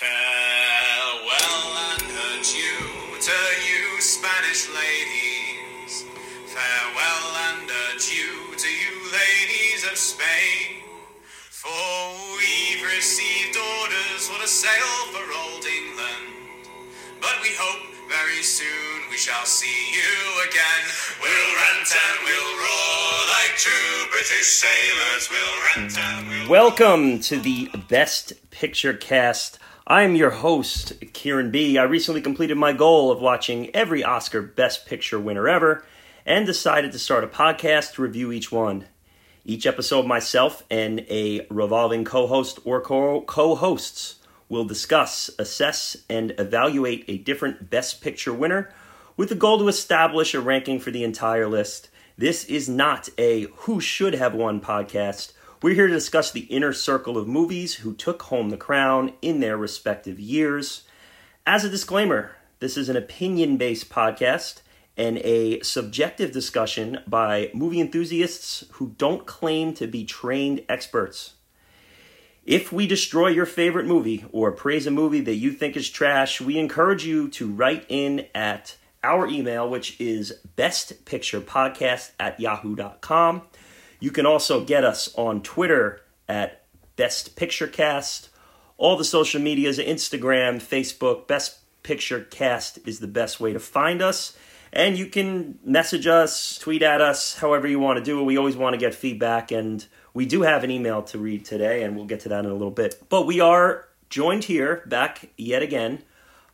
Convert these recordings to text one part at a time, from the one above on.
Farewell and adieu to you, Spanish ladies. Farewell and adieu to you, ladies of Spain. For we've received orders for to sail for old England. But we hope very soon we shall see you again. We'll rant and we'll roar like true British sailors. We'll rant and we'll Welcome to the Best Picture Cast. I am your host, Kieran B. I recently completed my goal of watching every Oscar Best Picture winner ever and decided to start a podcast to review each one. Each episode, myself and a revolving co host or co hosts will discuss, assess, and evaluate a different Best Picture winner with the goal to establish a ranking for the entire list. This is not a who should have won podcast. We're here to discuss the inner circle of movies who took home the crown in their respective years. As a disclaimer, this is an opinion based podcast and a subjective discussion by movie enthusiasts who don't claim to be trained experts. If we destroy your favorite movie or praise a movie that you think is trash, we encourage you to write in at our email, which is bestpicturepodcast at yahoo.com. You can also get us on Twitter at Best Picture Cast. All the social medias, Instagram, Facebook, Best Picture Cast is the best way to find us. And you can message us, tweet at us, however you want to do it. We always want to get feedback, and we do have an email to read today, and we'll get to that in a little bit. But we are joined here, back yet again,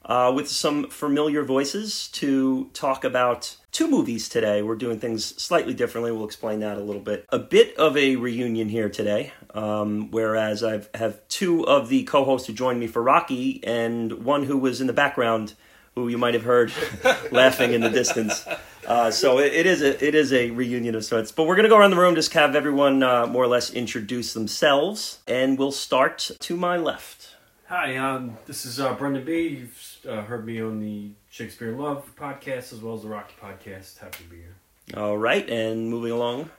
uh, with some familiar voices to talk about two movies today. We're doing things slightly differently. We'll explain that a little bit. A bit of a reunion here today, um, whereas I have two of the co-hosts who joined me for Rocky, and one who was in the background, who you might have heard laughing in the distance. Uh, so it, it is a it is a reunion of sorts. But we're gonna go around the room, just have everyone uh, more or less introduce themselves, and we'll start to my left. Hi, um, this is uh, Brendan B. You've uh, heard me on the Shakespeare in Love podcast as well as the Rocky podcast. Happy to be here. All right, and moving along.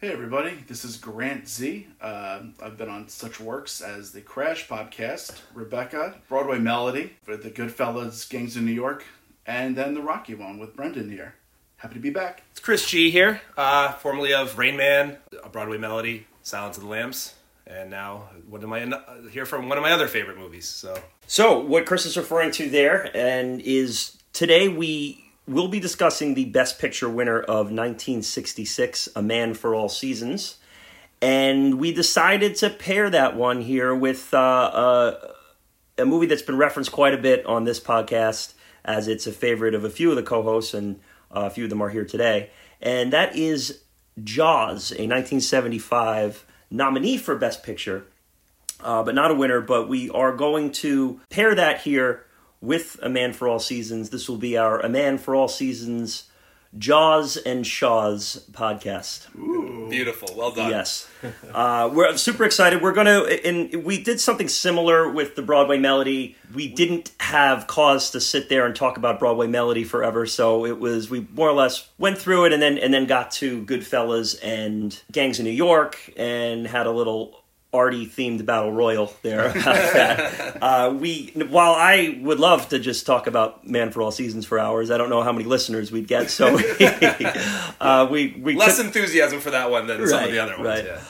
Hey everybody, this is Grant Z. Uh, I've been on such works as the Crash podcast, Rebecca, Broadway Melody, for the Goodfellas, Gangs of New York, and then the Rocky one with Brendan here. Happy to be back. It's Chris G here, uh, formerly of Rain Man, a Broadway Melody, Silence of the Lambs, and now one of my uh, here from one of my other favorite movies. So So, what Chris is referring to there, and is today we will be discussing the Best Picture winner of 1966, A Man for All Seasons. And we decided to pair that one here with uh, uh, a movie that's been referenced quite a bit on this podcast, as it's a favorite of a few of the co hosts, and uh, a few of them are here today. And that is Jaws, a 1975 nominee for Best Picture uh, but not a winner. But we are going to pair that here with A Man for All Seasons. This will be our A Man for All Seasons Jaws and Shaws podcast. beautiful, well done. Yes, uh, we're super excited. We're gonna, and we did something similar with the Broadway Melody. We didn't have cause to sit there and talk about Broadway Melody forever, so it was we more or less went through it, and then and then got to Goodfellas and Gangs of New York, and had a little arty themed battle royal there about that. Uh, we, while I would love to just talk about Man for All Seasons for hours, I don't know how many listeners we'd get, so uh, we we Less took- enthusiam for that one than some of the other ones. right. Yeah.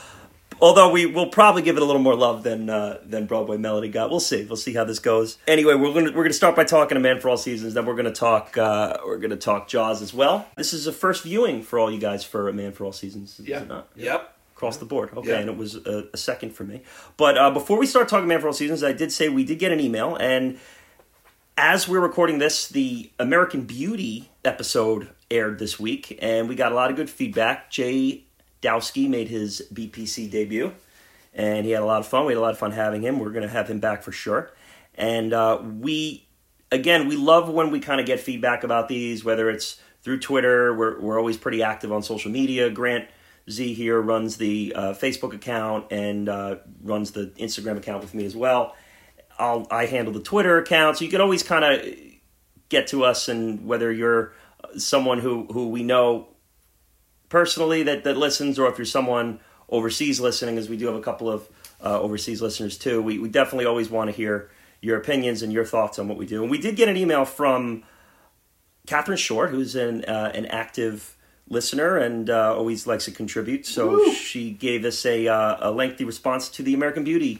Although we will probably give it a little more love than uh, than Broadway Melody got. We'll see. We'll see how this goes. Anyway, we're gonna we're gonna start by talking to Man for All Seasons. Then we're gonna talk uh, we're gonna talk Jaws as well. This is a first viewing for all you guys for a Man for All Seasons. Is Yeah. it not? Yep. Across the board. Okay, Yeah. and it was a, a second for me. But uh, before we start talking Man for All Seasons, I did say we did get an email, and as we're recording this, the American Beauty episode aired this week, and we got a lot of good feedback. Jay Dowski made his BPC debut, and he had a lot of fun. We had a lot of fun having him. We're going to have him back for sure. And uh, we, again, we love when we kind of get feedback about these, whether it's through Twitter. We're, we're always pretty active on social media. Grant Z here runs the uh, Facebook account and uh, runs the Instagram account with me as well. I'll, I handle the Twitter account, so you can always kind of get to us, and whether you're someone who, who we know personally that, that listens, or if you're someone overseas listening, as we do have a couple of uh, overseas listeners too, we, we definitely always want to hear your opinions and your thoughts on what we do. And we did get an email from Catherine Short, who's an uh, an active listener and uh, always likes to contribute. So she gave us a uh, a lengthy response to the American Beauty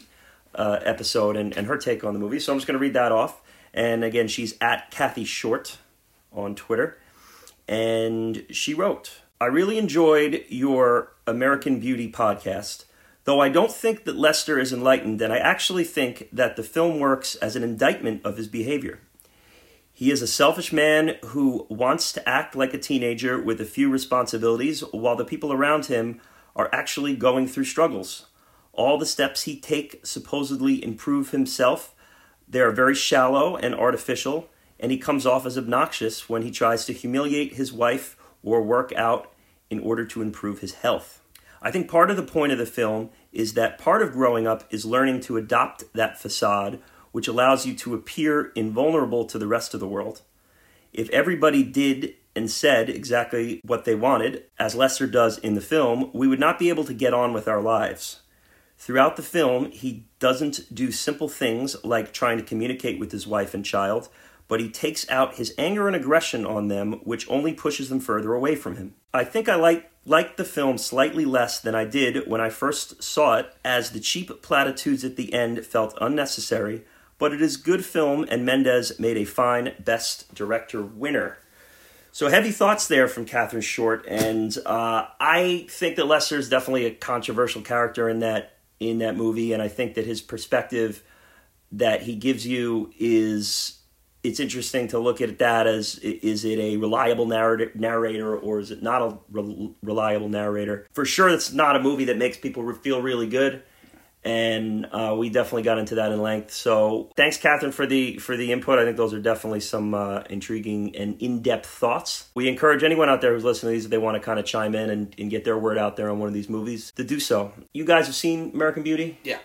uh, episode and, and her take on the movie. So I'm just going to read that off. And again, she's at Kathy Short on Twitter. And she wrote, I really enjoyed your American Beauty podcast, though I don't think that Lester is enlightened, and I actually think that the film works as an indictment of his behavior. He is a selfish man who wants to act like a teenager with a few responsibilities while the people around him are actually going through struggles. All the steps he take supposedly improve himself. They are very shallow and artificial, and he comes off as obnoxious when he tries to humiliate his wife or work out in order to improve his health. I think part of the point of the film is that part of growing up is learning to adopt that facade, which allows you to appear invulnerable to the rest of the world. If everybody did and said exactly what they wanted, as Lester does in the film, we would not be able to get on with our lives. Throughout the film, he doesn't do simple things like trying to communicate with his wife and child, but he takes out his anger and aggression on them, which only pushes them further away from him. I think I like liked the film slightly less than I did when I first saw it, as the cheap platitudes at the end felt unnecessary, but it is good film and Mendes made a fine Best Director winner. So heavy thoughts there from Catherine Short, and uh, I think that Lester is definitely a controversial character in that in that movie, and I think that his perspective that he gives you is it's interesting to look at that as is it a reliable narrator, or is it not a re- reliable narrator? For sure, it's not a movie that makes people feel really good, and uh, we definitely got into that in length. So thanks, Catherine, for the for the input. I think those are definitely some uh, intriguing and in depth thoughts. We encourage anyone out there who's listening to these if they want to kind of chime in and, and get their word out there on one of these movies to do so. You guys have seen American Beauty? Yeah.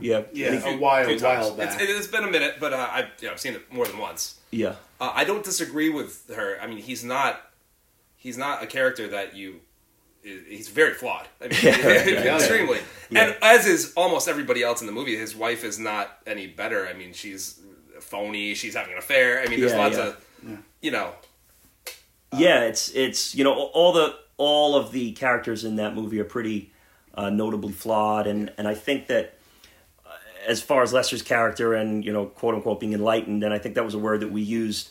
Yeah, Yeah, Any- a while, Few times. while back. It's, it's been a minute, but uh, I've, you know, I've seen it more than once. yeah. Uh, I don't disagree with her. I mean, he's not he's not a character that you. He's very flawed. I mean, Yeah, right, right. extremely. Yeah. And as is almost everybody else in the movie, his wife is not any better. I mean, she's phony. She's having an affair. I mean, there's Yeah, lots yeah. of, you know, yeah, it's it's you know all the all of the characters in that movie are pretty uh, notably flawed, and and I think that uh, as far as Lester's character and you know quote unquote being enlightened, and I think that was a word that we used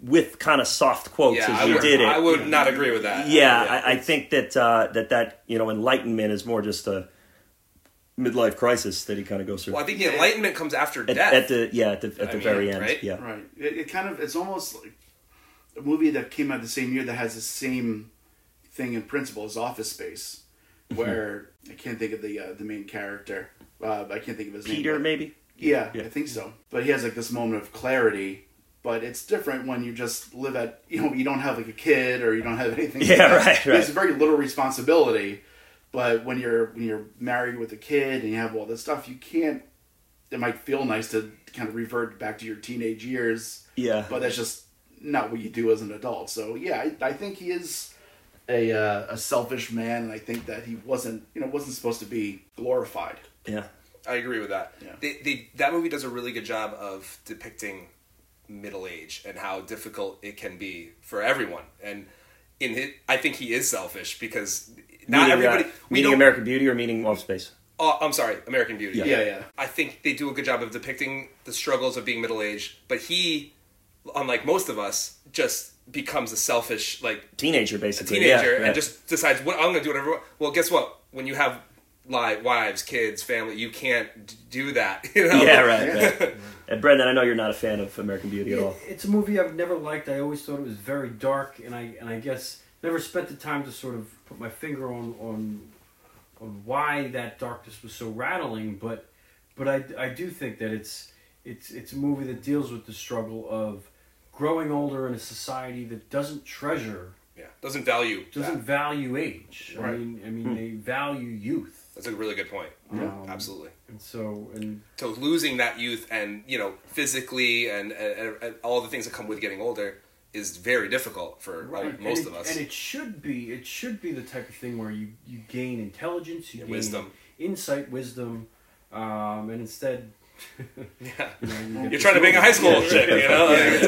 with kind of soft quotes yeah, as I you would, did it. I would not agree with that. yeah, I, I think that uh, that that you know enlightenment is more just a midlife crisis that he kind of goes through Well, I think the enlightenment comes after at, death. at the yeah at the at the mean, very end. right? Yeah, Right. It, it kind of it's almost like a movie that came out the same year that has the same thing in principle as Office Space, Mm-hmm. where I can't think of the uh, the main character. Uh, I can't think of his name. Peter maybe. Yeah, Yeah. I think so. But he has like this moment of clarity. But it's different when you just live at you know you don't have like a kid or you don't have anything. like Yeah, that. right, right. It's very little responsibility. But when you're when you're married with a kid and you have all this stuff, you can't. It might feel nice to kind of revert back to your teenage years, Yeah, but that's just not what you do as an adult. So yeah, I, I think he is a uh, a selfish man, and I think that he wasn't you know wasn't supposed to be glorified. yeah. I agree with that. Yeah. They, they, that movie does a really good job of depicting middle age and how difficult it can be for everyone. And in it, I think he is selfish because not meaning, everybody. uh, we meaning don't. American Beauty or meaning Off Space. oh, I'm sorry, American Beauty. Yeah. Yeah, yeah. I think they do a good job of depicting the struggles of being middle aged, but he, unlike most of us, just becomes a selfish like Teenager, basically. teenager yeah, yeah. and just decides what I'm going to do whatever. Well, guess what? When you have li wives, kids, family, you can't d- do that. You know? Yeah, right. right. and Brendan, I know you're not a fan of American Beauty at all. It's a movie I've never liked. I always thought it was very dark, and I and I guess never spent the time to sort of put my finger on on on why that darkness was so rattling. But but I, I do think that it's it's it's a movie that deals with the struggle of growing older in a society that doesn't treasure Yeah, doesn't value. doesn't that. value age. I Right. mean I mean they value youth. That's a really good point. Um, Absolutely. And so and So losing that youth and you know physically and, and, and all the things that come with getting older is very difficult for and most it, of us. And it should be it should be the type of thing where you, you gain intelligence, you Yeah, gain wisdom. insight, wisdom, um, and instead Yeah. You know, you You're get trying to this bang a high school movie. chick, you know? Like, it's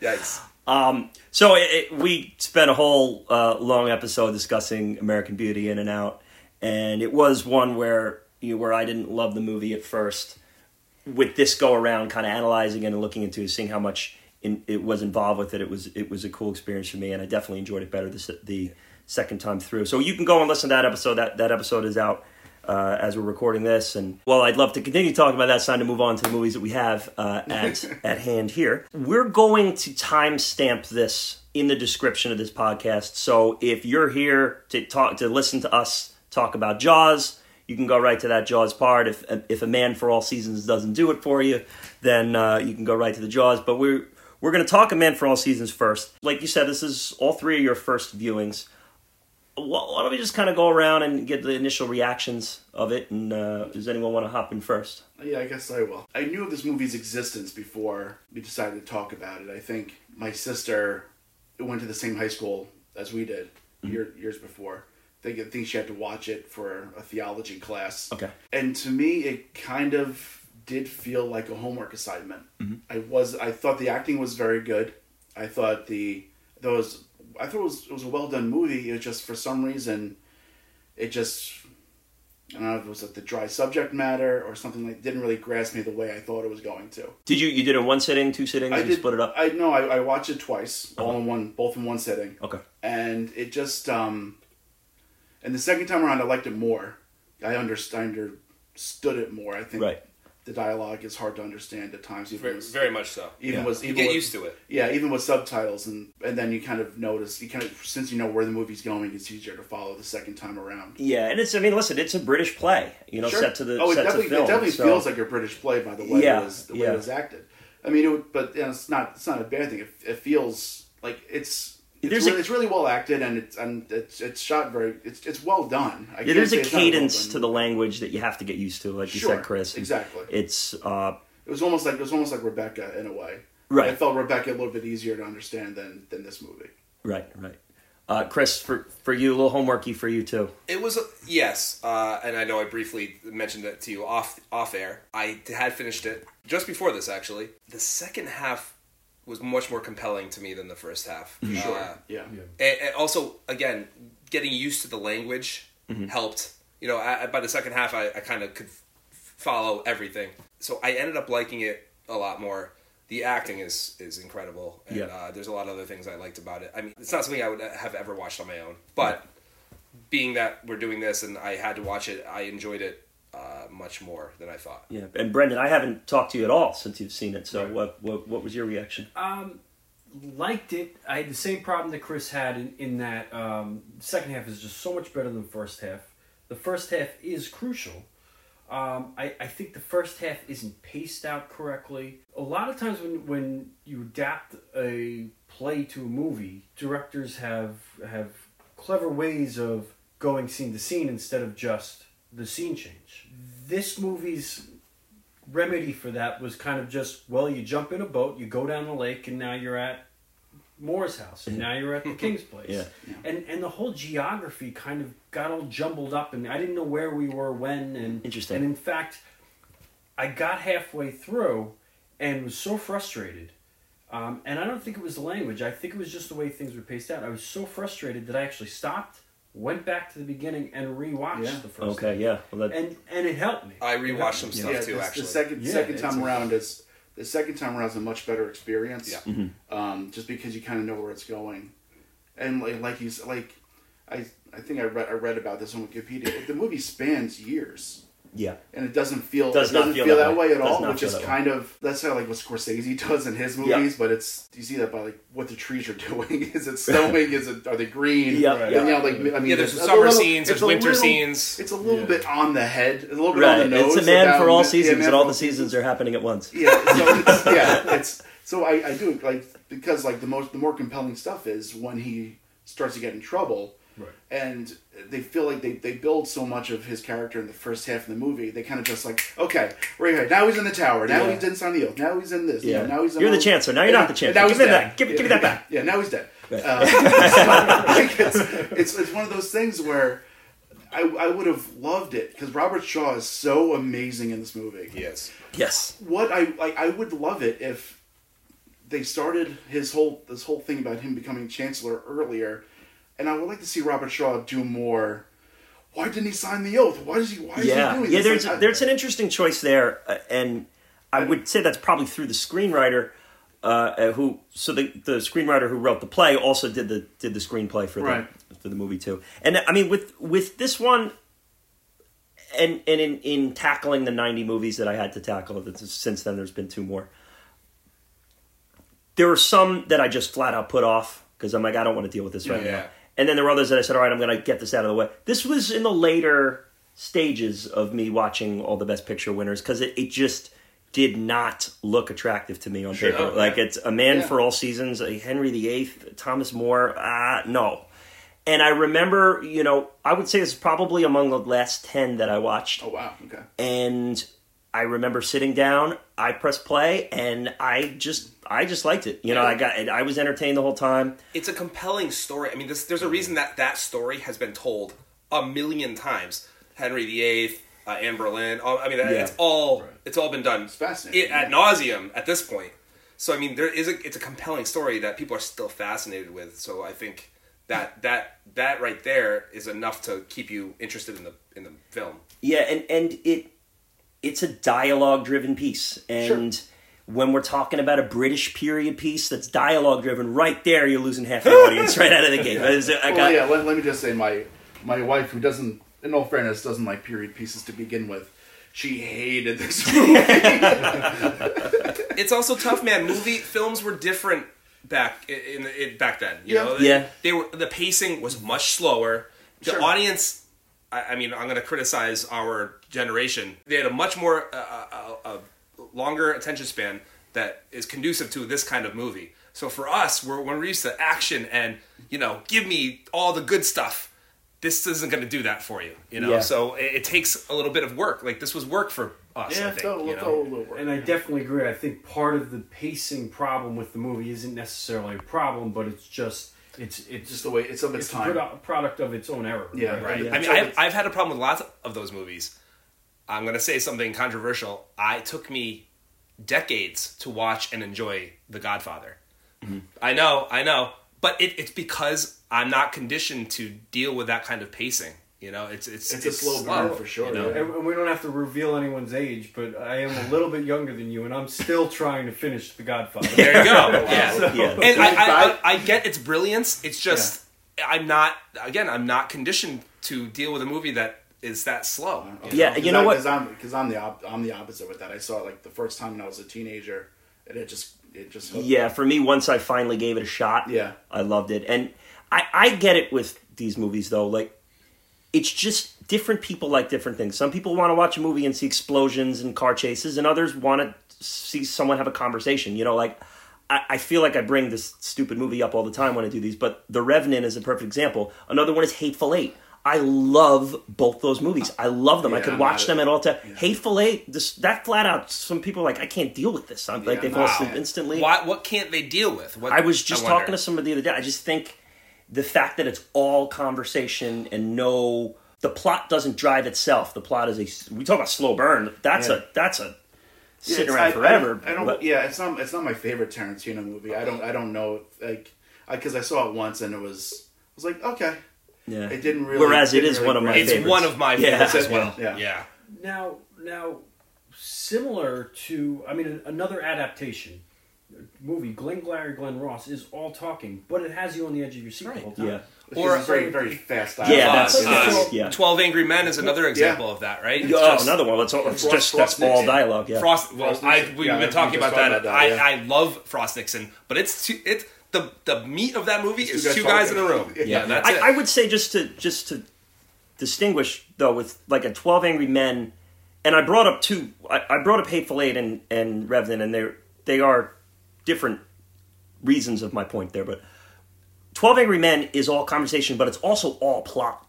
like, yikes. Um, so it, it, we spent a whole uh, long episode discussing American Beauty in and out, and it was one where you where I didn't love the movie at first. With this go around, kind of analyzing it and looking into, it, seeing how much in, it was involved with it, it was it was a cool experience for me, and I definitely enjoyed it better the, the second time through. So you can go and listen to that episode. That that episode is out uh, as we're recording this. And well, I'd love to continue talking about that. It's time to move on to the movies that we have uh, at at hand here. We're going to timestamp this in the description of this podcast. So if you're here to talk to listen to us talk about Jaws. You can go right to that Jaws part. If if a Man for All Seasons doesn't do it for you, then uh, you can go right to the Jaws. But we're we're going to talk a Man for All Seasons first. Like you said, this is all three of your first viewings why don't we just kind of go around and get the initial reactions of it? And uh, does anyone want to hop in first? Yeah, I guess I will. I knew of this movie's existence before we decided to talk about it. I think my sister went to the same high school as we did year, years before. I think, she had to watch it for a theology class. Okay. And to me, it kind of did feel like a homework assignment. I was I thought the acting was very good. I thought the was I thought it was it was a well done movie. It was just for some reason, it just I don't know if it was like the dry subject matter or something like didn't really grasp me the way I thought it was going to. Did you you did it one sitting, two sittings? I Did you split it up? I no, I, I watched it twice, all in one, both in one sitting, okay. and it just um, and the second time around I liked it more. I understand understood it more. I think Right. the dialogue is hard to understand at times. Even Very, with- very much so. even Yeah. was You get with, used to it. yeah, even with subtitles, and and then you kind of notice you kind of since you know where the movie's going, it's easier to follow the second time around. Yeah, and it's I mean, listen, it's a British play, you know, Sure. set to the oh, it set definitely, to film. it definitely so- feels like a British play by the way Yeah, it was the way yeah. it was acted. I mean, it but you know, it's not it's not a bad thing. It, it feels like it's. It's really, a- it's really well acted and it's and it's it's shot very it's it's well done. I yeah, there's a it's not well cadence to the language that you have to get used to, like you Sure, said, Chris. Exactly. It's uh, It was almost like it was almost like Rebecca in a way. Right. I felt Rebecca a little bit easier to understand than than this movie. right, right. Uh, Chris, for for you, a little homeworky for you too. It was yes, uh, and I know I briefly mentioned it to you off off air. I had finished it just before this. Actually, the second half was much more compelling to me than the first half. Sure. Uh, yeah. and, and also, again, getting used to the language helped. You know, I, I- by the second half, I, I kind of could f- follow everything. So I ended up liking it a lot more. The acting is is incredible, and Yeah. uh, there's a lot of other things I liked about it. I mean, it's not something I would have ever watched on my own, but being that we're doing this and I had to watch it, I enjoyed it uh, much more than I thought. Yeah, and Brendan, I haven't talked to you at all since you've seen it. So, Right. what what what was your reaction? Um, liked it. I had the same problem that Chris had in, in that um, second half is just so much better than the first half. The first half is crucial. Um, I, I think the first half isn't paced out correctly. A lot of times when, when you adapt a play to a movie, directors have have clever ways of going scene to scene instead of just the scene change. This movie's remedy for that was kind of just well you jump in a boat you go down the lake and now you're at More's house and now you're at the king's place Yeah. and and the whole geography kind of got all jumbled up and i didn't know where we were when and Interesting. and in fact i got halfway through and was so frustrated um, and i don't think it was the language i think it was just the way things were paced out i was so frustrated that i actually stopped went back to the beginning and rewatched Yeah. the first Okay, yeah. Well, that, and and it helped me I rewatched some stuff yeah, too. this- Actually, the second Yeah, second time around is the second time around is a much better experience. Yeah. Um, just because you kind of know where it's going, and like like you s- like, I I think I read I read about this on Wikipedia. The movie spans years. Yeah. and it doesn't feel Does it not doesn't feel feel, that that way. way, at all, which is that way. kind of that's how like what Scorsese does in his Yeah. movies, but it's you see that by like what the trees are doing. is it snowing? is it are they green? Yeah, And, yeah. you know, like I mean, Yeah, there's a summer little- scenes, there's winter little- scenes. It's a little Yeah. bit on the head, a little bit Right. on the nose. It's a man about- for all seasons, man and all the seasons are happening at once. yeah, so it's, yeah, it's so I, I do like because like the most the more compelling stuff is when he starts to get in trouble, Right. and they feel like they, they build so much of his character in the first half of the movie. They kind of just like okay, right here now he's in the tower, now Yeah. he's in Sign the Oath, now he's in this, Yeah. now he's in You're the all- Chancellor, now you're Yeah, not the Chancellor. now Give he's me dead. that. Give- give me that back. Yeah, now he's dead. Right. Uh, so, like, it's, it's it's one of those things where I, I would have loved it because Robert Shaw is so amazing in this movie. Yes. Yes. What I like, I would love it if they started his whole this whole thing about him becoming chancellor earlier, and I would like to see Robert Shaw do more. Why didn't he sign the oath? Why does he? Why is Yeah, he doing this? yeah. this? There's Like, I- there's an interesting choice there, uh, and I would say that's probably through the screenwriter, uh, uh, who so the the screenwriter who wrote the play also did the did the screenplay for the for the movie too. And I mean with with this one, and and in in tackling the '90 movies that I had to tackle, since then there's been two more. There were some that I just flat out put off because I'm like I don't want to deal with this right Yeah. now. And then there were others that I said, all right, I'm going to get this out of the way. This was in the later stages of me watching all the Best Picture winners because it, it just did not look attractive to me on Sure. paper. Oh, like yeah. it's a man Yeah. for all seasons, a Henry VIII, Thomas More. Ah, no. And I remember, you know, I would say it's probably among the last ten that I watched Oh wow. Okay. and I remember sitting down. I pressed play, and I just, I just liked it. You know, I got, I was entertained the whole time. It's a compelling story. I mean, this, there's a reason that that story has been told a million times. Henry VIII, uh, Anne Boleyn. All, I mean, it's all it's all been done. It's fascinating, it, at nauseum at this point. So I mean, there is a it's a compelling story that people are still fascinated with. So I think that that that right there is enough to keep you interested in the in the film. Yeah, and and it, it's a dialogue driven piece, and. When we're talking about a British period piece that's dialogue driven, right there you're losing half the audience right out of the gate. It's- I Well, yeah. Let, let me just say, my my wife, who doesn't, in all fairness, doesn't like period pieces to begin with, she hated this movie. it's also tough, man. Movie films were different back in, in, in back then. You Yeah. know, Yeah. They were the pacing was much slower. The Sure. audience, I, I mean, I'm going to criticize our generation. They had a much more uh, uh, uh, longer attention span that is conducive to this kind of movie. So for us, we're, when we're used to action and you know, give me all the good stuff. This isn't going to do that for you, you know. Yeah. So it, it takes a little bit of work. Like this was work for us. I yeah, think, felt, you know? a little work. And I definitely agree. I think part of the pacing problem with the movie isn't necessarily a problem, but it's just it's it's just the way it's of its it's a time. produ- product of its own error. Yeah, Right. Yeah. I mean, I've, I've had a problem with lots of those movies. I'm going to say something controversial. I took me decades to watch and enjoy The Godfather. Mm-hmm. I know, I know, but it, it's because I'm not conditioned to deal with that kind of pacing. You know, it's it's It's a slow burn for sure, You know? yeah. And and we don't have to reveal anyone's age, but I am a little bit younger than you, and I'm still trying to finish The Godfather. There you go. yeah. yeah. and I, I, I, I get its brilliance. It's just I'm not again. I'm not conditioned to deal with a movie that is that slow. Yeah, you know what? Because I'm because I'm the op- I'm the opposite with that. I saw it like the first time when I was a teenager, and it just it just hooked me. Yeah, for me, once I finally gave it a shot, Yeah. I loved it. And I, I get it with these movies though. Like, it's just different people like different things. Some people want to watch a movie and see explosions and car chases, and others want to see someone have a conversation. You know, like I, I feel like I bring this stupid movie up all the time when I do these, but The Revenant is a perfect example. Another one is Hateful Eight. I love both those movies. I love them. I could I'm watch them at all time. Hateful Eight, this, that flat out. Some people are like I can't deal with this. I'm, like they fall wow. asleep instantly. Why? What can't they deal with? What, I was just wonder. talking to somebody the other day. I just think the fact that it's all conversation and no, the plot doesn't drive itself. The plot is a. We talk about slow burn. That's Yeah. a. That's a. Yeah, Sit it's- around I- forever. I I don't but- yeah, it's not it's not my favorite Tarantino movie. I don't I don't know like because I, saw it once and it was I was like okay. Yeah. It didn't really. Whereas it didn't is really one of my grab It's favorites. one of my Yeah. favorites as well. yeah. yeah. Now, now, similar to, I mean, another adaptation movie, Glengarry Glen Ross is all talking, but it has you on the edge of your seat the whole time. Yeah. Which Or- is very very fast. Yeah, dialogue. that's- Uh, that's- yeah. Twelve Angry Men is another example of that, right? It's Oh, just- another one. It's, all, it's Frost- just that's Frost all Nixon. dialogue. Yeah. Frost. Well, Frost I we've Yeah, been talking about that. about that, I, yeah. I love Frost Nixon, but it's two, it the the meat of that movie is guys two guys in a room. Yeah. Yeah, that's I, it. I would say just to just to distinguish though with like a Twelve Angry Men, and I brought up two. I, I brought up Hateful Eight and and Revenant, and they they are different reasons of my point there. But Twelve Angry Men is all conversation, but it's also all plot.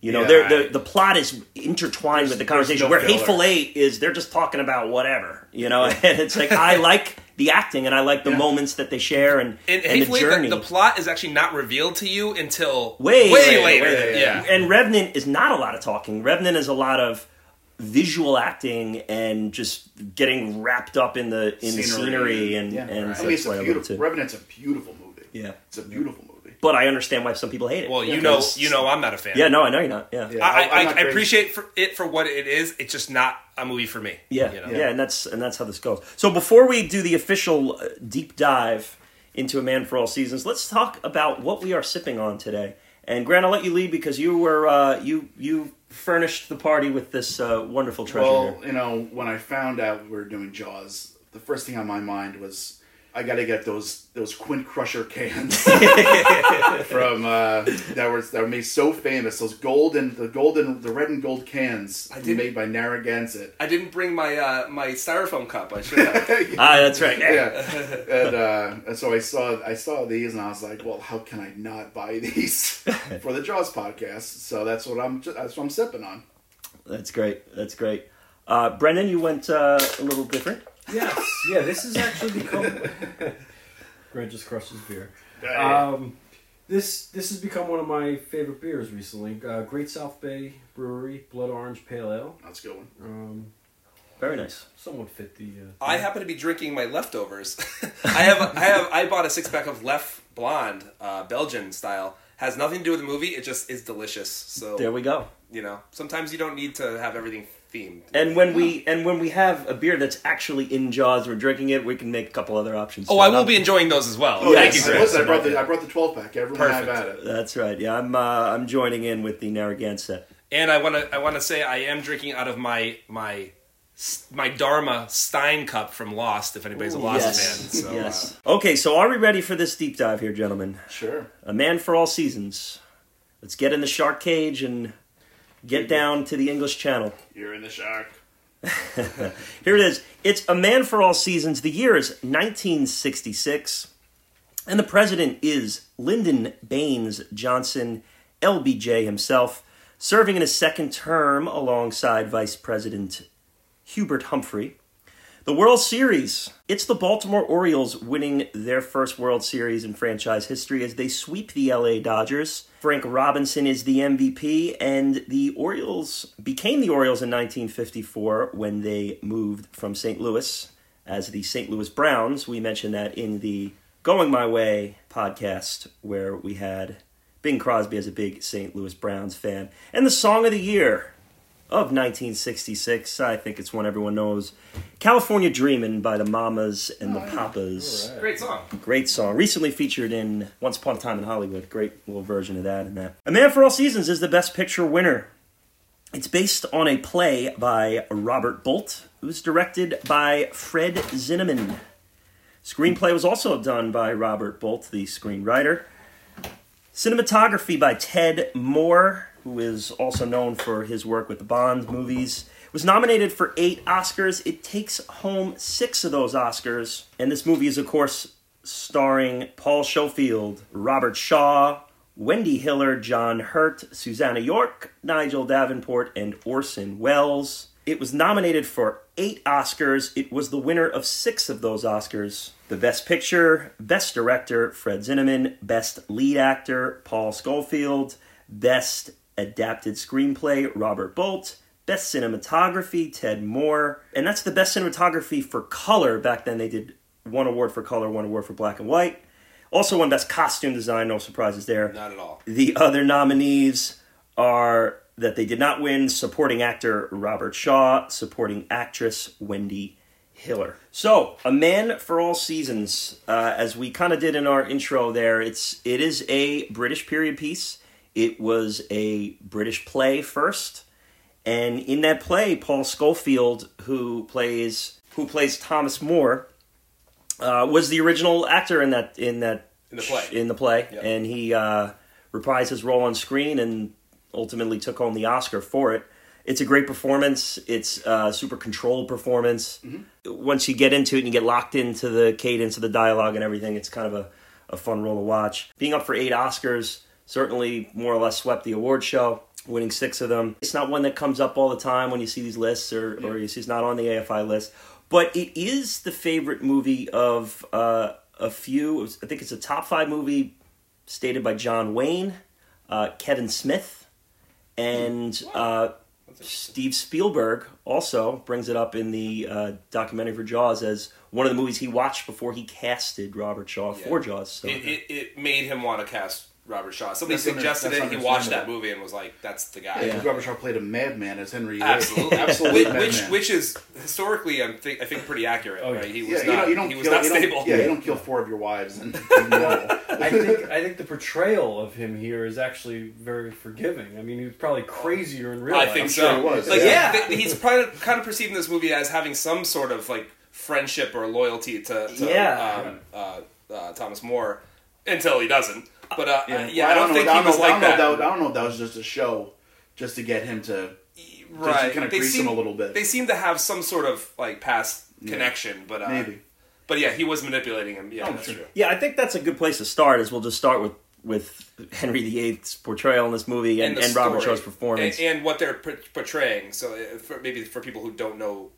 You know, Yeah. the the plot is intertwined There's- with the conversation. no where filler. Hateful Eight is they're just talking about whatever. You know, and it's like I like the acting and I like the Yeah. moments that they share and And, and, the journey. the, the plot is actually not revealed to you until Way way, later, later. later, yeah. and Revenant is not a lot of talking. Revenant is a lot of visual acting and just getting wrapped up in the in the scenery and yeah. and I mean, it's why I a love it beautiful. Revenant's a beautiful movie. Yeah. it's a beautiful movie. But I understand why some people hate it. Well, you Yeah. know, 'Cause- you know, I'm not a fan. Yeah, no, I know you're not. Yeah. Yeah. I, I'm not I appreciate for it for what it is. It's just not a movie for me. Yeah, you know? yeah, and that's and that's how this goes. So before we do the official uh, deep dive into A Man for All Seasons, let's talk about what we are sipping on today. And Grant, I'll let you lead because you were uh, you you furnished the party with this uh, wonderful treasure. Well, here. you know, when I found out we were doing Jaws, the first thing on my mind was I got to get those those Quint Crusher cans from uh, that were that were made so famous. Those golden, the golden, the red and gold cans I didn't- made by Narragansett. I didn't bring my uh, my styrofoam cup. I should have. Ah, that's right. yeah, and, uh, and so I saw I saw these, and I was like, "Well, how can I not buy these for the Jaws podcast?" So that's what I'm that's what I'm sipping on. That's great. That's great. Uh, Brendan, you went uh, a little different. Yes, yeah. This has actually become. Grant just crushed his beer. Um, this this has become one of my favorite beers recently. Uh, Great South Bay Brewery Blood Orange Pale Ale. that's a good one. Um, Very nice. somewhat fit the. Uh, I happen to be drinking my leftovers. I have I have I bought a six pack of Leffe Blonde, uh, Belgian style. Has nothing to do with the movie. It just is delicious. So There we go. you know, sometimes you don't need to have everything themed. And when we and when we have a beer that's actually in Jaws, we're drinking it. We can make a couple other options. oh. I will I'm- be enjoying those as well. Oh, Thank yes. you, I, Chris. listen, I brought the I brought the twelve pack. Everyone have Perfect. at it. That's right. Yeah, I'm uh, I'm joining in with the Narragansett. And I want to I want to say I am drinking out of my my my Dharma Stein cup from Lost. If anybody's a Lost fan, so uh, yes. okay, so are we ready for this deep dive here, gentlemen? Sure. A man for all seasons. Let's get in the shark cage and get down to the English Channel. You're in the shark. Here it is. It's A Man for All Seasons. The year is 1966. And the president is Lyndon Baines Johnson, LBJ himself, serving in his second term alongside Vice President Hubert Humphrey. The World Series. It's the Baltimore Orioles winning their first World Series in franchise history as they sweep the LA Dodgers. Frank Robinson is the MVP, and the Orioles became the Orioles in 1954 when they moved from St. Louis as the St. Louis Browns. We mentioned that in the Going My Way podcast, where we had Bing Crosby as a big St. Louis Browns fan. And the song of the year of 1966. I think it's one everyone knows. California Dreamin' by the Mamas and the Papas. great song. Great song. Recently featured in Once Upon a Time in Hollywood. Great little version of that and that. A Man for All Seasons is the Best Picture winner. It's based on a play by Robert Bolt. It was directed by Fred Zinnemann. Screenplay was also done by Robert Bolt, the screenwriter. Cinematography by Ted Moore, who is also known for his work with the Bond movies. Was nominated for eight Oscars. It takes home six of those Oscars. And this movie is, of course, starring Paul Scofield, Robert Shaw, Wendy Hiller, John Hurt, Susannah York, Nigel Davenport, and Orson Welles. It was nominated for eight Oscars. It was the winner of six of those Oscars. The Best Picture, Best Director, Fred Zinnemann, Best Lead Actor, Paul Scofield, Best Adapted Screenplay, Robert Bolt, Best Cinematography, Ted Moore. And that's the best cinematography for color. Back then they did one award for color, one award for black and white. Also won Best Costume Design, no surprises there. Not at all. The other nominees are that they did not win supporting actor Robert Shaw, supporting actress Wendy Hiller. So, A Man for All Seasons, uh, as we kind of did in our intro there, it's it is a British period piece. It was a British play first, and in that play, Paul Scofield, who plays who plays Thomas More, uh, was the original actor in that in that In the play. in the play, Yep. and he uh, reprised his role on screen and ultimately took home the Oscar for it. It's a great performance. It's a super controlled performance. Once you get into it and you get locked into the cadence of the dialogue and everything, it's kind of a, a fun role to watch. Being up for eight Oscars certainly more or less swept the award show, winning six of them. It's not one that comes up all the time when you see these lists or, or you see it's not on the AFI list. but it is the favorite movie of uh, a few. I think it's a top five movie stated by John Wayne, uh, Kevin Smith, and uh, Steve Spielberg also brings it up in the uh, documentary for Jaws as one of the movies he watched before he casted Robert Shaw for Jaws. So. It, it, it made him want to cast Robert Shaw. Somebody That's under- suggested that's it. He watched that understandable. movie and was like, "That's the guy." Yeah. Robert Shaw played a madman as Henry VIII. Absolutely, Absolutely, Which, which, madman. which is historically, I think, I think pretty accurate. Oh, yeah. right? He was yeah, you not. don't, you don't he was kill, not you don't- stable. yeah, you don't kill four of your wives and be normal. I think I think the portrayal of him here is actually very forgiving. I mean, he was probably crazier in real I life. think I'm so. sure he was, Like, yeah. th- he's probably kind of perceiving this movie as having some sort of like friendship or loyalty to, to Yeah. um, uh, uh, Thomas More until he doesn't. But uh, yeah, Well, I don't, know- think I he was know- like don't know that. if I don't know if that was just a show, just to get him to right? kinda They grease him seem- a little bit. They seem to have some sort of like past Yeah. connection, but uh, maybe. But yeah, he was manipulating him. Yeah, Oh, that's sure. true. Yeah, I think that's a good place to start. Is we'll just start with with Henry VIII's portrayal in this movie and, the and, Robert story. Shaw's performance. and, and what they're portraying. So uh, for, maybe for people who don't know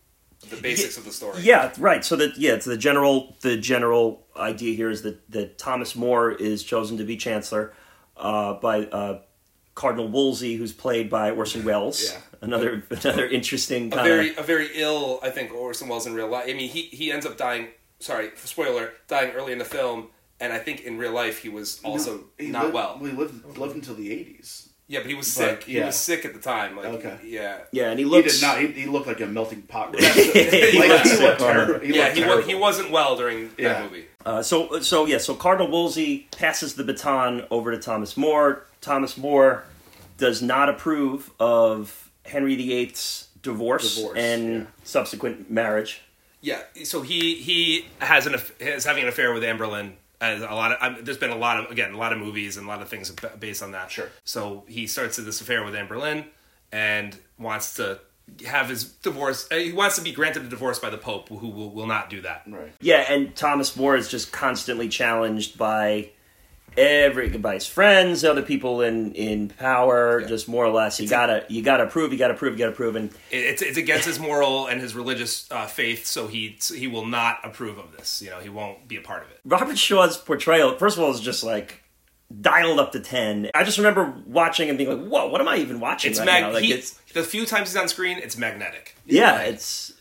the basics of the story. yeah, right. So that yeah, it's the general the general idea here is that that Thomas More is chosen to be chancellor uh, by uh, Cardinal Wolsey, who's played by Orson Welles. Yeah. Another another interesting a kind very of a very ill, I think, Orson Welles in real life. I mean, he he ends up dying. Sorry, spoiler, dying early in the film, and I think in real life he was also No, he not lived, well. He lived lived until the eighties. Yeah, but he was But, sick. He was sick at the time. Like, Okay. yeah, yeah, and he He did not. He, he looked like a melting pot. He like, looked he sick, looked huh? terrible. He yeah. looked He wa- he wasn't well during Yeah. that movie. Uh, so so yeah, so Cardinal Wolsey passes the baton over to Thomas More. Thomas More does not approve of Henry VIII's divorce, Divorce, and yeah. subsequent marriage. Yeah, so he he has an aff- is having an affair with Anne Boleyn. As a lot of um, there's been a lot of again a lot of movies and a lot of things based on that. Sure. So he starts this affair with Anne Boleyn and wants to have his divorce. uh, He wants to be granted a divorce by the Pope, who will, will not do that. Right. Yeah, and Thomas More is just constantly challenged by every by his friends, other people in in power, Yeah. just more or less. You gotta you gotta prove, you gotta prove, you gotta prove, and It's it's against his moral and his religious uh, faith, so he so he will not approve of this. You know, he won't be a part of it. Robert Shaw's portrayal, first of all, is just like dialed up to ten. I just remember watching and being like, "Whoa, what am I even watching It's right mag. now?" Like he, it's the few times he's on screen, it's magnetic. yeah, it's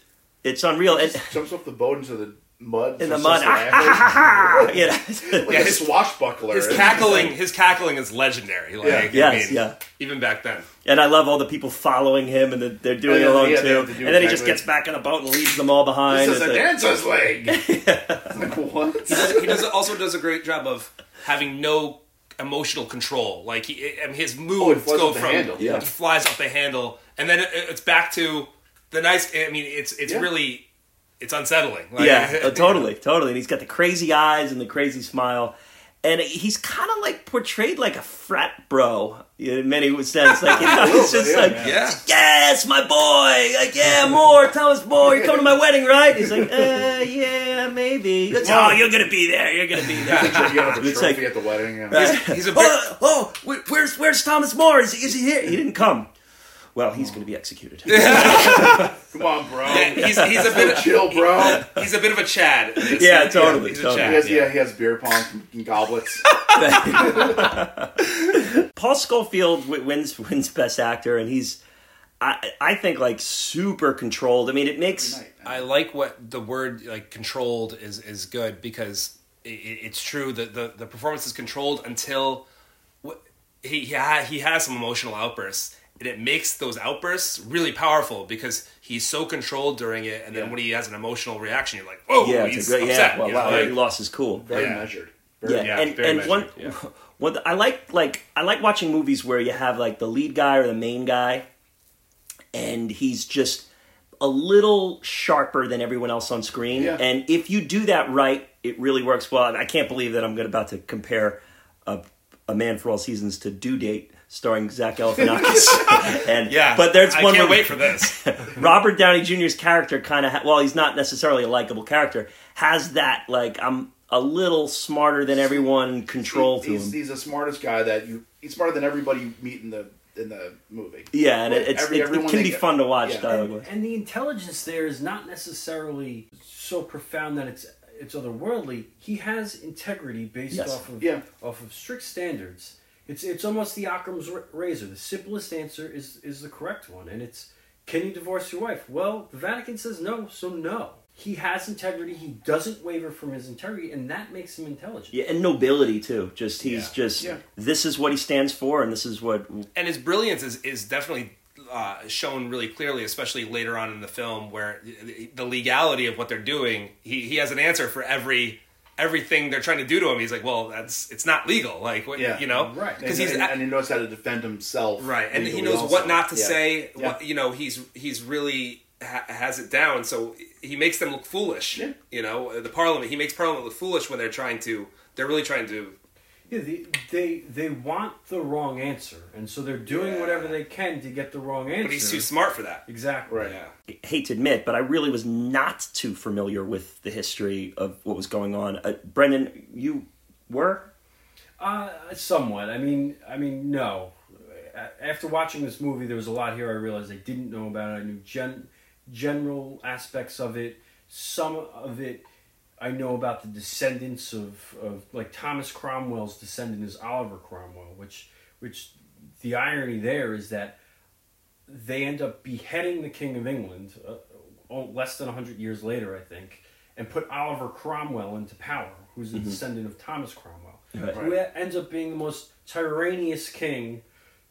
it's unreal. It Jumps off the boat into the mud. in the mud, laughing. yeah, like Yeah, a his- swashbuckler. His cackling, his cackling is legendary. Like, Yeah. I Yes, mean, yeah. Even back then. and I love all the people following him, and the, they're doing Oh, it yeah, alone yeah, too. do And then he just gets back in the boat and leaves them all behind. This is It's a like- dancer's leg. like what? He, does, he does, also does a great job of having no emotional control. Like he, I mean, his oh, moves flies go off the from handle, yeah. he flies off the handle, and then it, it's back to the nice. I mean, it's it's Yeah. really it's unsettling. Like, yeah, uh, totally, totally. And he's got the crazy eyes and the crazy smile, and he's kind of like portrayed like a frat bro in many sense. Like you know, it's just yeah, like, yeah. Yeah. yes, my boy. Like yeah, more Thomas More. You're coming to my wedding, right? He's like, uh, yeah, maybe. It's, oh, you're gonna be there. You're gonna be there. You have a It's like- at the wedding. Yeah. He's, he's a bit. oh, oh, where's where's Thomas More? Is is he here? He didn't come. Well, he's going to be executed. Come on, bro. He's, he's a bit. of Chill, bro. He's a bit of a Chad. It's Yeah, like- totally, He's a totally. Chad. He has, yeah. yeah, he has beer pong and goblets. Paul Scofield wins wins Best Actor, and he's, I I think like super controlled. I mean, it makes Night. I like what the word like controlled is is good because it, it's true that the the performance is controlled until what he he, ha, he has some emotional outbursts and it makes those outbursts really powerful because he's so controlled during it and then Yeah. when he has an emotional reaction you're like oh yeah, he's a great, upset yeah. Well, you know, wow, like- he lost his cool. Very Yeah. measured. Yeah, Very, yeah, and very and measured, one yeah. what I like like I like watching movies where you have like the lead guy or the main guy, and he's just a little sharper than everyone else on screen. Yeah. And if you do that right, it really works well. And I can't believe that I'm about to compare a, a Man for All Seasons to Due Date, starring Zach Galifianakis. and yeah but there's one. I one can't where- wait for this Robert Downey Jr.'s character kind of, ha- well, he's not necessarily a likable character, has that like I'm a little smarter than everyone control to he's, him. he's the smartest guy that you. He's smarter than everybody you meet in the in the movie. Yeah, and it, it's, Every- it, it can be get- fun to watch yeah. dialogue and, and the intelligence there is not necessarily so profound that it's it's otherworldly. He has integrity based Yes. off of Yeah. off of strict standards. It's it's almost the Occam's razor. The simplest answer is is the correct one, and it's can you divorce your wife? Well, the Vatican says no, so no. He has integrity. He doesn't waver from his integrity, and that makes him intelligent. Yeah, and nobility too. Just he's Yeah. just Yeah. this is what he stands for, and this is what. and his brilliance is, is definitely uh, shown really clearly, especially later on in the film, where the- the legality of what they're doing. He he has an answer for every everything they're trying to do to him. He's like, well, that's it's not legal, like what, Yeah. you know, Right. Because he's and, and he knows how to defend himself. right, and he knows also. what not to Yeah. say. Yeah. What, you know, he's he's really ha- has it down. So he makes them look foolish. Yeah. You know, the Parliament. He makes Parliament look foolish when they're trying to. They're really trying to. Yeah, they, they they want the wrong answer, and so they're doing Yeah. whatever they can to get the wrong answer. But he's too smart for that. exactly Right. Yeah. hate to admit, but I really was not too familiar with the history of what was going on. Uh, Brendan, you were? Uh, somewhat. I mean, I mean, no. After watching this movie, there was a lot here I realized I didn't know about. I knew gen- general aspects of it. Some of it I know about the descendants of, of like Thomas Cromwell's descendant is Oliver Cromwell, which which the irony there is that they end up beheading the King of England uh, less than 100 years later, I think, and put Oliver Cromwell into power, who's a descendant of Thomas Cromwell, Right. who ends up being the most tyrannous king,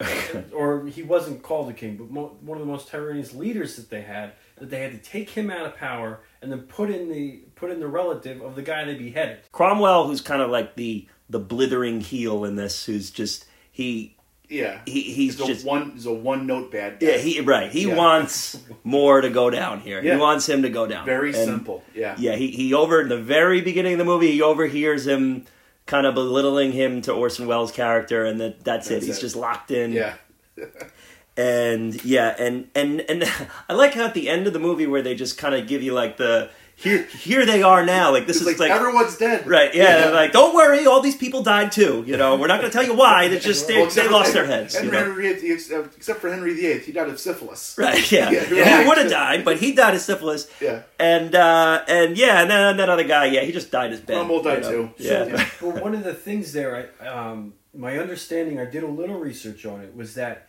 or he wasn't called a king, but mo- one of the most tyrannous leaders that they had, that they had to take him out of power and then put in the put in the relative of the guy they beheaded. Cromwell, who's kind of like the the blithering heel in this, who's just he Yeah. he he's He's a just one. He's a one note bad guy. yeah he right he Yeah. wants more to go down here. Yeah. He wants him to go down. Very And, simple. Yeah. Yeah, he he over in the very beginning of the movie, he overhears him kind of belittling him to Orson Welles' character, and that that's, it. That's He's just locked in. Yeah. and yeah, and and and I like how at the end of the movie where they just kind of give you like the here here they are now. Like this It's is like, like. everyone's dead. Right, yeah, they're like don't worry, all these people died too. You know, we're not going to tell you why. They just they, Well, except they for lost their Henry- heads. You Henry, know? Henry VIII, except for Henry VIII, he died of syphilis. Right, yeah, Yeah, yeah. He would have died, but he died of syphilis. Yeah. and uh, and yeah, and then that other guy, yeah, he just died as bed. Cromwell died you know? too. Yeah, Yeah. But one of the things there, I, um, my understanding, I did a little research on it, was that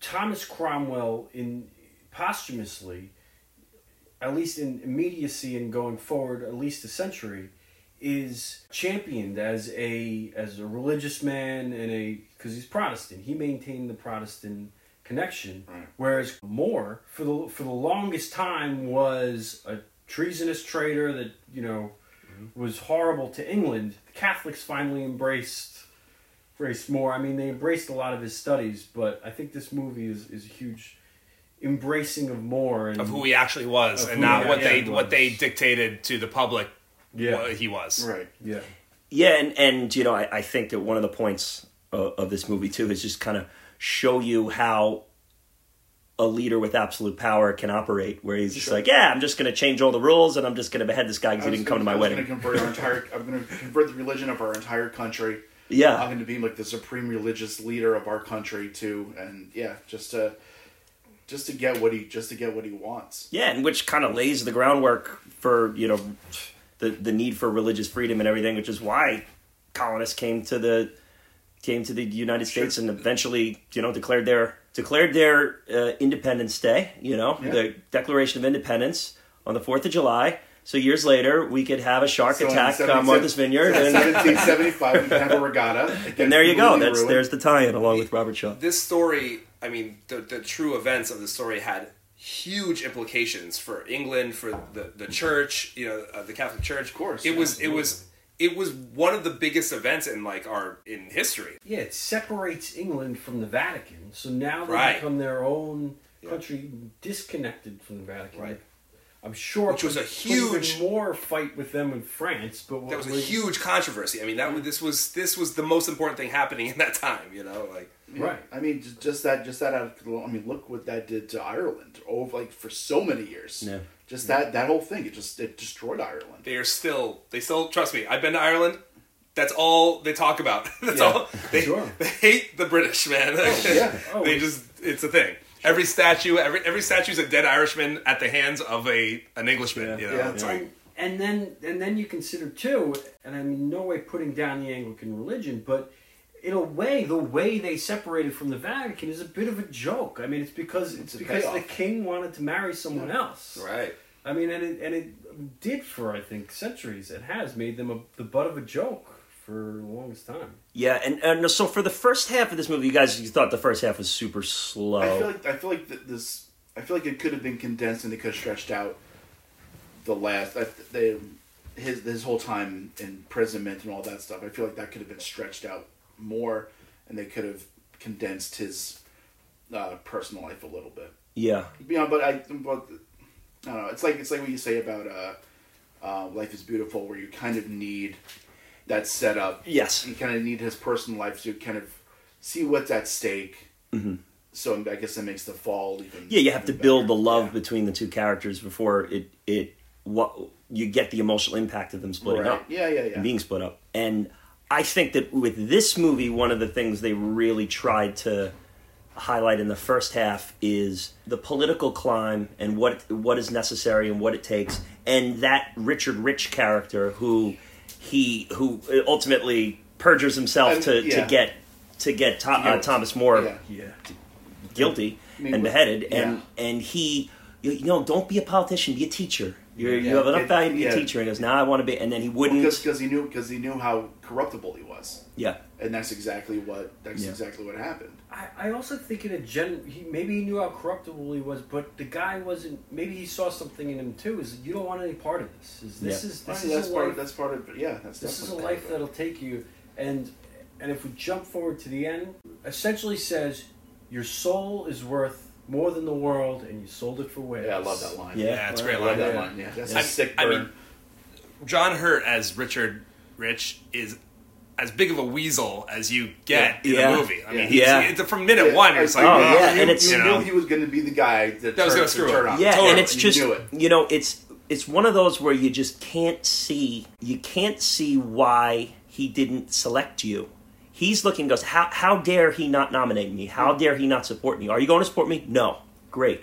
Thomas Cromwell, in posthumously, at least in immediacy and going forward, at least a century, is championed as a as a religious man and a because he's Protestant. He maintained the Protestant connection, Right. whereas More for the for the longest time was a treasonous traitor that you know mm-hmm. was horrible to England. The Catholics finally embraced embraced More. I mean, they embraced a lot of his studies, but I think this movie is, is a huge embracing of More and Of who he actually was, and not what they actually what they dictated to the public. Yeah. what he was. Right. yeah. Yeah, and, and you know, I, I think that one of the points of, of this movie too is just kind of show you how a leader with absolute power can operate. Where he's just Sure. like, yeah, I'm just going to change all the rules and I'm just going to behead this guy because he didn't come to gonna- my I was wedding. Gonna convert our entire, I'm going to convert the religion of our entire country. Yeah, I'm going to be like the supreme religious leader of our country too, and yeah, just to just to get what he just to get what he wants. yeah, and which kind of lays the groundwork for you know the the need for religious freedom and everything, which is why colonists came to the came to the United States and eventually you know declared their declared their uh, Independence Day. You know, Yeah. the Declaration of Independence on the Fourth of July. So years later, we could have a shark So attack 17 on Martha's Vineyard, In 1775, we can have a regatta. and there you go. That's ruined. there's the tie-in along with Robert Shaw. This story, I mean, the the true events of the story had huge implications for England, for the the church, you know, uh, the Catholic Church. Of course, it was it was it was one of the biggest events in like our in history. Yeah, it separates England from the Vatican. So now they Right. become their own country, disconnected from the Vatican. Right. I'm sure, Which was a put- put huge- even more fight with them in France. But what That was a was- huge controversy. I mean, that this was this was the most important thing happening in that time. You know, like Yeah. Right. I mean, just, just that, just that. Out of, I mean, look what that did to Ireland. over like for so many years. Yeah. Just that, that whole thing. It just it destroyed Ireland. they are still they still trust me. I've been to Ireland. that's all they talk about. That's Yeah. all they, Sure. they hate the British man. Oh, yeah. Oh, they just it's a thing. Every statue, every every statue's a dead Irishman at the hands of a an Englishman. Yeah. You know, Yeah. it's like and, and then and then you consider too, and I mean no way putting down the Anglican religion, but in a way, the way they separated from the Vatican is a bit of a joke. I mean, it's because it's, a because the king wanted to marry someone else. right. I mean, and it, and it did for I think centuries. It has made them a, the butt of a joke for the longest time. Yeah, and, and so for the first half of this movie, you guys you thought the first half was super slow. I feel like I feel like this. I feel like it could have been condensed and they could have stretched out the last. I, they, his his whole time in imprisonment and all that stuff. I feel like that could have been stretched out more, and they could have condensed his uh, personal life a little bit. yeah, You know, but I, but I don't know. It's like it's like what you say about uh, uh, Life is Beautiful, where you kind of need that setup. yes, You kind of need his personal life to kind of see what's at stake. Mm-hmm. So I guess that makes the fall even. yeah. You have to even build the love Yeah. between the two characters before it it what you get the emotional impact of them splitting Right. up. Yeah, yeah, yeah. and being split up. And I think that with this movie, one of the things they really tried to highlight in the first half is the political climb and what what is necessary and what it takes, and that Richard Rich character who he who ultimately perjures himself And- to, yeah. to get to get uh, Thomas More Yeah. Yeah. guilty I mean, and beheaded, and and he. You you know, don't be a politician. Be a teacher. You're, You have enough It- value to be a teacher. And he goes, "Now I want to be." And then he wouldn't. because he knew because he knew how corruptible he was, yeah, and that's exactly what that's exactly what happened. I, I also think in a gen, he maybe he knew how corruptible he was, but the guy wasn't. Maybe he saw something in him too. Is you don't want any part of this. Is this Yeah. is I this mean, is that's a part. life. Of, that's part of. Yeah, that's this is a life that'll take you, and and if we jump forward to the end, essentially says your soul is worth more than the world, and you sold it for it. Yeah, I love that line. Yeah. Yeah, it's a I great love line. that Yeah. line. Yeah, that's Yeah. a sick I mean, John Hurt as Richard Rich is as big of a weasel as you get Yeah. in Yeah. the movie. I mean, Yeah. he's, Yeah. it's from minute Yeah, one. It's like, Oh, oh, yeah, you, and it's- you you knew he was going to be the guy that, That was gonna screw to turn him. on. Yeah, Totally. and it's just knew it. you know it's it's one of those where you just can't see you can't see why he didn't select you. He's looking goes how how dare he not nominate me? How mm. dare he not support me? Are you going to support me? No, great.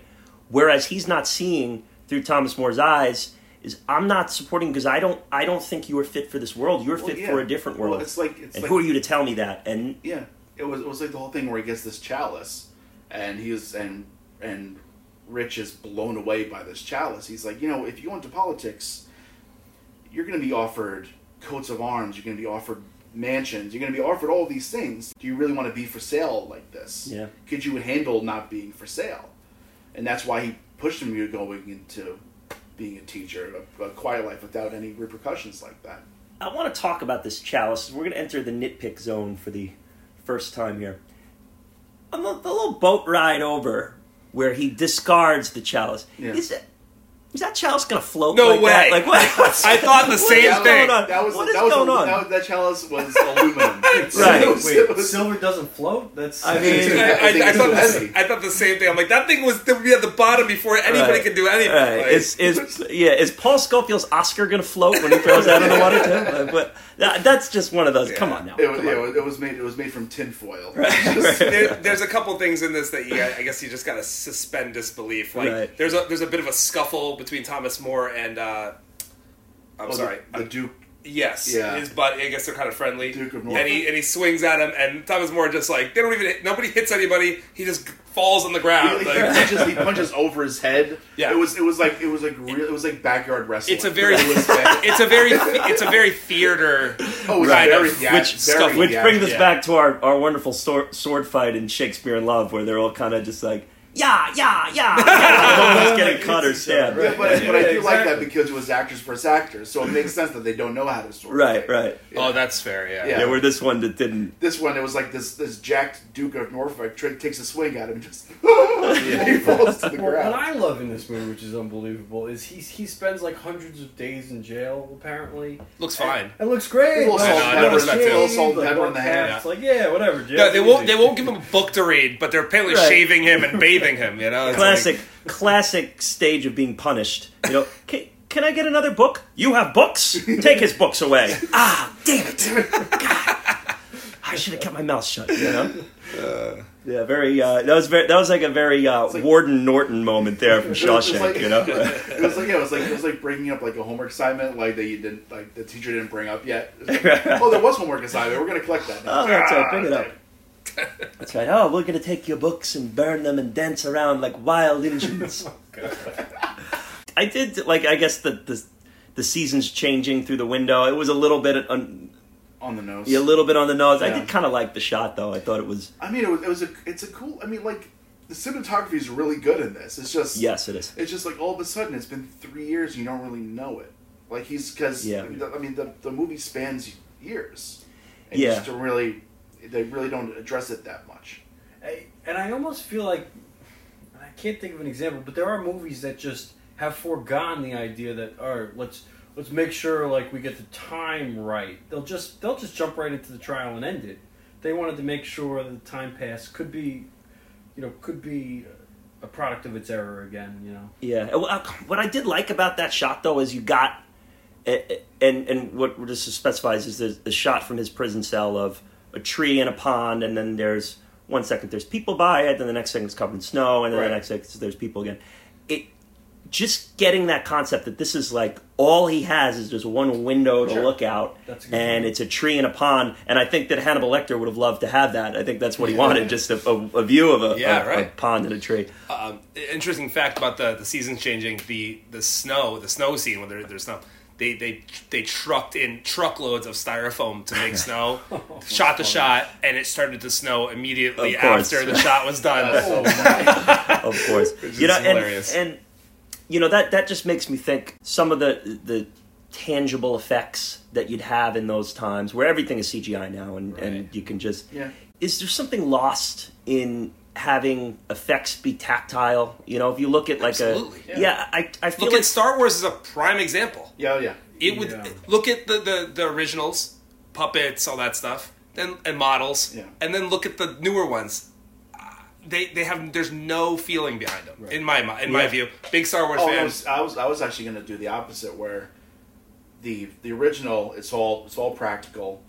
Whereas he's not seeing through Thomas More's eyes is I'm not supporting because I don't I don't think you are fit for this world. You're Well, fit yeah. for a different Well, world. it's like it's and like, who are you to tell me that? And Yeah, it was it was like the whole thing where he gets this chalice, and he's and and Rich is blown away by this chalice. He's like, you know, if you go into politics, you're going to be offered coats of arms. You're going to be offered mansions. You're going to be offered all these things. Do you really want to be for sale like this? Yeah. Could you handle not being for sale? And that's why he pushed him to going into being a teacher, a, a quiet life without any repercussions like that. I want to talk about this chalice. We're going to enter the nitpick zone for the first time here. On the, the little boat ride over where he discards the chalice. Yeah. Is it? Is that chalice going to float? No like That? way. Like what? I thought the same is thing. Going on? That was what is that was going a, on? That, that chalice was aluminum. Right. It was- Wait, was- silver doesn't float. That's I mean- I, I, I I thought the. I thought the same thing. I'm like, that thing was to be at the bottom before anybody Right. could do anything. Right. Like, Is is yeah? Is Paul Scofield's Oscar going to float when he throws out in the water too? Like, but that, that's just one of those. Come on now. It was, yeah, on. it was- it was made. It was made from tinfoil. there, there's a couple things in this that you, I guess you just gotta suspend disbelief. Like Right. there's a there's a bit of a scuffle between Thomas More and uh, I'm Oh, sorry, The, the Duke. yes, Yeah. his butt. I guess they're kind of friendly. Duke of and he and he swings at him, and Thomas More just like they don't even hit, nobody hits anybody. He just falls on the ground. he Like, punches, he punches over his head. Yeah. It was. It was like. It was like. Real, it was like backyard wrestling. it's a very It was bad. it's a very it's a very theater. Oh, right. was kind very of- thea- which very which theatrical. brings us yeah. back to our, our wonderful sword, sword fight in Shakespeare in Love, where they're all kind of just like, yeah, yeah, yeah, yeah. no getting cut or stabbed. Yeah, but, I- but I do Yeah, like that because it was actors versus actors, so it makes sense that they don't know how to sword Right, fight. right. Oh, that's fair. Yeah. Yeah. Yeah, where this one that didn't. This one, it was like this this jacked Duke of Norfolk tra- takes a swing at him and just he falls to the Well, what. I love in this movie, which is unbelievable, is he he spends like hundreds of days in jail. Apparently, Looks fine. it looks great. A little salt and Like, pepper, like, respect to it. shaved, A little salt and like, in the hand. worked. It's like yeah, whatever. jail's No, they won't. They won't give him a book to read, but they're apparently Right. shaving him and bathing him. You know, It's Classic, classic stage of being punished. You know, can, can I get another book? You have books? Take his books away. ah, damn it. God. I should have kept my mouth shut, you know? yeah, very, uh, that was very, that was like a very, uh, like- Warden Norton moment there from It was just Shawshank, like- you know? it was like yeah, it was like it was like bringing up like a homework assignment like that you didn't like the teacher didn't bring up yet. It's like, oh, there was homework assignment. We're gonna collect that. Now. Oh, that's right. Bring it Ah, up. That's right. Oh, we're gonna take your books and burn them and dance around like wild Indians. Oh, I did like. I guess the the the seasons changing through the window. It was a little bit on On the nose. Yeah, a little bit on the nose. I did kind of like the shot though. I thought it was I mean, it was, it was a it's a cool. I mean, like the cinematography is really good in this. It's just yes, it is. It's just like all of a sudden it's been three years and you don't really know it. Like he's because Yeah. I mean, the, I mean the the movie spans years. And you Yeah. just don't really they really don't address it that much. I, and I almost feel like I can't think of an example, but there are movies that just have foregone the idea that all right, let's let's make sure like we get the time right. They'll just they'll just jump right into the trial and end it. They wanted to make sure that the time pass could be, you know, could be a product of its error again. You know. Yeah. Uh, What I did like about that shot though is you got, and and what this specifies is the, the shot from his prison cell of a tree and a pond, and then there's one second there's people by it, then the next second it's covered in snow, and then Right. the next second there's people again. It just getting that concept that this is like all he has is just one window to Sure. look out, That's a good and it's a tree and a pond. And I think that Hannibal Lecter would have loved to have that. I think that's what he wanted, just a, a, a view of a, Yeah, a- a pond and a tree. Um, interesting fact about the the seasons changing. The the snow, the snow scene when there, there's snow. They, they they trucked in truckloads of styrofoam to make snow, shot the shot, and it started to snow immediately after the shot was done. Oh of course. You know, is and, and you know that that just makes me think some of the the tangible effects that you'd have in those times where everything is CGI now and, and you can just Yeah. is there something lost in having effects be tactile? You know, if you look at like Absolutely. a yeah, I I feel Look like at Star Wars as a prime example. Yeah, yeah. It would Yeah. look at the, the the originals, puppets, all that stuff, then and models, Yeah. and then look at the newer ones. Uh, They they have there's no feeling behind them in my in my Yeah. view. Big Star Wars Oh, I was, I was I was actually going to do the opposite where the the original it's all it's all practical.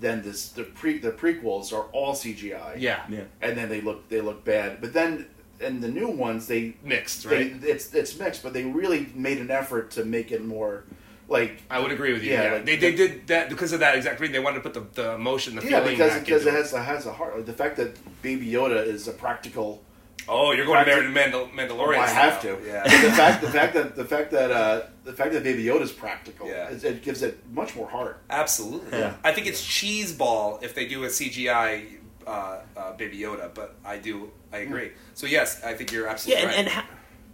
Then this the pre the prequels are all CGI. yeah, yeah. and then they look they look bad. But then in the new ones they mixed, they, right? it's it's mixed, but they really made an effort to make it more like I would agree with you. Yeah, Yeah, like they, they did that because of that exact reason. They wanted to put the, the emotion, the yeah feeling because back because into it has it has a heart. Like the fact that Baby Yoda is a practical. Oh, you're going to Practic- Mandal- Mandalorian. I have to. Yeah. the fact the fact that the fact that uh, the fact that Baby Yoda is practical. Yeah. It, it gives it much more heart. Absolutely. Yeah. I think it's cheese ball if they do a CGI uh, uh, Baby Yoda, but I do I agree. So yes, I think you're Yeah, absolutely and, right. and ha-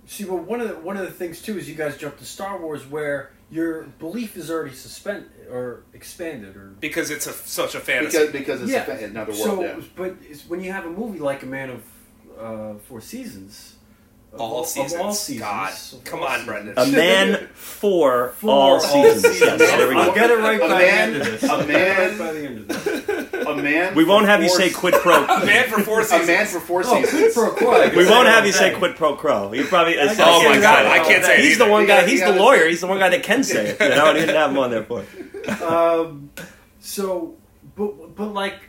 See, well, one of the one of the things too is you guys jump to Star Wars where your belief is already suspended or expanded or because it's a, such a fantasy. Because because it's yeah. a, fa- another world. So, yeah. but it's when you have a movie like A Man of uh, Four Seasons, of all of seasons. all seasons, God, come all on, seasons. Brendan. a man for, For all all seasons. seasons. Yes, there we I'll go. get it right A by man- the end of this. a I'll get it man- right by the end of this. a man. We won't have you say s- quid pro. A man for four seasons. A man for four Oh, quid seasons. pro quo. We won't have you say day. quid pro quo. You probably. I it's- can't Oh say my God, I can't say it He's the one guy. He's the lawyer. He's the one guy that can say it. You know, and he didn't have him on there for. um, so, but but like,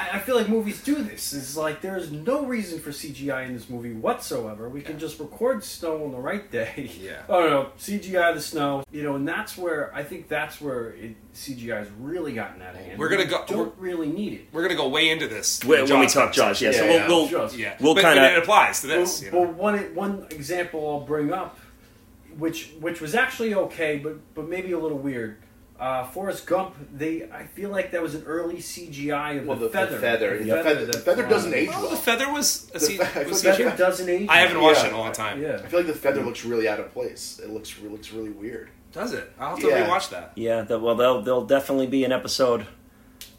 I, I feel like movies do this. It's like there is no reason for CGI in this movie whatsoever. We can just record snow on the right day. Yeah. Oh no, CGI the snow. You know, and that's where I think that's where it, CGI has really gotten out of hand. We're gonna We go- Don't really need it. We're gonna go way into this When, when we Jaws talk Jaws, yeah. so Yeah, we'll, yeah. we'll Jaws. Yeah, We'll but, kinda- it applies to this. Well, you know? well, one one example I'll bring up, which which was actually okay, but but maybe a little weird. Uh, Forrest Gump, they I feel like that was an early CGI of Well, the, the, feather. the feather. The The feather, the feather doesn't flies. age Oh, the feather was a The fe- was the The CGI? feather doesn't age. I haven't watched Yeah. it in a long time. Yeah. I feel like the feather looks really out of place. It looks it looks really weird. Does it? I'll have to Yeah. rewatch that. Yeah, the, well, there'll there'll definitely be an episode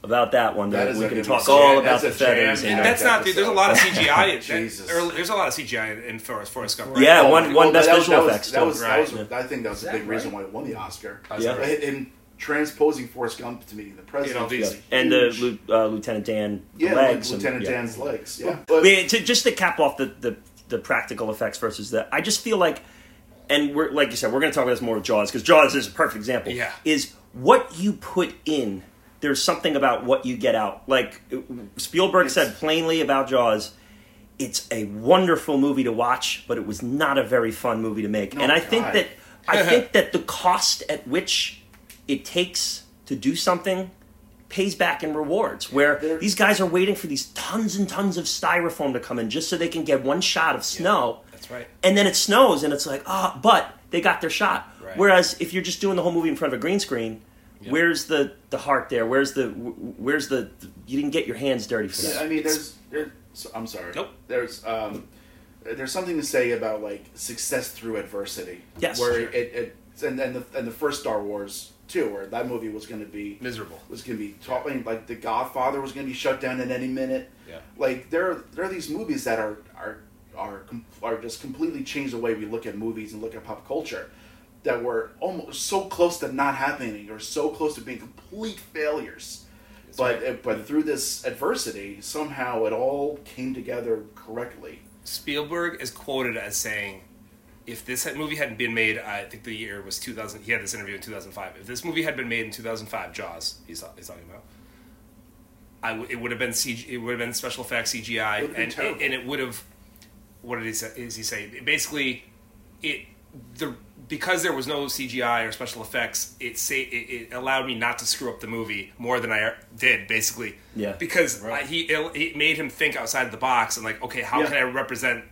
about that one. That That is we can talk one. all about the a feathers. jam. and- And that's not. episode. There's a lot of CGI. in- Jesus. there- there's a lot of CGI in, in Forrest, Forrest Gump. right? Yeah, Oh, one- one well, best that was- visual that was- effects, That too. was, that Right. was, I think that was Is a that big reason why it won the Oscar. Yeah. In, in transposing Forrest Gump to me, the president. You know, Yeah. and the uh, Lieutenant Dan yeah, legs. like and- Lieutenant yeah. Dan's legs. Yeah, I but mean, to, just to cap off the, the, the practical effects versus the, I just feel like and we're like you said, we're going to talk about this more with Jaws because Jaws is a perfect example. Yeah. is what you put in. There's something about what you get out. Like Spielberg said plainly about Jaws, it's a wonderful movie to watch, but it was not a very fun movie to make. No, and I think that I think that the cost at which it takes to do something pays back in rewards. Where There- these guys are waiting for these tons and tons of styrofoam to come in just so they can get one shot of snow. That's right. And then it snows, and it's like, ah, but they got their shot. Right. Whereas if you're just doing the whole movie in front of a green screen, where's the the heart there? Where's the where's the you didn't get your hands dirty for that? I mean, there's. There, so, I'm sorry. Nope. There's um, there's something to say about like success through adversity. Yes. Where Sure. it, it and and the and the first Star Wars too, where that movie was going to be Miserable. was going to be talking like the Godfather was going to be shut down at any minute. Yeah. Like there there are these movies that are are are com- are just completely changed the way we look at movies and look at pop culture. That were almost so close to not happening or so close to being complete failures. but right. but through this adversity, somehow it all came together correctly. Spielberg is quoted as saying, "If this movie hadn't been made, I think the year was 2000. He had this interview in 2005. If this movie had been made in 2005, Jaws, he's, he's talking about, I w- it would have been CG, it would have been special effects CGI, It would've been and terrible. and it would have. What did he say? Is he say basically, it the because there was no CGI or special effects, it say it, it allowed me not to screw up the movie more than I did basically. Yeah. Because I, he it made him think outside the box and like, okay, how Yeah. can I represent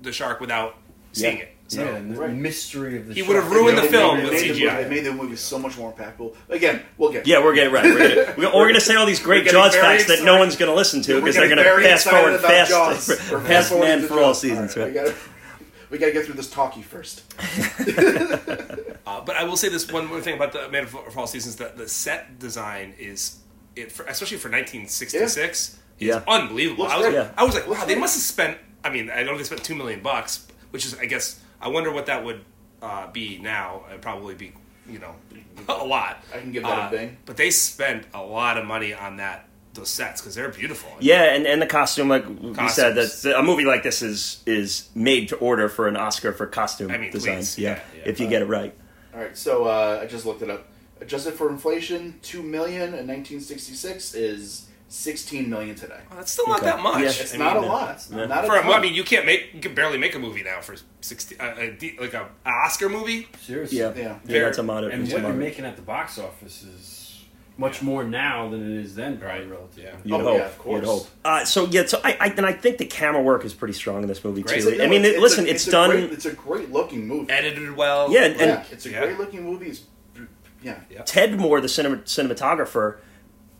the shark without seeing Yeah. it? So yeah, and the Right. mystery of the He shark. would have ruined the film made, with it made the CGI. movie, it made the movie so much more impactful. Again, we'll get Yeah, we're getting right. We're gonna, we're, we're gonna say all these great We're Jaws very facts that no one's gonna listen to because they're gonna very fast forward about fast, Jaws. Fast-forwarding man for all seasons. All right? right, we, gotta, we gotta get through this talkie first. Uh, but I will say this one more thing about the Man for, for All Seasons: that the set design is, it, for, especially for 1966, Yeah. is unbelievable. I was, great. like, I was like, wow, they must have spent. I mean, I know they spent two million bucks, which is, I guess, I wonder what that would uh, be now. It'd probably be, you know, a lot. I can give that a Uh, bing. But they spent a lot of money on that those sets because they're beautiful. Yeah, and, and the costume, like we said, Costumes. that a movie like this is is made to order for an Oscar for costume I mean, design. yeah, yeah, yeah. if you get it right. All right, so uh, I just looked it up. Adjusted for inflation, two million in 1966 is 16 million today. Oh, that's still not Okay. that much. Yeah. It's I not mean, a lot. It's yeah. not a For, ton. I mean, you can't make, you can barely make a movie now for sixty, uh, a, like a, an Oscar movie. Seriously. Yeah, Yeah. yeah, that's a moderate. And it's a what you're making at the box office is much more now than it is then, probably Right. relative. Yeah. You'd Oh, hope. yeah, of course. You'd hope. Uh, so yeah, so I, I and I think the camera work is pretty strong in this movie Great. too. No, I mean, it's- it's listen, a- it's, a done. Great, it's a great looking movie. Edited well. Yeah, and- yeah, it's a Yeah. great looking movie. It's, yeah. Ted Moore, the cinema, cinematographer,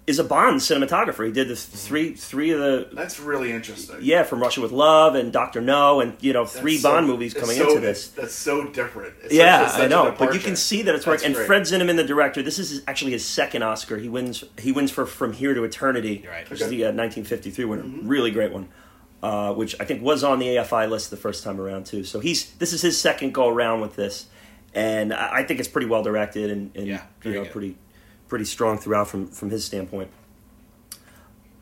is a Bond cinematographer. He did the three three of the That's really interesting. yeah from Russia with Love and Doctor No and you know three That's so- Bond movies coming so- into this. That's so different. It's Yeah, such a- such I a know, but you can see that it's working. And. Fred Zinnemann, the director, this is actually his second Oscar. He wins. He wins for From Here to Eternity, Right. which is the uh, 1953 winner. Mm-hmm. Really great one, uh, which I think was on the AFI list the first time around too. So he's this is his second go around with this, and I I think it's pretty well directed and, and Yeah, you know good. pretty pretty strong throughout from from his standpoint.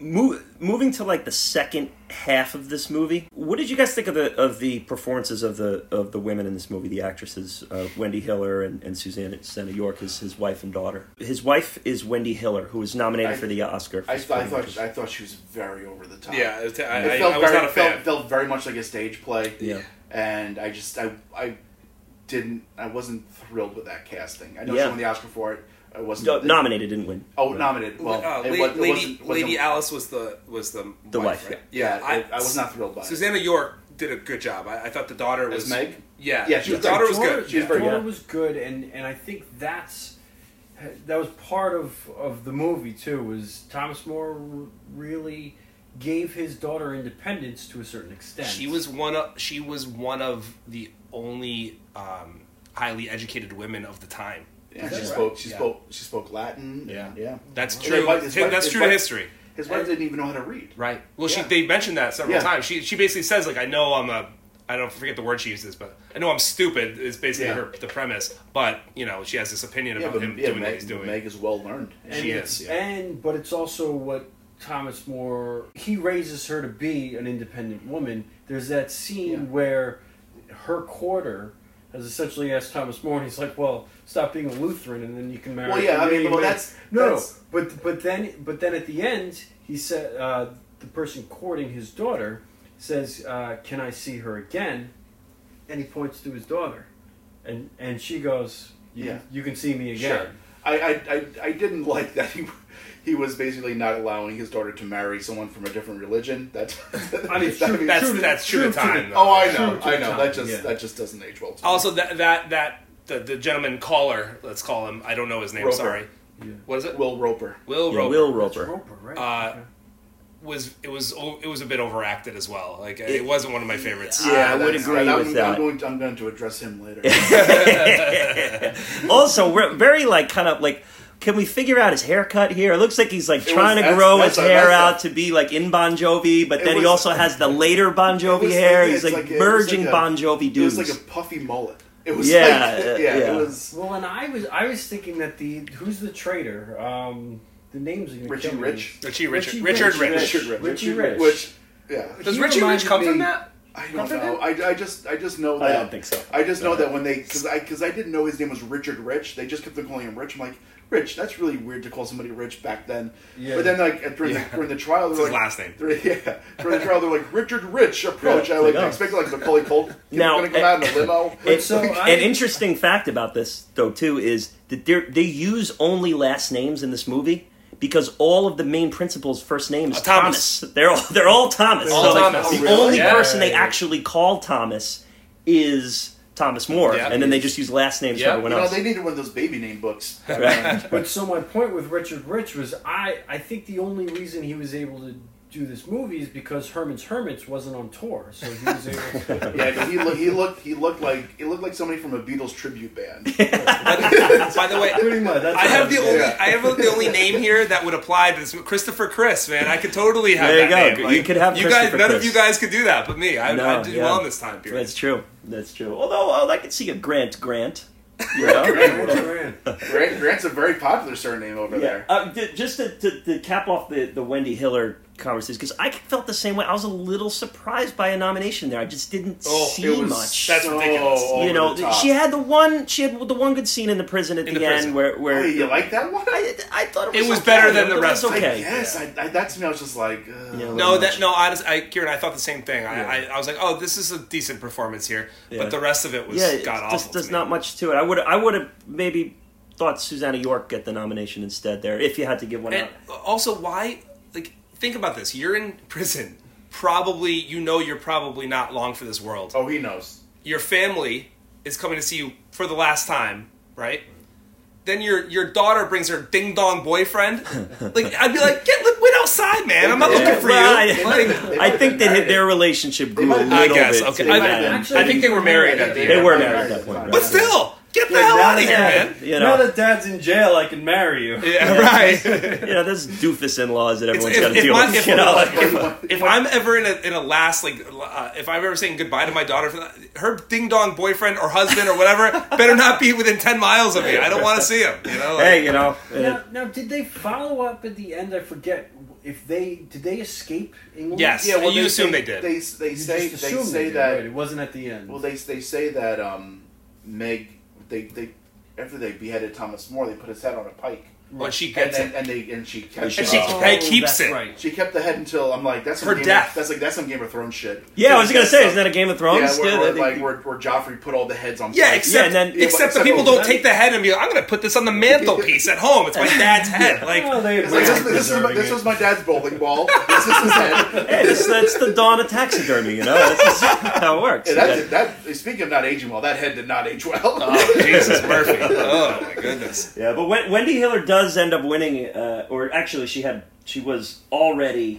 Mo- moving to like the second half of this movie, what did you guys think of the of the performances of the of the women in this movie? The actresses, uh, Wendy Hiller and, and Susannah, Susannah York, his his wife and daughter. His wife is Wendy Hiller, who was nominated I- for the Oscar. For I, I thought actress. I thought she was very over the top. Yeah, it- I, it felt I was very not a felt, felt very much like a stage play. Yeah. and I just I I didn't I wasn't thrilled with that casting. I know Yeah. she won the Oscar for it. I wasn't No, nominated, didn't win. Oh, nominated. Well, uh, it La- it Lady wasn't- wasn't- Lady Alice was the was the The wife, right? Yeah, I, I was not thrilled by it. Susannah York did a good job. I, I thought the daughter was As Meg? Yeah, Yeah, she the was daughter was good. She was yeah. very Daughter good. was good, and and I think that's that was part of of the movie too. Was Thomas More really gave his daughter independence to a certain extent? She was one of she was one of the only um, highly educated women of the time. Yeah, she that spoke. She Yeah. spoke. She spoke Latin. Yeah. yeah. That's true. his wife- his wife- That's his true to history. His wife didn't even know how to read. Right. Well, Yeah. she they mentioned that several Yeah. times. She she basically says like I know I'm a I don't forget the word she uses, but I know I'm stupid is basically Yeah. her the premise. But you know she has this opinion Yeah, about but him yeah, doing what Meg, he's doing. Meg is well learned. and she it's- is, yeah. and but it's also what Thomas More he raises her to be an independent woman. There's that scene Yeah. where her quarter has essentially asked Thomas More, and he's like, "Well, stop being a Lutheran, and then you can marry." Well, yeah, I mean, well, that's- no, that's- but but then but then at the end, he said uh, the person courting his daughter says, uh, "Can I see her again?" And he points to his daughter, and and she goes, Yeah. you can see me again." Sure. I, I, I, I didn't like that he he was basically not allowing his daughter to marry someone from a different religion. That I mean, that true- That's True that's true, true to time. the- though. oh, I know, to I know. time, That just yeah. that just doesn't age well. To me. Also, that that that the, the gentleman caller, let's call him. I don't know his name. Roper. Sorry. Yeah. What is it? Will Roper. Will Yeah, Roper. Will That's Roper. Roper, right? Uh, Okay. was it was it was a bit overacted as well. Like it, wasn't one of my favorites. Yeah, I would that's- agree I'm, with I'm that. going to, I'm going to address him later. also, we're very like kind of like. Can we figure out his haircut here? It looks like he's like It trying was- to grow that's his a- hair that's out to be like in Bon Jovi, but It then he also has the later Bon Jovi was hair. like- he's like, like a- it was merging like a- Bon Jovi dudes. It was like a puffy mullet. It was Yeah, like, yeah, yeah. it was Well, and I was I was thinking that the who's the traitor? Um, the names are gonna Richie. Rich. Richie Richard Richard Rich. Rich. Richard Rich. Richie Rich. Which, yeah. Does Richie Rich reminded come from that? I don't Comfort know. I, I just I just know that I don't think so. I just know that when they because I because I didn't know his name was Richard Rich. They just kept on calling him Rich. I'm like Rich. That's really weird to call somebody Rich back then. Yeah. But then like during Yeah. the during the trial, they're his like last name. they're- yeah. During the trial, they're like Richard Rich approach. I like I know. expected like Macaulay Culkin Now, going to come out in a eh, limo. Eh, it- so eh, I- an interesting fact about this, though, too, is that they they use only last names in this movie because all of the main principals' first name is Uh, Thomas. Thomas. They're all they're all Thomas. All so Thomas. the Oh, really? only Yeah. person they Yeah, yeah. actually call Thomas is Thomas More, Yeah. and then they just use last names Yeah. for everyone You know, else. they needed one of those baby name books. But so my point with Richard Rich was I I think the only reason he was able to do this movie is because Herman's Hermits wasn't on tour, so he was able. to... yeah, 'cause he looked he looked he looked like he looked like somebody from a Beatles tribute band. By the way, Pretty much. That's I have the only Yeah. I have the only name here that would apply to this. Christopher Chris, man. I could totally have There you that go. name. You could have you guys. Christopher None of you guys could do that, but me. I, No, I did yeah. well in this time period. That's true. That's true. Although oh, I could see a Grant Grant. You know? Grant. Grant, Grant's a very popular surname over Yeah. there. Uh, d- just to, to, to cap off the, the Wendy Hiller conversation, because I felt the same way. I was a little surprised by a nomination there. I just didn't Oh, see it was much. That's so ridiculous. over you know, she had the one. She had the one good scene in the prison at In the, the end where where Hey, you like that one? I, I thought it It was, was okay. better than the rest of it. Okay, Yes, I, I, that to me, I was just like, uh, Yeah, No, much. that no. Honestly, I, Kieran, I thought the same thing. I, Yeah. I, I was like, oh, this is a decent performance here, Yeah. but the rest of it was yeah, god awful. there's not much to it. I would I would have maybe thought Susannah York get the nomination instead there if you had to give one And out. also, why? Like, think about this. You're in prison. Probably, you know, you're probably not long for this world. oh, he knows. Your family is coming to see you for the last time, right? Then your your daughter brings her ding dong boyfriend. Like, I'd be like, get wait outside, man. I'm not Yeah. looking for you. Well, I- Like, they I think have that their relationship grew a little I guess, bit. okay. to I- that. Actually, I think they were married at the They were married at that point. But still, get the Yeah, hell now out of that here, man. You Now that Dad's in jail, I can marry you. Yeah, right. you know, there's doofus in-laws that everyone's got to if deal my- with. if- you know, like- if, if I'm ever in a in a last like uh, if I'm ever saying goodbye to my daughter, for that, her ding dong boyfriend or husband or whatever better not be within ten miles of me. I don't want to see him. You know. like- hey, you know, Now, now, did they follow up at the end? I forget if they did they escape England. Yes. Yeah, well, You they, assume they, they did. They, they You say just they assumed say did, that. right? it wasn't at the end. Well, they they say that um, Meg they they after they beheaded Thomas More, they put his head on a pike, But she and gets then it. and they and she kept And she, uh, hey, keeps that's it. right. she kept the head until I'm like that's some Her Game death. Of, that's like that's some Game of Thrones shit. yeah, I was gonna say, That's isn't that a Game of Thrones? Yeah, where, where, they- like where, where Joffrey put all the heads on. Yeah, pikes. except and then- Yeah, except the people don't take the head and be like, I'm going to put this on the mantelpiece at home. It's my dad's head. Like, Oh, they It's like, this, this, is my, this was my dad's bowling ball. This is his head. hey, this, that's the dawn of taxidermy. You know, that's just how it works. Yeah, You that, that, speaking of not aging well, that head did not age well. oh Jesus, Murphy. Oh my goodness. Yeah, but Wen- Wendy Hiller does end up winning, uh, or actually, she had she was already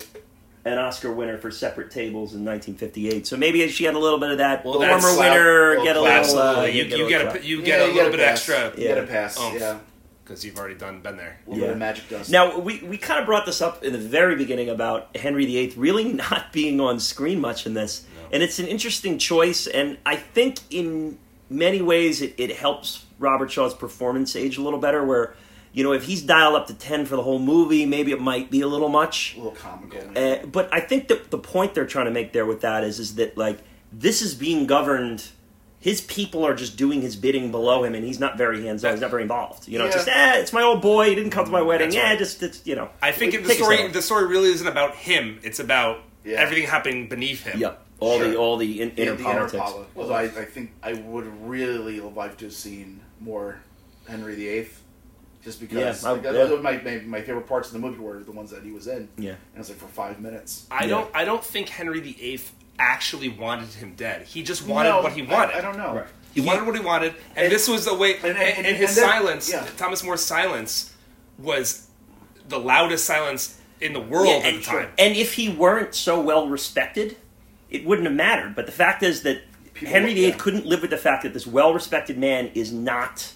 an Oscar winner for Separate Tables in 1958. So maybe she had a little bit of that Well, former that's- winner well, get a little. Uh, Absolutely. You, get you a get little a you Yeah, get a you little bit pass. extra You get a pass. oomph. Yeah, because you've already done been there. a little bit Yeah. of magic dust. Now we we kind of brought this up in the very beginning about Henry VIII really not being on screen much in this, and it's an interesting choice, and I think in many ways it, it helps Robert Shaw's performance age a little better. Where you know if he's dialed up to ten for the whole movie, maybe it might be a little much. a little comical. Uh, but I think that the point they're trying to make there with that is is that like this is being governed his people are just doing his bidding below him, and he's not very hands on. He's not very involved. You know, Yeah. just eh, it's my old boy. He didn't come to my wedding. That's Yeah, right. just it's you know. I think the story the story really isn't about him. It's about Yeah. everything happening beneath him. Yep. All the all the in, inner the politics. poli- Although I, I think I would really like to have seen more Henry VIII, just because Yeah, I- like, yeah. those are my, my my favorite parts of the movie were the ones that he was in. Yeah. and it was like for five minutes. I Yeah. don't. I don't think Henry VIII actually wanted him dead. He just wanted No, what he wanted. I, don't know. Right. He wanted what he wanted, and, And- this was the way. And, and- and, and- his and then- silence, yeah. Thomas More's silence, was the loudest silence in the world Yeah, at the time. and if he weren't so well respected, it wouldn't have mattered. But the fact is that People- Henry VIII yeah. couldn't live with the fact that this well respected man is not.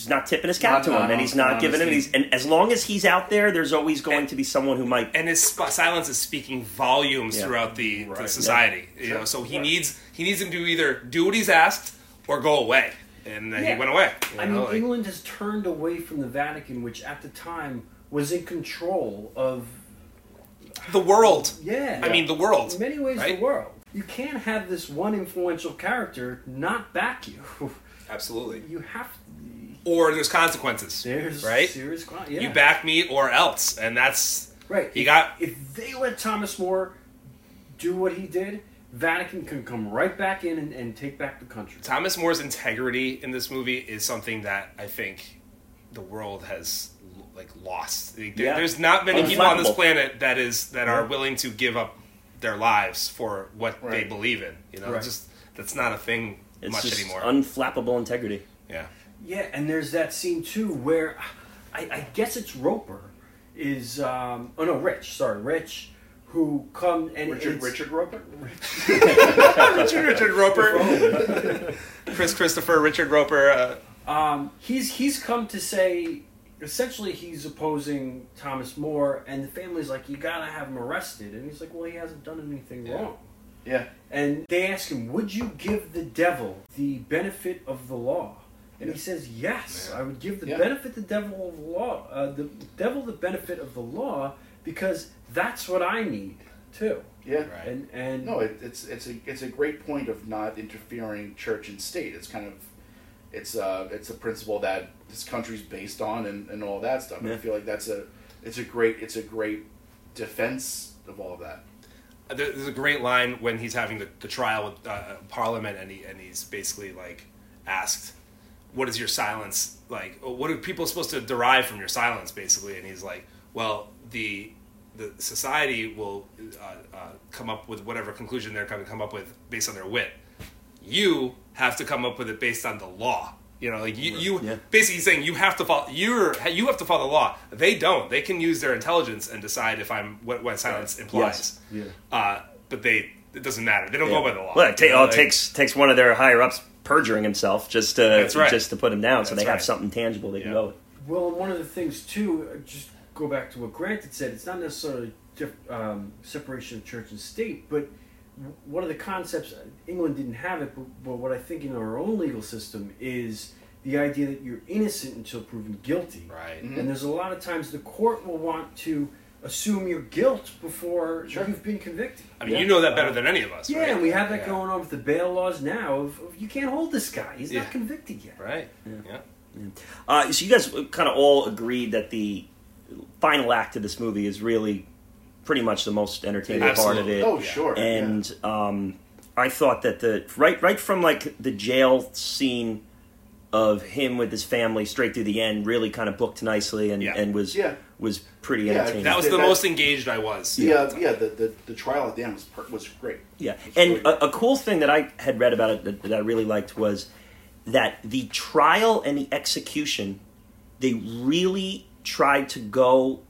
He's not tipping his cap Not- to him, not and he's not not giving him. honestly. He's, and as long as he's out there, there's always going And- to be someone who might. and his sp- silence is speaking volumes Yeah. throughout the, the Right. society. You Sure. know, so he Right. needs he needs him to either do what he's asked or go away, and then Yeah. he went away. you I know, mean, like- England has turned away from the Vatican, which at the time was in control of. the world. Yeah. I mean, the world. In many ways, right? the world. You can't have this one influential character not back you. Absolutely. You have. Or there's consequences. There's right. serious. con- Yeah. You back me or else, and that's Right. He if, got- If they let Thomas More do what he did, Vatican can come right back in and, and take back the country. Thomas More's integrity in this movie is something that I think the world has like lost. There- Yeah. There's not many people on this planet that is that are willing to give up their lives for what they believe in. You know, Right. just that's not a thing It's much just anymore. unflappable integrity. yeah. Yeah, and there's that scene too where I, I guess it's Roper is um, oh no Rich sorry Rich who come and Richard it's, Richard Roper. Richard Richard Roper, Chris Christopher Richard Roper. Uh, um, he's he's come to say essentially he's opposing Thomas More and the family's like you gotta have him arrested and he's like well he hasn't done anything Yeah. wrong Yeah, and they ask him would you give the devil the benefit of the law and he says yes Yeah. I would give the Yeah. benefit the devil of the law uh, the devil the benefit of the law because that's what I need too yeah. Right. and and No, it, it's it's a it's a great point of not interfering church and state. It's kind of it's uh it's a principle that this country's based on and, and all that stuff. And I feel like that's a it's a great it's a great defense of all of that. there's a great line when he's having the, the trial with uh, Parliament, and he and he's basically like asked, "What is your silence like? What are people supposed to derive from your silence?" Basically, and he's like, "Well, the the society will uh, uh, come up with whatever conclusion they're going to come up with based on their wit. You have to come up with it based on the law." You know, like you, you Yeah. basically saying you have to follow. You're you have to follow the law. They don't. They can use their intelligence and decide if I'm what, what silence implies. yeah Uh, but they it doesn't matter. They don't go by the law. Well, it, ta- You know, oh, it like- takes takes one of their higher ups perjuring himself just to right. just to put him down, so That's they have right. something tangible they can go with. Well, one of the things too, uh, just go back to what Grant had said. It's not necessarily diff, um, separation of church and state, but one of the concepts England didn't have it, but, but what I think in our own legal system is the idea that you're innocent until proven guilty. right. Mhm. And there's a lot of times the court will want to assume your guilt before Sure. you've been convicted. I mean, you know that better than any of us. Yeah, right? and we have that Yeah. going on with the bail laws now. Of, of you can't hold this guy; he's Yeah. not convicted yet. Right. Yeah. Yeah. Uh, so you guys kind of all agreed that the final act of this movie is really pretty much the most entertaining part of it. Oh Yeah. sure. and um, I thought that the right right from like the jail scene of him with his family straight through the end really kind of booked nicely and, Yeah. and was Yeah. was pretty Yeah, entertaining. That was the That- most engaged I was. yeah, yeah, yeah. The, the the trial at the end was per- was great. Yeah, It's and really- a, a cool thing that I had read about it that, that I really liked was that the trial and the execution, they really tried to go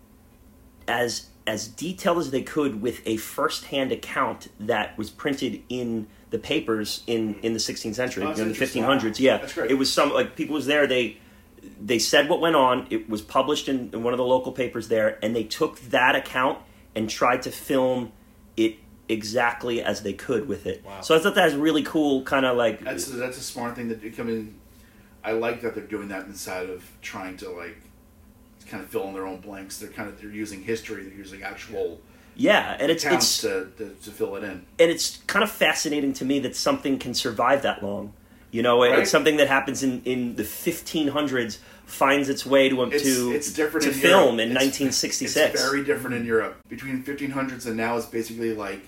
as as detailed as they could with a first-hand account that was printed in the papers in in the 16th century, Oh, that's in the 1500s. Yeah, it was some like people was there. They they said what went on. It was published in, in one of the local papers there, and they took that account and tried to film it exactly as they could with it. Wow. So I thought that was really cool, kind of like That's that's a smart thing that you come in. I like that they're doing that inside of trying to like kind of fill in their own blanks. They're kind of they're using history. They're using actual Yeah, and it's it's to, to to fill it in. and it's kind of fascinating to me that something can survive that long. You know, Right. it's something that happens in, in the 1500s finds its way to It's to it's different to in film Europe. in It's- 1966. It's very different in Europe. Between 1500s and now is basically like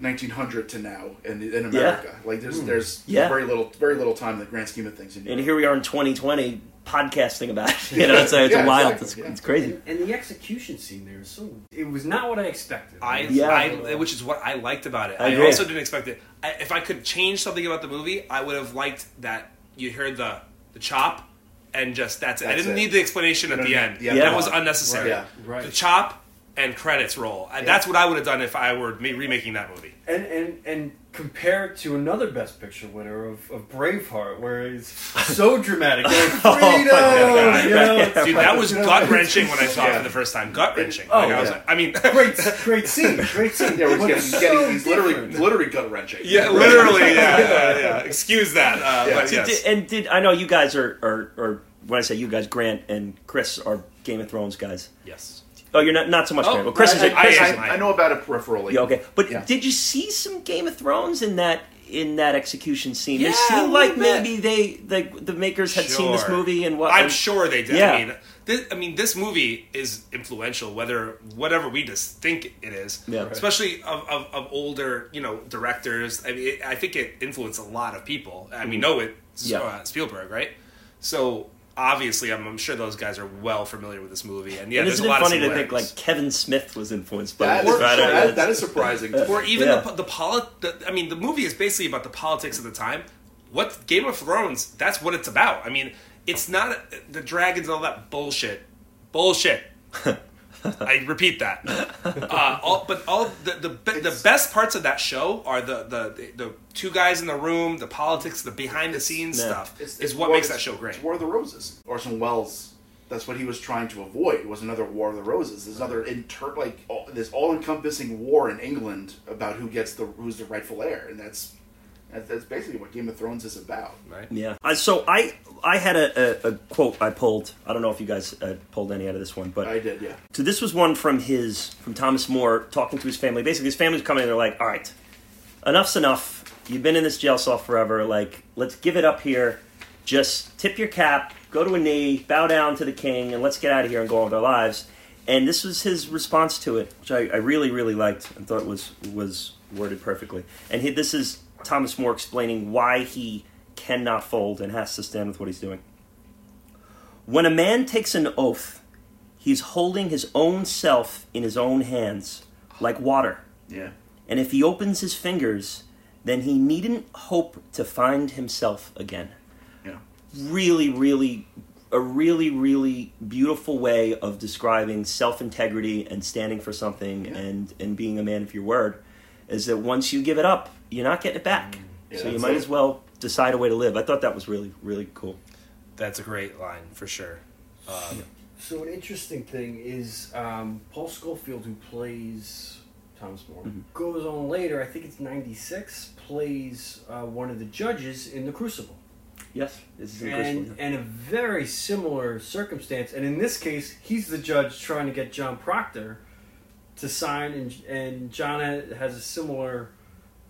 1900 to now in in America. Like there's there's Hmm. Yeah. very little very little time in the grand scheme of things in and here we are in 2020 podcasting about it. You know, it's, it's Yeah, wild. exactly, It's, yeah. it's crazy. And, and the execution scene there is so. It was not what I expected. I, Yeah. I, which is what I liked about it. I I, also didn't expect it. I, if I could change something about the movie, I would have liked that you heard the the chop and just that's it. I didn't it. need the explanation at the don't end. need- yeah, that was unnecessary. Yeah. Right. The chop and credits roll. And That's what I would have done if I were me remaking that movie. And and and compared to another Best Picture winner of, of Braveheart, where it's so dramatic, like, freedom, God. you know, it's Dude, that was gut wrenching when I saw it for the first time. Gut wrenching. Oh, like, I was yeah. like, I mean, Great, great scene, great scene. yeah, we're getting, it's getting so he's literally literally gut wrenching. yeah, literally, yeah, yeah, yeah. Excuse that, uh, Yeah. but Did- yes. and did I know you guys are, are, are when I say you guys, Grant and Chris are Game of Thrones guys. yes. Oh, you're not not so much Oh, Well, Chris I, is. I, A, Chris I, is I, I know about it peripherally. yeah, okay, but Yeah. did you see some Game of Thrones in that in that execution scene? Yeah, it a seemed little like bit. maybe they the the makers had seen this Sure. movie and what I'm and- sure they did. Yeah. I mean, this, I mean, this movie is influential, whether whatever we just think it is. Yeah. Right. Especially of, of, of older, you know, directors. I mean, it, I think it influenced a lot of people, and we know it. Yeah. Uh, Spielberg, right? So obviously, I'm, I'm sure those guys are well familiar with this movie, and yeah, and there's isn't a it lot funny of to think like. Kevin Smith was influenced by That this? Uh, that, that is surprising. or even Yeah. the the polit. The, I mean, the movie is basically about the politics of the time. What Game of Thrones? That's what it's about. I mean, it's not the dragons and all that bullshit. Bullshit. I repeat that. Uh, all, but all the the, be, the best parts of that show are the, the the two guys in the room, the politics, the behind the scenes Yeah. stuff. It's- is what War- makes that show great. It's War of the Roses. Orson Welles. That's what he was trying to avoid. Was another War of the Roses. There's another inter like all, this all-encompassing war in England about who gets the who's the rightful heir, and that's that's, that's basically what Game of Thrones is about. Right. Yeah. Uh, so I I had a, a, a quote I pulled. I don't know if you guys uh, pulled any out of this one, but I did, yeah. So this was one from his from Thomas More talking to his family. Basically, his family's coming and they're like, "All right, enough's enough. You've been in this jail cell forever. Like, let's give it up here. Just tip your cap, go to a knee, bow down to the king, and let's get out of here and go on with our lives." And this was his response to it, which I, I really, really liked and thought was was worded perfectly. And he, this is Thomas More explaining why he cannot fold and has to stand with what he's doing. When a man takes an oath, he's holding his own self in his own hands, like water. Yeah. And if he opens his fingers, then he needn't hope to find himself again. Yeah. Really, really, a really, really beautiful way of describing self integrity and standing for something Yeah. and, and being a man of your word is that once you give it up, you're not getting it back. Yeah, so you might it. as well decide a way to live. I thought that was really, really cool. That's a great line for sure. Um, So an interesting thing is um, Paul Scofield, who plays Thomas More, goes on later. I think it's '96. Plays uh, one of the judges in The Crucible, Yes, this is and and a very similar circumstance. And in this case, he's the judge trying to get John Proctor to sign, and and John has a similar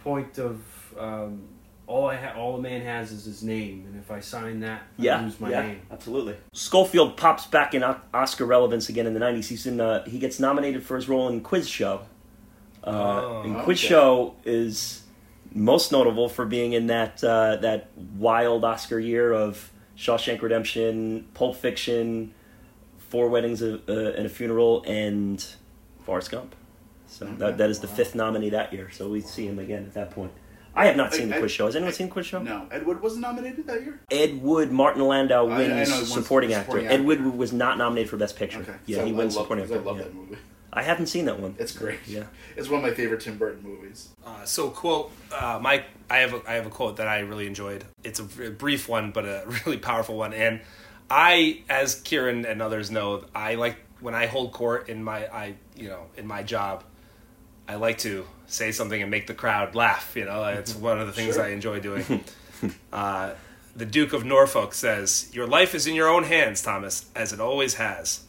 point of. Um, all I ha- all the man has is his name, and if I sign that, I Yeah, lose my yeah, name. absolutely. Scofield pops back in O- Oscar relevance again in the '90s. He's in. Uh, he gets nominated for his role in Quiz Show. Uh, Oh, and Quiz okay. Show is most notable for being in that uh, that wild Oscar year of Shawshank Redemption, Pulp Fiction, Four Weddings uh, uh, and a Funeral, and Forrest Gump. So Okay. that, that is the Wow. fifth nominee that year. So we see him again at that point. I have not seen the I- Quiz Show. Has anyone I- seen the Quiz Show? No, Ed Wood wasn't nominated that year. Ed Wood, Martin Landau I- I wins know he supporting actor. supporting Ed. Wood was not nominated for Best Picture. Okay. Yeah, So he I wins love, supporting I love yeah. that movie. I haven't seen that one. It's great. Yeah. It's one of my favorite Tim Burton movies. Uh, so quote, uh, Mike, I have a, I have a quote that I really enjoyed. It's a brief one, but a really powerful one. And I, as Kieran and others know, I like when I hold court in my, I you know, in my job, I like to say something and make the crowd laugh. You know, it's one of the things Sure. I enjoy doing. uh, the Duke of Norfolk says, "Your life is in your own hands, Thomas, as it always has."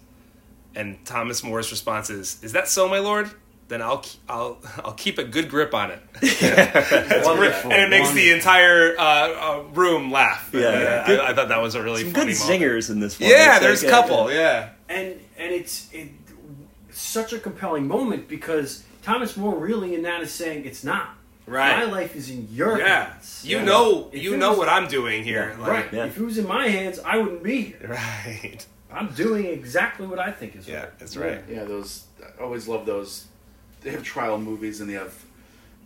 And Thomas More's response is, "Is that so, my lord? then I'll I'll I'll keep a good grip on it, Wonderful. and it makes the entire uh, uh, room laugh. Yeah, yeah. I, I thought that was a really Some funny good moment. zingers in this one. Yeah, It's there's a like, uh, couple. Yeah, and and it's it, such a compelling moment because Thomas More really in that is saying it's not. Right. My life is in your yeah. hands. You Yeah. know, If you know was- what I'm doing here. Like, right. Yeah. If it was in my hands, I wouldn't be here. Right. I'm doing exactly what I think is Yeah, right. that's right. Yeah, those. I always love those. They have trial movies, and they have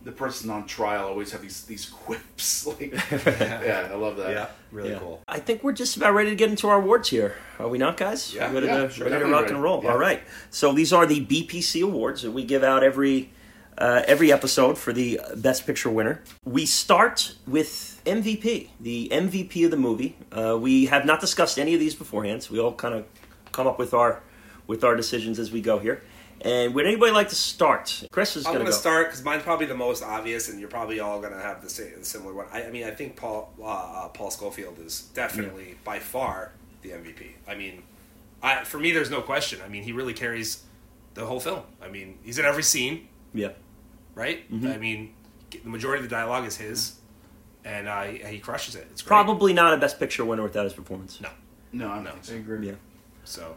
the person on trial always have these these quips. Like, yeah, I love that. Yeah, really Yeah. cool. I think we're just about ready to get into our awards here. Are we not, guys? Yeah, ready, yeah, to, sure. ready to rock ready. and roll. Yeah. All right. So these are the BPC awards that we give out every uh, every episode for the Best Picture winner. We start with MVP, the MVP of the movie. Uh, we have not discussed any of these beforehand, so we all kind of come up with our with our decisions as we go here. And would anybody like to start? Chris is I'm going going to to go. start because mine's probably the most obvious, and you're probably all going to have the same, similar one. I, I mean, I think Paul uh, uh, Paul Scofield is definitely by far the MVP. I mean, I, for me, there's no question. I mean, he really carries the whole film. I mean, he's in every scene, Yeah. right? Mm-hmm. I mean, the majority of the dialogue is his, and uh, he crushes it. It's great. Probably not a Best Picture winner without his performance. no. No, I'm No. not. I agree. Yeah. So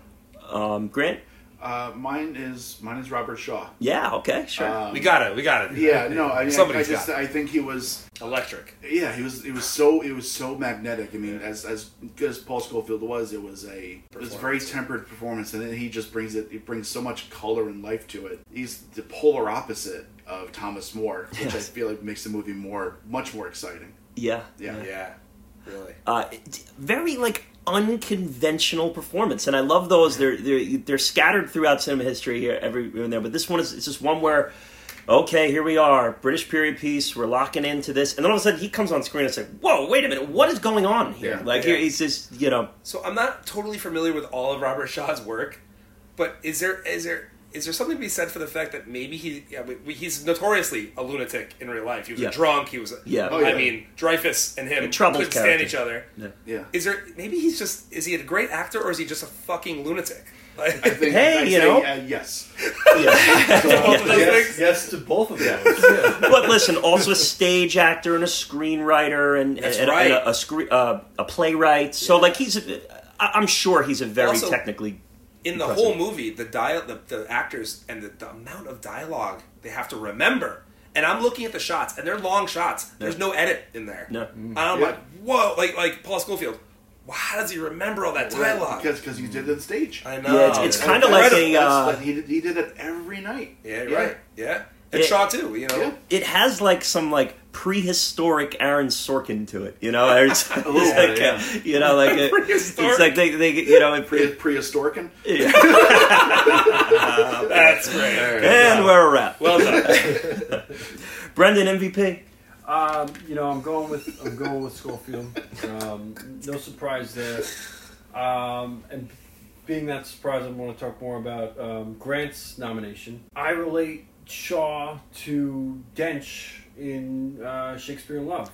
Um, Grant? Uh, mine is mine is Robert Shaw. Yeah, okay, sure. Um, we got it. We got it. Yeah, no, I mean, I, I just got it. I think he was electric. Yeah, he was. It was so. It was so magnetic. I mean, as as good as Paul Scofield was, it was a. It was a very tempered performance, and then he just brings it. He brings so much color and life to it. He's the polar opposite of Thomas More, which I feel like makes the movie more, much more exciting. yeah. Yeah. Yeah, really. Uh, very like unconventional performance, and I love those. They're they're they're scattered throughout cinema history here, every here and there. But this one is it's just one where, okay, here we are, British period piece. We're locking into this, and then all of a sudden he comes on screen and it's like, whoa, wait a minute, what is going on here? Yeah. like Yeah. here he's just you know, So I'm not totally familiar with all of Robert Shaw's work, but is there is there is there something to be said for the fact that maybe he yeah, we, we, he's notoriously a lunatic in real life. He was Yeah. a drunk. He was a, Yeah. Oh, yeah. I mean Dreyfuss and him couldn't stand each other. Yeah. Is there maybe he's just is he a great actor or is he just a fucking lunatic? Like, I think. Hey, I you say, know. uh, yes. both of those Yes, yes to both of them. Yeah. but listen, also a stage actor and a screenwriter and, That's and, right. and a, a, scre- uh, a playwright. So like he's, a, I- I'm sure he's a very Also- technically. In the Impressive. whole movie, the dia- the, the actors and the, the amount of dialogue they have to remember. And I'm looking at the shots, and they're long shots. There's no edit in there. No. And I'm Yeah. like, whoa, like like Paul Scofield. Wow, how does he remember all that dialogue? Because because you did it on stage. I know. Yeah, it's, it's kind of like a. That's- Uh, that he did, he did it every night. yeah, you're right. Yeah, and Yeah. Shaw too. You know, Yeah. it has like some like prehistoric Aaron Sorkin to it, you know. It's, it's little bit, like, yeah. uh, you know, like it, Prehistoric. it's like they, they you know, it Pre- pre- prehistoric. yeah. that's great. and we're a wrap. Well done. Brendan MVP. Um, you know, I'm going with I'm going with Scofield. Um, no surprise there. Um, and being that surprise, I want to talk more about um, Grant's nomination. I relate Shaw to Dench in uh, Shakespeare in Love.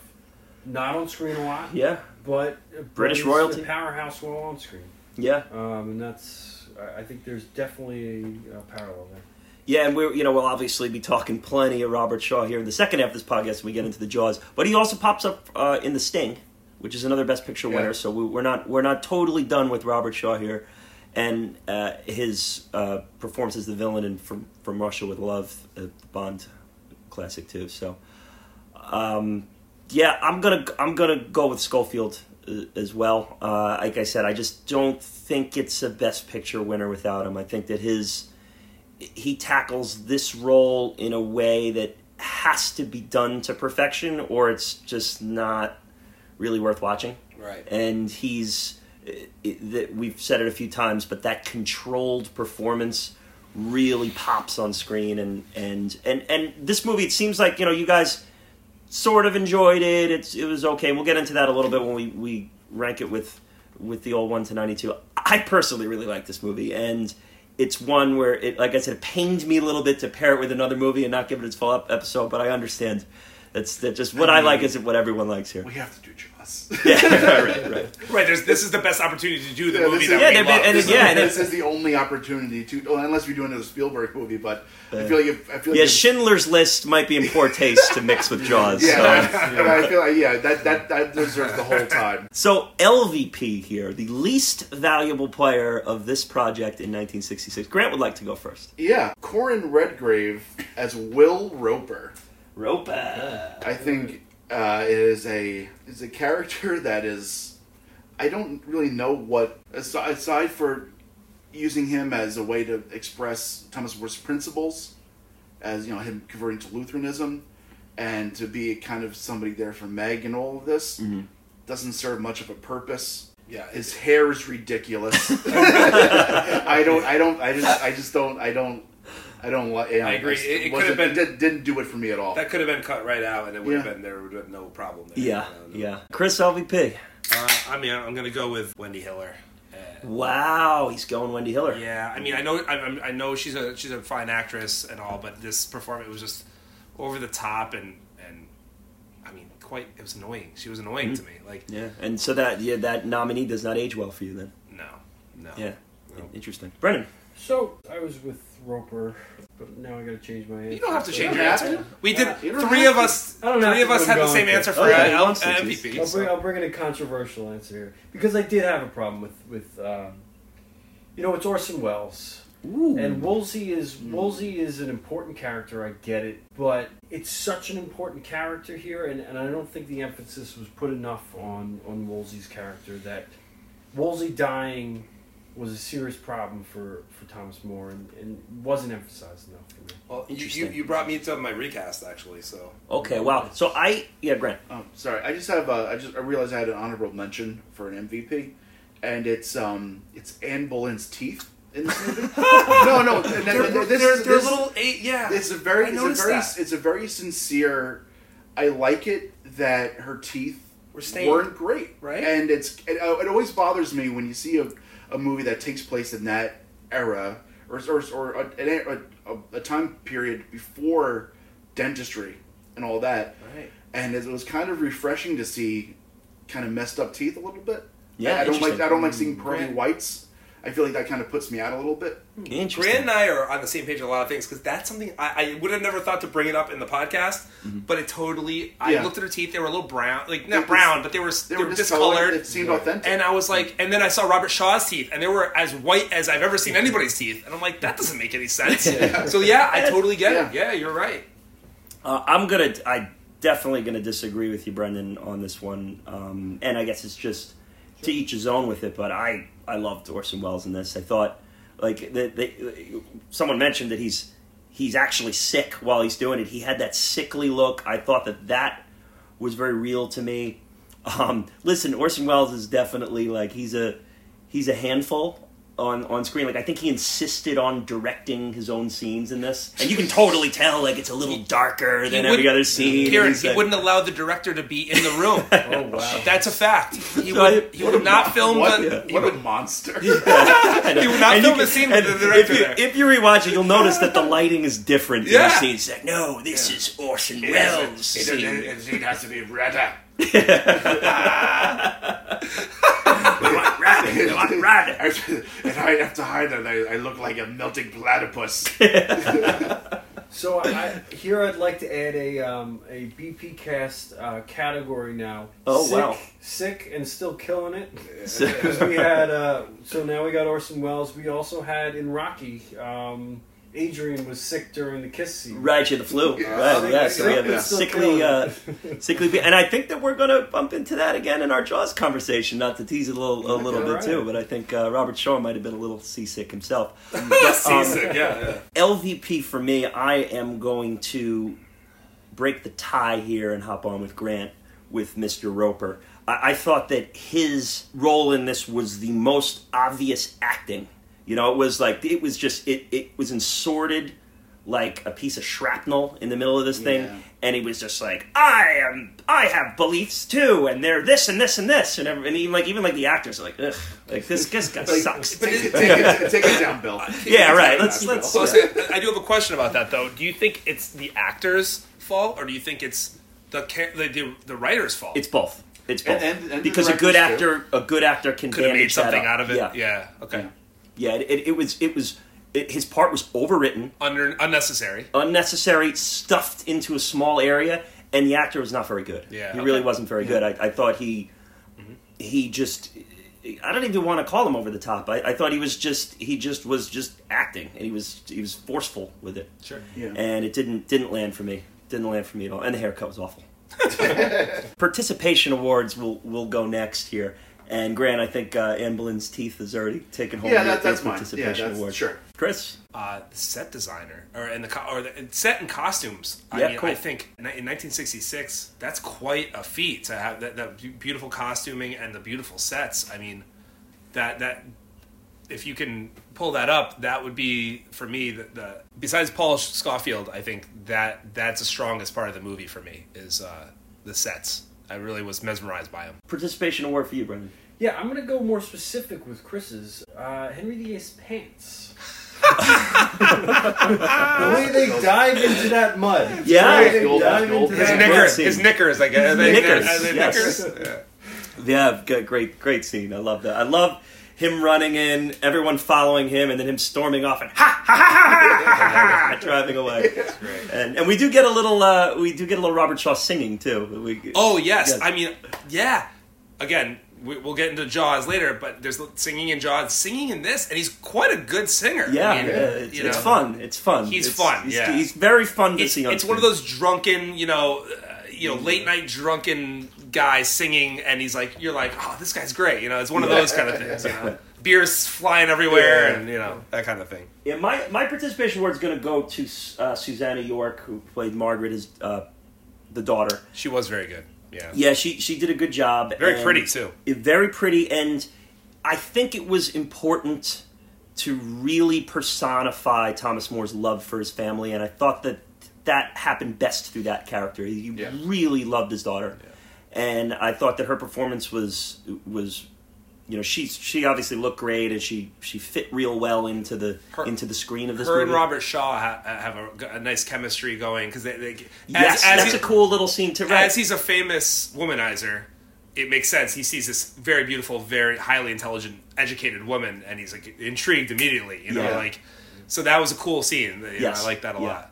Not on screen a lot, Yeah, but British royalty. the powerhouse while on screen. yeah, Um, and that's I think there's definitely a, parallel there. yeah. And we're you know we'll obviously be talking plenty of Robert Shaw here in the second half of this podcast when we get into the Jaws. But he also pops up uh, in The Sting, which is another Best Picture winner. Yeah. So we, we're not we're not totally done with Robert Shaw here, and uh, his uh, performance as the villain in From From Russia with Love, uh, Bond classic too. So. Um, yeah, I'm gonna I'm gonna go with Scofield uh, as well. Uh, like I said, I just don't think it's a Best Picture winner without him. I think that his he tackles this role in a way that has to be done to perfection, or it's just not really worth watching. Right. And he's it, that we've said it a few times, but that controlled performance really pops on screen and and and and this movie it seems like you know you guys sort of enjoyed it it's it was okay we'll get into that a little bit when we we rank it with with the old 1 to 92 i personally really like this movie and it's one where it like i said it pained me a little bit to pair it with another movie and not give it its full episode but i understand That's that just what I like isn't what everyone likes here. We have to do Jaws. Yeah, right, right. Right, there's, this is the best opportunity to do the Yeah, movie this that is- Yeah, we they've love. and this, yeah, is, and this it- is the only opportunity to, well, unless we're doing a Spielberg movie. But I feel like if, I feel like Yeah, if- Schindler's List might be in poor taste to mix with Jaws. yeah, so. and I feel like yeah, that that that deserves the whole time. So LVP here, the least valuable player of this project in 1966. Grant would like to go first. Yeah, Corin Redgrave as Will Roper. Roper. I think uh, is a is a character that is I don't really know what aside, aside for using him as a way to express Thomas More's principles, as you know him converting to Lutheranism, and to be kind of somebody there for Meg and all of this doesn't serve much of a purpose. Yeah, His hair is ridiculous. I don't. I don't. I just. I just don't. I don't. I don't like. You know, I agree. It- it could've been- did- didn't do it for me at all. That could have been cut right out, and it would have Yeah. been there would have been no problem. There. Yeah, You know, no- yeah. Chris LVP. Uh, I mean, I'm gonna go with Wendy Hiller. Uh, Wow, he's going Wendy Hiller. yeah, I mean, I know, I, I'm- know she's a she's a fine actress and all, but this performance was just over the top and and I mean, quite. It was annoying. She was annoying to me. Like, Yeah, and so that yeah that nominee does not age well for you then. no, no. Yeah, No. interesting. Brennan. So I was with Roper, but now I got to change my answer. You don't have to change You your don't answer. to. We did. You Three of us. I don't have Three of us had the same answer for Okay, uh, L- MVP. I'll so- bring, I'll bring in a controversial answer here because I did have a problem with with um, you know it's Orson Welles Ooh. and Wolsey is Wolsey is an important character. I get it, but it's such an important character here, and, and I don't think the emphasis was put enough on on Wolsey's character that Wolsey dying was a serious problem for, for Thomas More and, and wasn't emphasized enough for me. Well, you, you, Interesting. you brought me to my recast actually, so Okay, wow. So I yeah, Grant. Oh, sorry. I just have. A, I just. I realized I had an honorable mention for an MVP, and it's um. It's Anne Boleyn's teeth in this movie. no, no. and- and- they're, and they're, this- they're, they're this- little eight. Yeah, It's a very. I It's a very. that. It's a very sincere. I like it that her teeth We're staying weren't great, right? And it's. It, uh, it always bothers me when you see a, a movie that takes place in that era, or or, or a, a, a, time period before dentistry and all that Right. and it was kind of refreshing to see kind of messed up teeth a little bit. Yeah, I, I don't like. I don't like seeing pearly whites. I feel like that kind of puts me out a little bit. Interesting. Grant and I are on the same page on a lot of things because that's something I, I would have never thought to bring it up in the podcast, but it totally. I Yeah. looked at her teeth; they were a little brown, like not was- brown, but they were They, they, were were discolored. discolored. It seemed authentic. And I was like, and then I saw Robert Shaw's teeth, and they were as white as I've ever seen anybody's teeth, and I'm like, that doesn't make any sense. So yeah, I totally get it. Yeah, you're right. Uh, I'm gonna. I definitely gonna disagree with you, Brendan, on this one. Um, and I guess it's just to each his own with it. But I, I loved Orson Welles in this. I thought, like, that they, someone mentioned that he's he's actually sick while he's doing it. He had that sickly look. I thought that that was very real to me. Um, listen, Orson Welles is definitely like he's a he's a handful on on screen. Like I think he insisted on directing his own scenes in this, and you can totally tell like it's a little darker than every other scene. Kieran, He's he like- wouldn't allow the director to be in the room. Oh wow! That's a fact. He So I- would, he would not film what, the. What would, a monster! I. He would not And you film a scene with the director If you, there. if you rewatch it, you'll notice that the lighting is different in the scenes. Like, no, this is Orson Welles' scene. it has to be redder. What rabbit? What rabbit? and I have to hide it. I, I look like a melting platypus. So I, I, here I'd like to add a um, a BP cast uh, category now. Oh, sick, wow. Sick and still killing it. Because we had uh, so now we got Orson Welles. We also had in Rocky. Um, Adrian was sick during the kiss scene. Right, she had the flu. Yeah. Right, Sick- yeah. So we sick have and a sickly, uh, sickly, be- and I think that we're going to bump into that again in our Jaws conversation. Not to tease it a little, a little Okay, bit too, but I think uh, Robert Shaw might have been a little seasick himself. seasick, yeah, yeah. LVP for me, I am going to break the tie here and hop on with Grant with Mr. Roper. I, I thought that his role in this was the most obvious acting. You know, it was like it was just it it was insorted like a piece of shrapnel in the middle of this thing, Yeah. and he was just like, "I am, I have beliefs too, and they're this and this and this," and, every, and even like even like the actors are like, "Ugh, like this this guy Like, sucks." Take, it, take, it, take it down, Bill. yeah, right. Let's down, let's. Bill. So, so, I do have a question about that though. Do you think it's the actor's fault, or do you think it's the the, the, the writer's fault. It's both. It's both. And- and- and because a good directors, actor, a good actor can could have made bandage that something up. out of it. Yeah, Yeah. Okay. Yeah. It, it, it was. It was. It, his part was overwritten, Under unnecessary. unnecessary, stuffed into a small area, and the actor was not very good. Yeah. he Okay. really wasn't very good. I, I thought he, mm-hmm. he just. I don't even want to call him over the top. I, I thought he was just he just was just acting, and he was he was forceful with it, Sure. Yeah. and it didn't didn't land for me. Didn't land for me at all, and the haircut was awful. Participation awards will will go next here, and Grant, I think uh, Anne Boleyn's teeth is already taken home. Yeah, your- that, that's your mine. Yeah, participation that's, award. sure. Chris, Uh, the set designer, or and the co- or the set and costumes. I Yeah, mean, cool. I think in 1966, that's quite a feat to have that, that beautiful costuming and the beautiful sets. I mean, that that if you can pull that up, that would be for me the, the besides Paul Scofield. I think that that's the strongest part of the movie for me is uh, the sets. I really was mesmerized by him. participation award for you, Brendan. Yeah, I'm gonna go more specific with Chris's. Uh, Henry VIII's pants. the way they dive into that mud. Yeah. The way they Gold- dive gold- into His that knickers, scene. his knickers, I guess. Are they- Knickers, are they yes. knickers? Yeah. Yeah, g- great, great scene. I love that. I love him running in, everyone following him, and then him storming off and ha ha ha ha ha, ha, ha driving away. And and we do get a little, uh, we do get a little Robert Shaw singing too. We, Oh yes, Yes. I mean, yeah. Again, we, we'll get into Jaws later, but there's singing in Jaws, singing in this, and he's quite a good singer. yeah, I mean, yeah, it's, it's fun. It's fun. He's It's- fun, He's, yeah. he's very fun to It's, see on it's one of those drunken, you know, uh, you know, late night drunken guys singing, and he's like, you're like, oh, this guy's great. You know, it's one of those kind of things. You know, beers flying everywhere, Yeah. and you know that kind of thing. Yeah, my, my participation award is going to go to uh, Susannah York, who played Margaret, his uh, the daughter. She was very good. Yeah, Yeah, she she did a good job. very and- pretty too. it- very pretty and i think it was important to really personify thomas more's love for his family and i thought that that happened best through that character he Yeah. really loved his daughter and i thought that her performance was was you know she she obviously looked great and she she fit real well into the Her- into the screen of this Her movie and Robert Shaw ha- have a, a nice chemistry going because they, they yes as, as that's he- a cool little scene to write as he's a famous womanizer, it makes sense. He sees this very beautiful, very highly intelligent, educated woman, and he's like intrigued immediately. You know, Yeah. like so that was a cool scene. You know, Yes. I like that a Yeah. lot.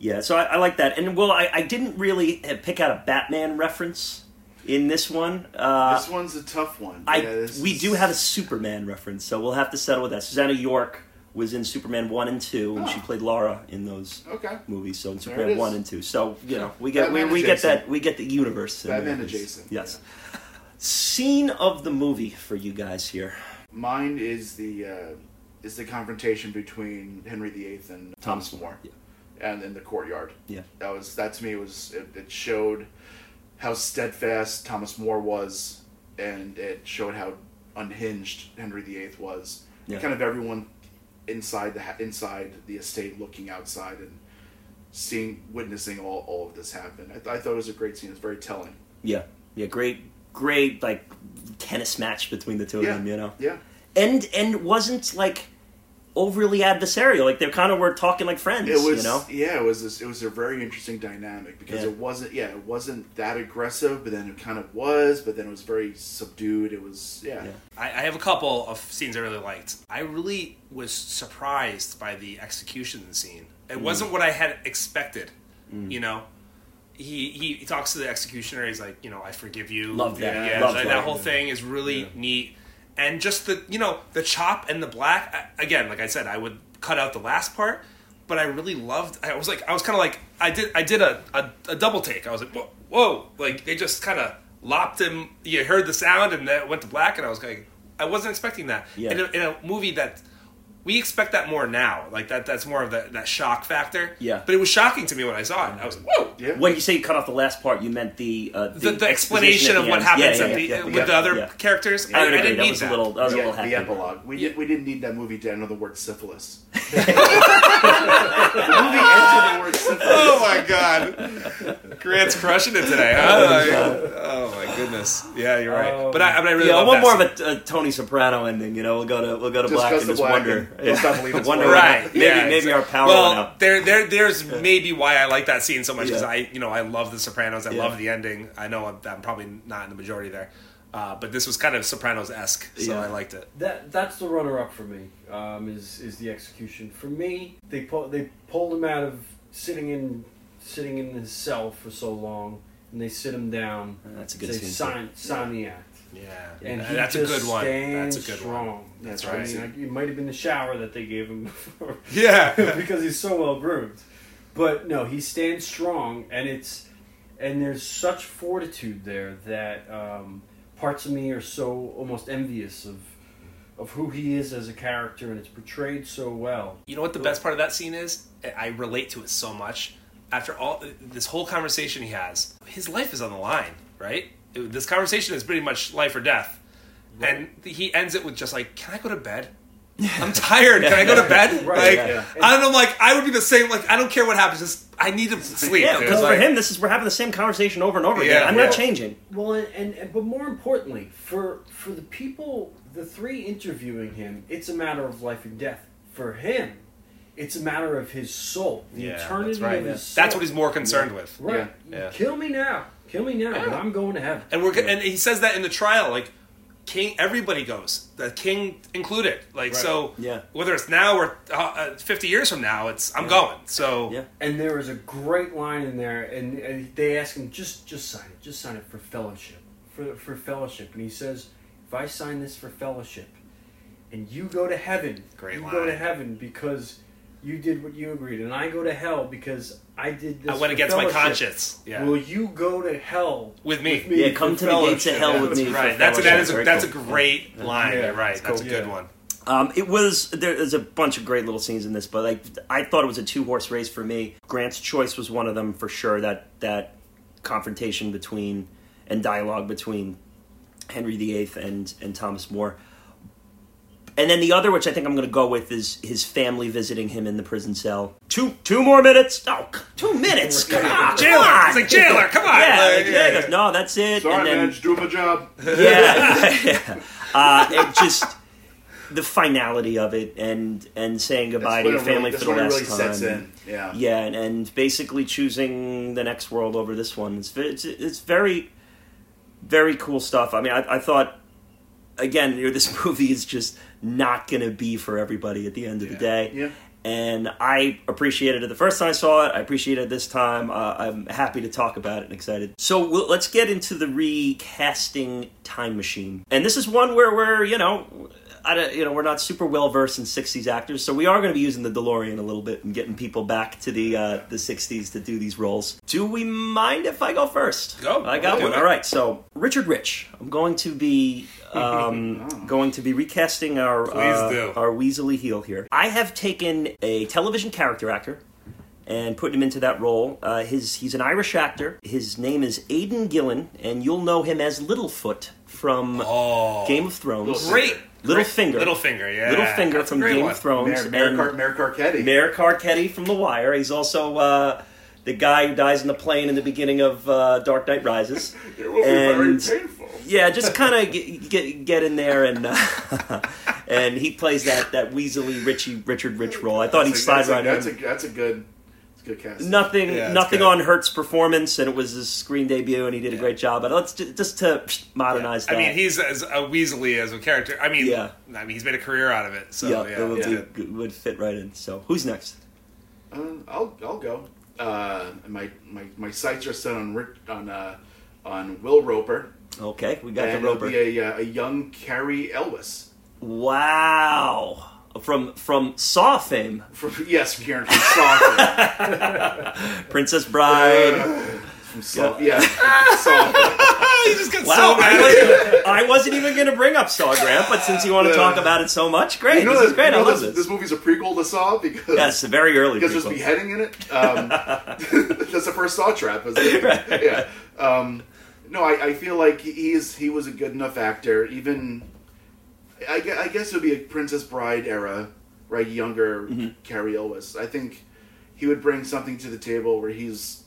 Yeah, so I, I like that. And well, I, I didn't really uh, pick out a Batman reference in this one. Uh, this one's a tough one. I Yeah, we is- do have a Superman reference, so we'll have to settle with that. Susannah York was in Superman one and two, and she Oh. played Laura in those Okay. movies. So in Superman one and two, so you know we get we, Batman we get that we get the universe. Batman there. adjacent, Yes. Scene of the movie for you guys here. Mine is the uh, is the confrontation between Henry VIII and Thomas More, Yeah. and in the courtyard. Yeah. That was that to me was it, it showed how steadfast Thomas More was, and it showed how unhinged Henry VIII was. Yeah. kind of everyone inside the inside the estate looking outside and seeing witnessing all, all of this happen. I, th- I thought it was a great scene. It's very telling. Yeah, yeah, great, great like tennis match between the two Yeah. of them. You know. Yeah. and and wasn't like overly adversarial. Like they kind of were talking like friends. It was you know. yeah, it was this, it was a very interesting dynamic because Yeah. it wasn't yeah, it wasn't that aggressive, but then it kind of was, but then it was very subdued. It was yeah. Yeah. I, I have a couple of scenes I really liked. I really was surprised by the execution scene. Mm. It wasn't what I had expected. You know, he, he he talks to the executioner. He's like, you know, I forgive you. Love that. Yeah, Love that, that. that whole thing is really neat. And just the you know the chop and the black again. Like I said, I would cut out the last part, but I really loved. I was like, I was kind of like, I did I did a, a, a double take. I was like, whoa, whoa! Like they just kind of lopped him. You heard the sound and then it went to black, and I was like, I wasn't expecting that Yeah. in, a, in a movie that. We expect that more now, like that. That's more of that, that shock factor. Yeah. but it was shocking to me when I saw it. I was like, "Whoa!" Yeah. When you say you cut off the last part, you meant the uh, The, the exposition explanation of the what happens Yeah, at yeah, the, yeah, with yeah, the other yeah. characters. I I, would I didn't That need was a that. little. That was a the, little the epilogue. We, Yeah. did, we didn't need that movie to end with the word syphilis. the movie ends with the word syphilis. Oh my god, Grant's crushing it today. Huh? oh my goodness. Yeah, you're right. Um, but I, but I really yeah, love one that more of a, a Tony Soprano ending. You know, we'll go to we'll go to black and just black wonder. and we'll stop believing it's wonder black. right. Maybe yeah, maybe our power well, went out. there, there, there's maybe why I like that scene so much because Yeah. I, you know, I love The Sopranos. I Yeah. love the ending. I know I'm, I'm probably not in the majority there, uh, but this was kind of Sopranos esque, so Yeah. I liked it. That that's the runner up for me. Um, is is the execution for me? They pull they pulled him out of sitting in sitting in his cell for so long, and they sit him down. That's a good Say scene. too. sign sign the act. Yeah, And Uh, he that's a good one. That's a good strong. one. That's That's I right. mean, like, it might have been the shower that they gave him before. Yeah, because he's so well groomed. But no, he stands strong, and it's and there's such fortitude there that um, parts of me are so almost envious of of who he is as a character, and it's portrayed so well. You know what the best part of that scene is? I relate to it so much. After all this whole conversation he has, his life is on the line, right? This conversation is pretty much life or death, and he ends it with just like, "Can I go to bed? I'm tired. Can I go to bed?" Right, like, yeah. I don't know. Like, I would be the same. Like, I don't care what happens. Just I need to sleep. Yeah, dude. because for Like, him, this is we're having the same conversation over and over again. Yeah, I'm yeah. not changing. Well, and, and, and but more importantly, for for the people, the three interviewing him, it's a matter of life and death. For him, it's a matter of his soul, the Yeah, eternity that's right. of his soul. That's what he's more concerned with. right. Yeah. Yeah. Kill me now, kill me now, but Yeah. I'm going to heaven. And we're and he says that in the trial, like king, everybody goes, the king included. Like so, Yeah. Whether it's now or uh, uh, fifty years from now, it's I'm going. So Yeah. And there is a great line in there, and, and they ask him just just sign it, just sign it for fellowship, for for fellowship. And he says, if I sign this for fellowship, and you go to heaven, Great you line. go to heaven because you did what you agreed, and I go to hell because I did this. I went for against my fellowship. conscience. Yeah. Will you go to hell With me. Yeah, for come to the gates of fellowship? hell Yeah. with me. for right. That's a, fellowship. that is a, Very that's cool. a great line. Yeah, You're right. it's That's a cool. good Yeah. one. Um, it was there's a bunch of great little scenes in this, but like I thought it was a two horse race for me. Grant's choice was one of them for sure. That that confrontation between and dialogue between Henry VIII and and Thomas More. And then the other, which I think I'm going to go with, is his family visiting him in the prison cell. Two two more minutes. No, c- two minutes. Come on, Jailer. come on. It's like jailer. Come on. Yeah, Like, like, yeah, he goes, no, that's it. Sorry, and then, man, just doing my job. yeah, yeah. Uh, it just the finality of it, and and saying goodbye to your family really, that's for the last really time. sets in. Yeah. Yeah, and, and basically choosing the next world over this one. It's it's, it's very very cool stuff. I mean, I, I thought again, you know, this movie is just not going to be for everybody at the end of the day. Yeah. And I appreciated it the first time I saw it. I appreciate it this time. Uh, I'm happy to talk about it and excited. So we'll, let's get into the recasting Time Machine. And this is one where we're, you know, I, don't- you know, we're not super well versed in '60s actors, so we are going to be using the DeLorean a little bit and getting people back to the uh, the '60s to do these roles. Do we mind if I go first? Go. I got one. All right. So Richard Rich. I'm going to be um, going to be recasting our uh, our Weasley heel here. I have taken a television character actor and put him into that role. Uh, his he's an Irish actor. His name is Aidan Gillen, and you'll know him as Littlefoot from Oh. Game of Thrones. Great. Littlefinger. Littlefinger. Yeah. Littlefinger That's a from Game one. of Thrones. Mayor, Mayor, and Car- Mayor Carcetti. Mayor Carcetti from The Wire. He's also uh, the guy who dies in the plane in the beginning of uh, Dark Knight Rises. it will be very and- painful. Yeah, just kind of get, get get in there and uh, and he plays that that Weasley Richie Richard Rich role. I thought he'd That's a- slide that's a- right That's in. a that's a good, that's a good cast. Nothing, Yeah, nothing good. on Hurt's performance, and it was his screen debut, and he did a great job. But let's ju- just to modernize I that. mean, he's as a Weasley as a character. I mean, Yeah. I mean, he's made a career out of it. So yeah, yeah, it would, it's be- would fit right in. So who's next? Uh, I'll I'll go. Uh, my my my sights are set on Rick, on uh, on Will Roper. Okay, we got and the Roper. be a, uh, a young Cary Elwes. Wow, from from Saw fame, From, yes, Karen from Saw. Princess Bride. from Saw. Yeah, Saw. he just got Wow, so I, was, I wasn't even going to bring up Saw, Grant, but since you want to Yeah. talk about it so much, great. You know this that- is great. you know I love this, this. this movie's a prequel to Saw because Yes, a very early. because there's prequel. beheading in it. Um, that's the first Saw trap, isn't it? Yeah. Um, no, I, I feel like he is he was a good enough actor. Even I, gue- I guess it would be a Princess Bride era, right? Younger Mm-hmm. Cary Elwes. I think he would bring something to the table where he's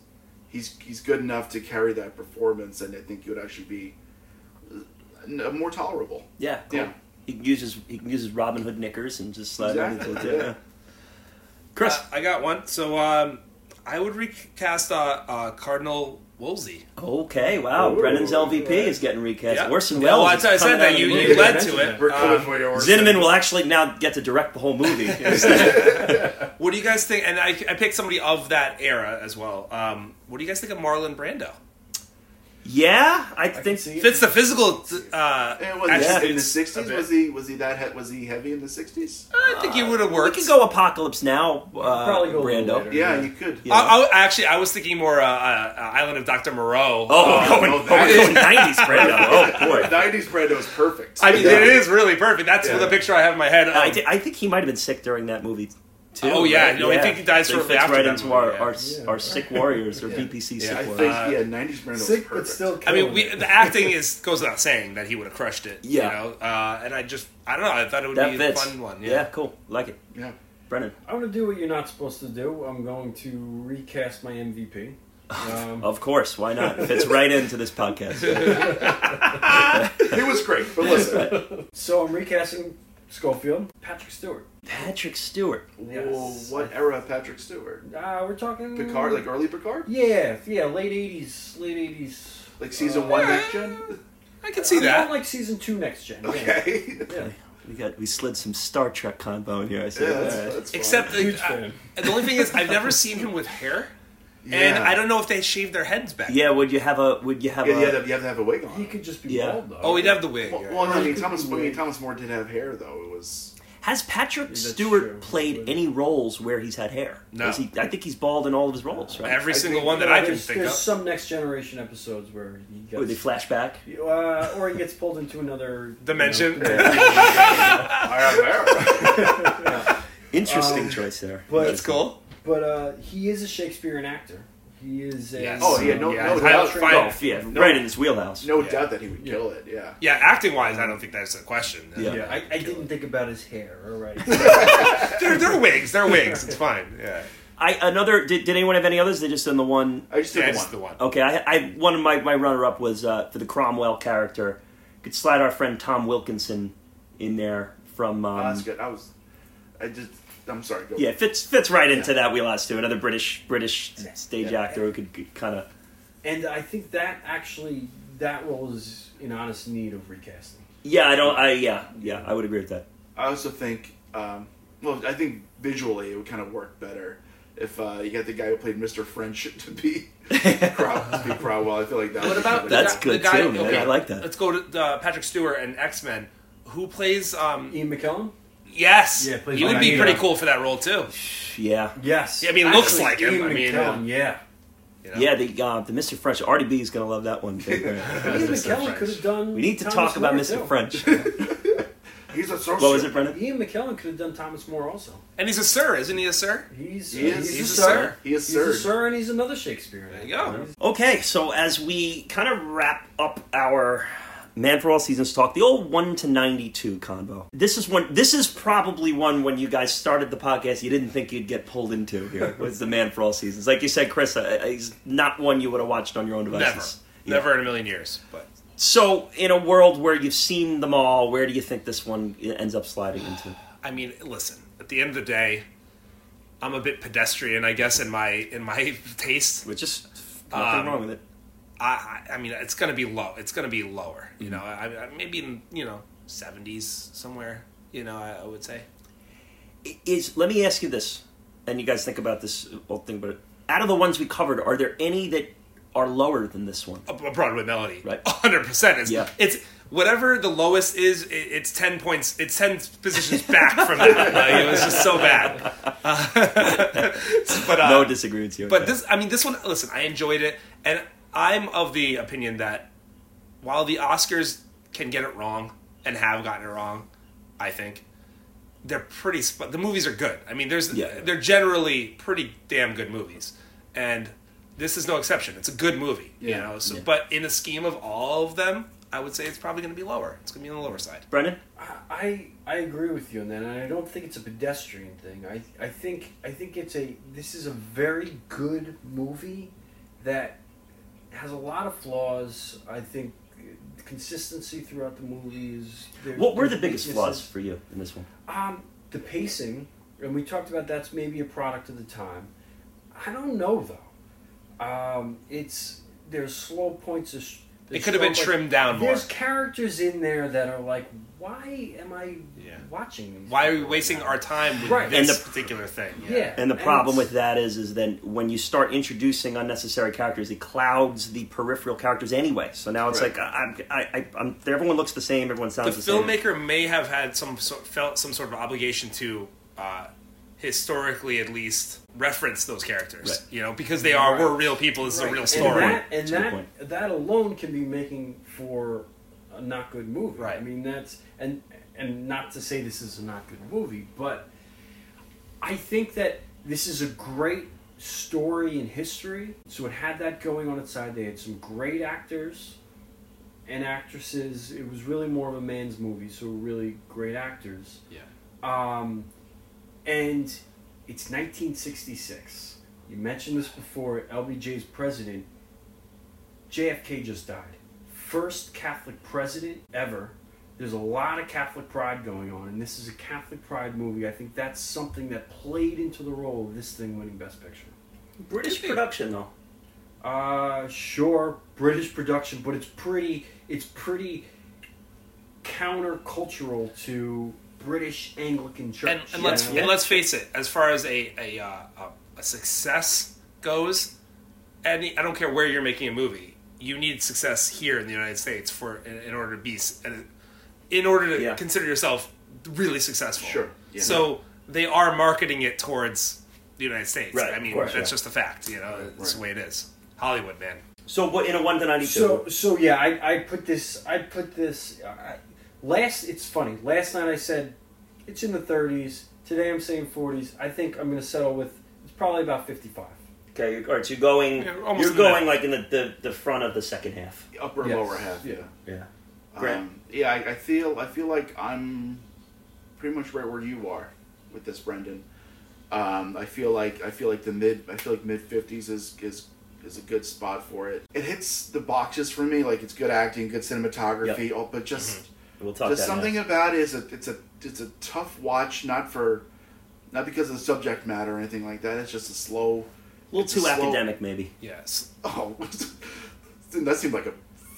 he's he's good enough to carry that performance, and I think he would actually be uh, more tolerable. Yeah, cool. Yeah. He can use his he can use his Robin Hood knickers and just slide right Exactly, into it. Yeah. yeah. Chris. Uh, I got one. So um, I would recast uh, uh, Cardinal Wolsey. okay, wow. Ooh, Brennan's LVP right. is getting recast. Yeah. Orson Yeah, Welles. well, is that's why I said that. You, you led to it. that. We're coming Um, for you, Orson. Zinnemann will actually now get to direct the whole movie. what do you guys think? And I, I picked somebody of that era as well. Um, what do you guys think of Marlon Brando? Yeah, I, can think see it. Fits the physical. Uh, And was Yeah. in the sixties? Was he was he that he- was he heavy in the sixties? I think he would have worked. we could go Apocalypse Now. Uh, Probably go Brando. later. Yeah, Yeah. you could. Yeah. I, I, actually, I was thinking more uh, uh, Island of Dr. Moreau. Oh, Uh, going, no, oh, that we're going 90s Brando. Oh, boy. Nineties Brando is perfect. I mean, Yeah. it is really perfect. That's Yeah. the picture I have in my head. I, Um, thi- I think he might have been sick during that movie, too. Oh, yeah. right? No, I think he dies So shortly fits after right into movie, our, yeah. our, Yeah. our Sick Warriors or Yeah. BPC Yeah, Sick I Warriors. think Uh, yeah, nineties Brando Sick, but still. I mean, we, the acting is goes without saying that he would have crushed it. Yeah. You know? uh, and I just, I don't know. I thought it would that be fits. a fun one. yeah. Yeah. cool. Like it. yeah. Brennan. I'm gonna do what you're not supposed to do. I'm going to recast my MVP. Um, Of course. Why not? Fits right into this podcast. He was great, but listen. so I'm recasting Scofield, Patrick Stewart. Patrick Stewart. Yes. Whoa, what era of Patrick Stewart? Uh, we're talking Picard, like early Picard? Yeah, yeah, late '80s, late '80s. Like season Uh, one next gen? I can see I'm that. like season two next gen. Yeah. Okay. yeah. We got we slid some Star Trek combo in here. I see. Yeah, that's, All right. that's fine. Except, Huge uh, fan. the only thing is, I've never seen him with hair. And I don't know if they shave their heads back. yeah. Would you have a? Would you have Yeah, a? you have, to, you have to have a wig on. He could just be Yeah. bald though. Oh, he'd have the wig. well, yeah. well, no, I mean, Thomas. I mean. Thomas More did have hair, though. It was. Has Patrick That's Stewart true. played any roles where he's had hair? No. He, I think he's bald in all of his roles, right? Every I single think- one that You know, I can there's, think there's of. some next generation episodes where he Would they gets, flash back? uh, or he gets pulled into another Dimension. You know, I have hair. Interesting Um, choice there. but- That's cool. but uh, he is a Shakespearean actor. He is a Yes. Oh, yeah, no, Yeah, no I doubt. find- Oh, yeah, No. right in his wheelhouse. No Yeah. doubt that he would Yeah. kill it. Yeah. Yeah, acting wise, I don't think that's a question. Yeah. Yeah, I, I didn't think about his hair. All right. They're, they're wigs. They're wigs. It's fine. Yeah. I another. Did, did anyone have any others? They just in the one. I just did Yeah, the one. the one. Okay, I, I one of my, my runner up was uh, for the Cromwell character. Could slide our friend Tom Wilkinson in there from. Um, Oh, that's good. I was. I just. I'm sorry. Go. Yeah, fits fits right into that wheelhouse too. Another British British stage Yeah. actor who could, could kind of. and I think that actually that role is in honest need of recasting. Yeah, I don't. I yeah yeah I would agree with that. I also think. Um, well, I think visually it would kind of work better if uh, you got the guy who played Mr. French to be Crow, to be Cromwell. I feel like that. What about really That's good the guy, too, man. okay, I like that. Let's go to uh, Patrick Stewart and X Men. Who plays? Um, Ian McKellen. Yes, Yeah, plays he would be Magneto. pretty cool for that role too. Yeah Yes. Yeah, I mean, looks like him. Ian I mean, McKellen, yeah. You know? yeah the uh, the Mr. French Artie B is gonna love that one. Big, Ian right? McKellen French. could have done. we need to Thomas talk about More, Mr. too. French. He's a social. what was it, Brendan? Ian McKellen could have done Thomas More also. And he's a sir, isn't he? A sir. He's He is. he's, He's a a sir. sir. He is He's a Sir. sir, and he's another Shakespearean. There you go. actor. Okay, so as we kind of wrap up our Man for All Seasons talk, the old one to ninety-two combo. This is one. This is probably one when you guys started the podcast, you didn't think you'd get pulled into. Here was the Man for All Seasons. Like you said, Chris, uh, he's not one you would have watched on your own Never, devices. Yeah. never in a million years. But So, in a world where you've seen them all, where do you think this one ends up sliding into? I mean, listen. At the end of the day, I'm a bit pedestrian, I guess, in my in my taste. Which is nothing Um, wrong with it. I, I mean, it's gonna be low. It's gonna be lower. You know, I, I, maybe in you know 70s somewhere. You know, I, I would say. is let me ask you this, and you guys think about this whole thing. But out of the ones we covered, are there any that are lower than this one? a, Broadway melody, Right. hundred percent. It's Yeah. it's whatever the lowest is. It, it's ten points. It's ten positions back from that. Like, it was just so bad. Uh, but uh, no disagreements here. But okay. this, I mean, this one. Listen, I enjoyed it, and I'm of the opinion that while the Oscars can get it wrong and have gotten it wrong, I think they're pretty. Sp- the movies are good. I mean, there's Yeah. they're generally pretty damn good movies, and this is no exception. It's a good movie, you know. So, Yeah. but in the scheme of all of them, I would say it's probably going to be lower. It's going to be on the lower side. Brendan, I I agree with you on that, and I don't think it's a pedestrian thing. I I think I think it's a this is a very good movie, that has a lot of flaws. I think consistency throughout the movies. there- What were the biggest flaws for you in this one? Um, the pacing, and we talked about that's maybe a product of the time. I don't know though. Um, it's there's slow points. Of, It could have been slow- trimmed down more. There's characters in there that are like, why am I Yeah. watching these? Why are we wasting now? our time with Right. this And the- particular thing? Yeah. And the problem with that is, is then when you start introducing unnecessary characters, it clouds the peripheral characters anyway. So now it's Right. like I, I, I, I'm, everyone looks the same, everyone sounds the, same. filmmaker may have had some sort, felt some sort of obligation to uh, historically at least reference those characters Right. you know because they are Right. were real people this is a Right. real And story that, and That's a good that, that alone can be making for a not good movie. Right. I mean, that's and and not to say this is a not good movie, but I think that this is a great story in history. So it had that going on its side. They had some great actors and actresses. It was really more of a man's movie, so really great actors. yeah Um, and it's 1966. You mentioned this before. LBJ's president, JFK, just died. First Catholic president ever. There's a lot of Catholic pride going on, and this is a Catholic pride movie. I think that's something that played into the role of this thing winning Best Picture. British production though. Uh, sure, British production, but it's pretty. It's pretty countercultural to British Anglican Church. and, and let's know? and let's face it as far as a a, uh, a, a success goes any I don't care where you're making a movie you need success here in the United States for in, in order to be in order to Yeah. consider yourself really successful Sure, yeah. so they are marketing it towards the United States Right, I mean course, that's yeah. just a fact you know it's the way it is Hollywood man So what in a one to ninety two? So so yeah, I, I put this I put this I, last. It's funny. Last night I said it's in the 30s. Today I'm saying 40s. I think I'm going to settle with it's probably about 55. okay, you're, all right, so you're going. Yeah, you're going middle. like in the, the, the front of the second half. upper and lower half. Yeah. Yeah. Yeah. Um, yeah, I, I feel I feel like I'm pretty much right where you are with this, Brendan. Um, I feel like I feel like the mid I feel like mid fifties is is is a good spot for it. It hits the boxes for me, like it's good acting, good cinematography, oh, but just We'll talk just something next. about it is a it's a it's a tough watch, not for not because of the subject matter or anything like that. It's just a slow. a little it's too slow- academic, maybe. yes Oh, that seemed like a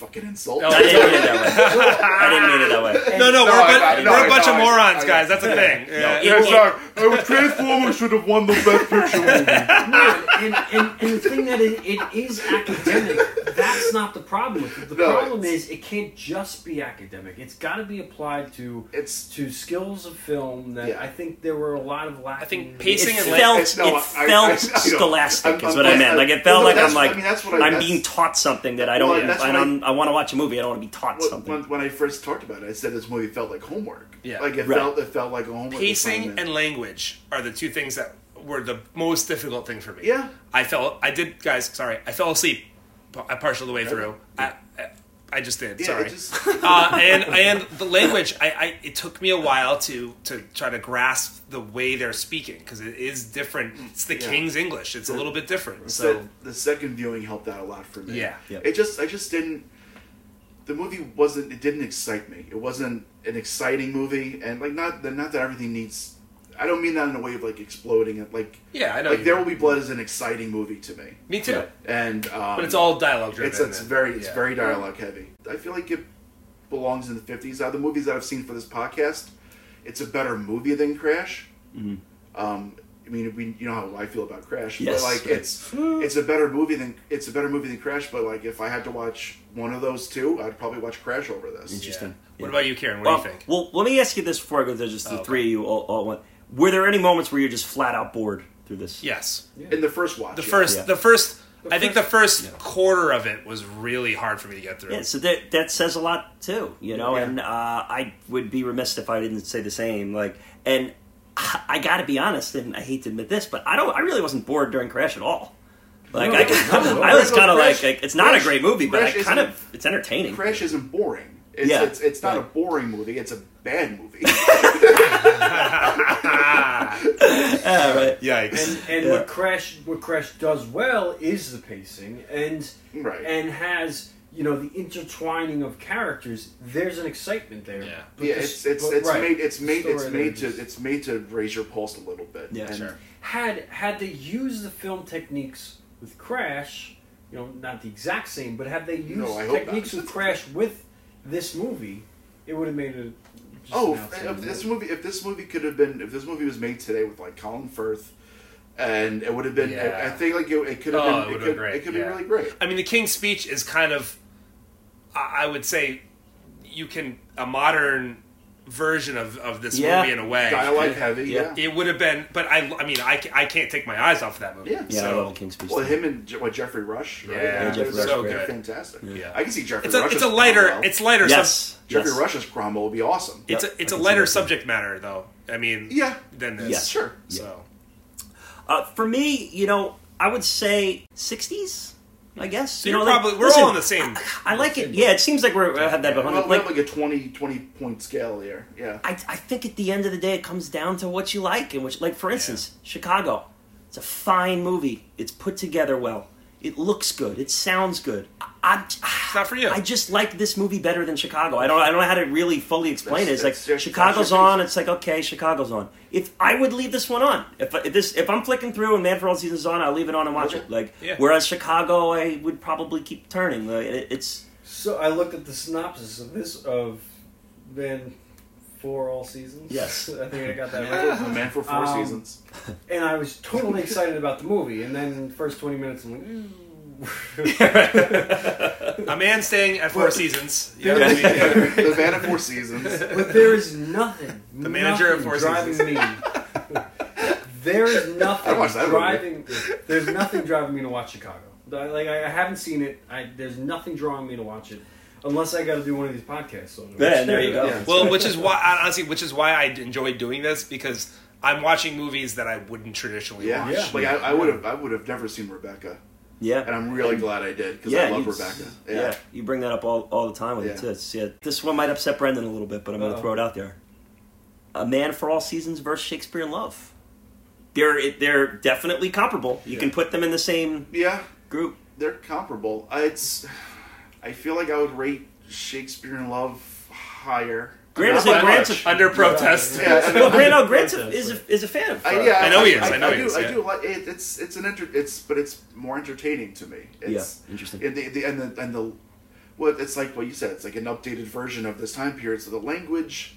fucking insult. No, I didn't mean it that way. I didn't mean it that way. no no, No, we're, a, I- bu- I- no, we're I a bunch know, of I- morons I- guys that's the thing Yeah. it- Yeah, sorry. Oh, Transformers should have won the Best Picture movie. No, and, and, and the thing that it, it is academic, that's not the problem with it. The No, problem is it can't just be academic. It's got to be applied to It's to skills of film that Yeah. I think there were a lot of lacking. I think pacing It and felt, It's- no, it I- felt I- I know. scholastic, I'm- is I'm- what I meant. I- Like it well, felt no, like I'm like I mean, that's what I- I'm that's- being taught something that I don't. that's what I- I'm, I want to watch a movie. I don't want to be taught when, something. when, when I first talked about it. I said this movie felt like homework. Yeah. like it Right. felt it felt like a homework pacing assignment. and language are the two things that were the most difficult thing for me. Yeah. I fell. I did, guys. Sorry, I fell asleep. I partial the way through. I, I, I just did. yeah, sorry. just uh, and and the language, I, I it took me a while to to try to grasp the way they're speaking because it is different. It's the Yeah. King's English. It's a little bit different. so So the second viewing helped out a lot for me. Yeah. Yeah. it just I just didn't. The movie wasn't. It didn't excite me. It wasn't an exciting movie, and like not that not that everything needs. I don't mean that in a way of like exploding it. Like yeah, I know. like There. Will Be Blood is an exciting movie to me, me too. Right. and um, But it's all dialogue driven. It's it's very it's yeah. very dialogue heavy. I feel like it belongs in the fifties. Out of the movies that I've seen for this podcast, it's a better movie than Crash. Mhm. Um, I mean, we, you know how I feel about Crash, Yes. but like it's it's a better movie than it's a better movie than Crash. But like if I had to watch one of those two, I'd probably watch Crash over this. Interesting. Yeah. What Yeah. about you, Karen? What do you think? well, let me ask you this before I go to just the Oh, okay. three of you all, all at once. Were there any moments where you're just flat out bored through this? Yes. In the first watch, The yeah. first, Yeah. the first, The I think the first- first quarter of it was really hard for me to get through. Yeah, so that that says a lot too, you know. Yeah. And uh, I would be remiss if I didn't say the same. Like, and I got to be honest, and I hate to admit this, but I don't. I really wasn't bored during Crash at all. Like, No, I, no, no, no. I was kind of like, like, it's not Crash- a great movie, but Crash I kind of it's entertaining. Crash isn't boring. It's, Yeah, it's, it's not a boring movie. It's a bad movie. Yeah, right. Yikes. and and Yeah. what Crash what Crash does well is the pacing and Right. and has you know the intertwining of characters. There's an excitement there. Yeah. But yeah, the- it's it's but- it's right. made it's The made it's made to is- it's made to raise your pulse a little bit. Yeah, and sure. had had they used the film techniques with Crash, you know, not the exact same, but had they used No, techniques not. with Crash with this movie, it would have made it. Just Oh, if, if this movie. movie if this movie could have been if this movie was made today with like Colin Firth, and it would have been I, Yeah. I think like it, it could have Oh, it been it would've could, been great, it could yeah. be really great. I mean, the King's Speech is kind of, I I would say, you can a modern version of, of this Yeah. movie in a way. Dialogue heavy, Yeah. yeah. It would have been, but I, I mean, I, I can't take my eyes off of that movie. Yeah. Yeah, I So- love King's Speech. Well, him and Je- what Geoffrey Rush, right? Yeah, Yeah, Geoffrey Rush, they're great. fantastic. Yeah. I can see Geoffrey It's a, Rush it's a lighter, Cromwell. it's lighter. Yes. Sub, Geoffrey yes. Rush as Cromwell would be awesome. it's Yep, a, it's I a lighter that. subject matter, though. I mean, Yeah. than this. Yeah. Sure. So, Uh, for me, you know, I would say 60s. I guess. so you you're know, like, we're listen, all on the same. I like it. Yeah, it seems like we're I have that behind. Well, like, like, like a 20, 20 point scale here. Yeah. I, I think at the end of the day, it comes down to what you like and which, like for instance, Chicago. It's a fine movie. It's put together well. It looks good. It sounds good. I, I, It's not for you. I just like this movie better than Chicago. I don't. I don't know how to really fully explain it. It's like That's- that's- Chicago's on. It's like okay, Chicago's on. If I would leave this one on, if, if this if I'm flicking through and Man for All Seasons is on, I'll leave it on and watch Okay. it. Like Yeah. whereas Chicago, I would probably keep turning. Like, it, it's So I looked at the synopsis of this of Ben for all seasons. Yes. I think I got that Man right. for, man for four Um, seasons. And I was totally excited about the movie, and then first twenty minutes, I'm like, "Ooh." a man staying at Four Well- Seasons. Yeah. Yeah, I mean, the man of four seasons. but there is nothing. The manager of nothing Four driving me. There is nothing I watched that movie. driving. There's nothing driving me to watch Chicago. Like I, I haven't seen it. I, there's nothing drawing me to watch it, unless I got to do one of these podcasts. So Yeah, there you go. Yeah. well, which is why honestly, which is why I enjoy doing this because I'm watching movies that I wouldn't traditionally Yeah, watch. Yeah. like I, I would have, I would have never seen Rebecca, yeah. and I'm really glad I did because Yeah, I love you- Rebecca. Yeah. Yeah, you bring that up all, all the time with it Yeah. too. It's- yeah, this one might upset Brendan a little bit, but I'm going to throw it out there. A Man for All Seasons versus Shakespeare in Love. They're they're definitely comparable. You can put them in the same yeah, group. they're comparable. It's, I feel like I would rate Shakespeare in Love higher. Grant is Not a- by Grant's a- Under protest. Yeah, I Well, Grant, no, Grant is a, is a fan of. I, yeah, I know he is, I know I, he do, is, I yeah. do like it. It's it's an inter, it's but it's more entertaining to me. It's, Yeah, interesting. And the, the and the and the what it's like what you said. It's like an updated version of this time period. So the language,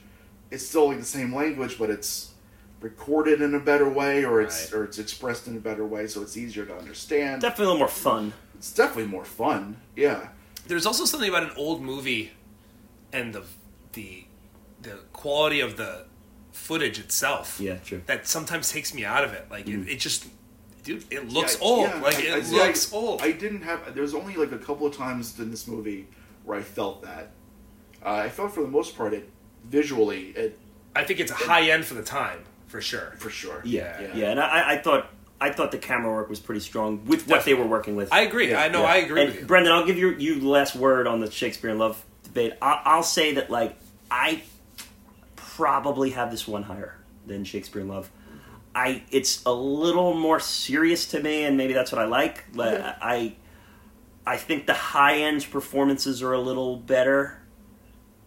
it's still like the same language, but it's recorded in a better way, or it's Right. or it's expressed in a better way, so it's easier to understand. definitely a little more fun. It's definitely more fun. Yeah. There's also something about an old movie and the the the quality of the footage itself. Yeah, true. That sometimes takes me out of it. Like Mm. it, it just, dude, it looks Yeah, old. yeah, like I- it I- looks I, old. I didn't have. There's only like a couple of times in this movie where I felt that. Uh, I felt for the most part it visually it I think it's a high end for the time for sure. for sure. Yeah, Yeah. yeah, and I, I thought I thought the camera work was pretty strong with what they were working with. I agree. Yeah, I know. Yeah. I agree And with you. Brendan, I'll give you you the last word on the Shakespeare in Love debate. I, I'll say that like I probably have this one higher than Shakespeare in Love. I it's a little more serious to me, and maybe that's what I like. Like, I I think the high end performances are a little better.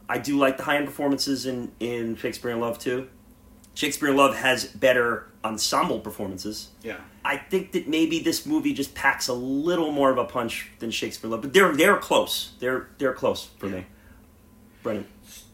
I do like the high end performances in in Shakespeare in Love too. Shakespeare in Love has better ensemble performances. Yeah. I think that maybe this movie just packs a little more of a punch than Shakespeare in Love, but they're they're close. They're they're close for me. Brennan,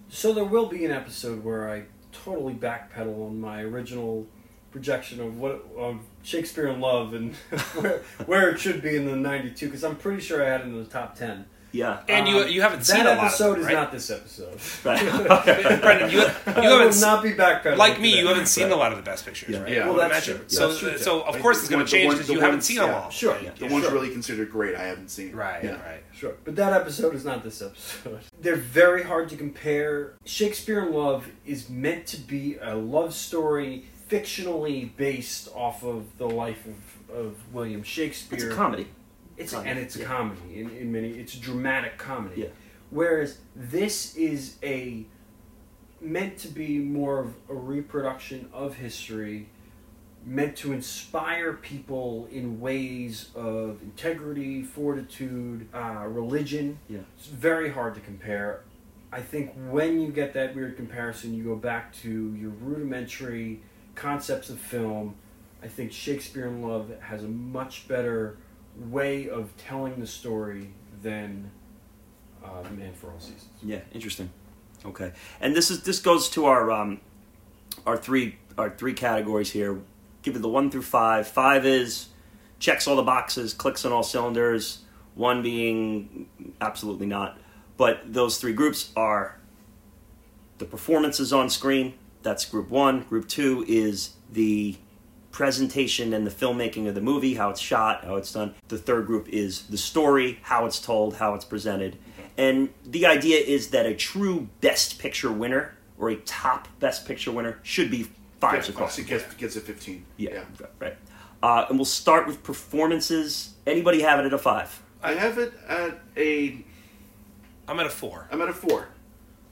So there will be an episode where I totally backpedal on my original projection of what of Shakespeare in Love and where, where it should be in the '92 because I'm pretty sure I had it in the top ten. Yeah, And you Um, you haven't seen a lot. episode of is right? not this episode. right. Brendan, you, you haven't s- not be backpedaling. like me. You haven't seen a lot of the best pictures, Yeah. right? Yeah. Well, that's imagine. true. So, That's true. so of course it's going to change because the you haven't seen yeah, them all. sure. Like, The Yeah, ones sure. really considered great, I haven't seen. Right, Yeah. right. Sure, but that episode is not this episode. They're very hard to compare. Shakespeare in Love is meant to be a love story fictionally based off of the life of, of William Shakespeare. it's a comedy. It's Comedy, and it's a yeah. comedy in, in many. It's a dramatic comedy. Yeah. Whereas this is a meant to be more of a reproduction of history, meant to inspire people in ways of integrity, fortitude, uh, religion. Yeah. It's very hard to compare. I think when you get that weird comparison, you go back to your rudimentary concepts of film. I think Shakespeare in Love has a much better way of telling the story than uh, Man for All Seasons. Yeah, interesting. Okay, and this is this goes to our um, our three our three categories here. Give it the one through five. Five is checks all the boxes, clicks on all cylinders. One being absolutely not. But those three groups are the performances on screen. That's group one. Group two is the presentation and the filmmaking of the movie, how it's shot, how it's done. The third group is the story, how it's told, how it's presented. And the idea is that a true Best Picture winner or a top Best Picture winner should be five Yeah, across. it gets, gets a 15. Yeah, right. Uh, and we'll start with performances. Anybody have it at a five? I have it at a. I'm at a four. I'm at a four.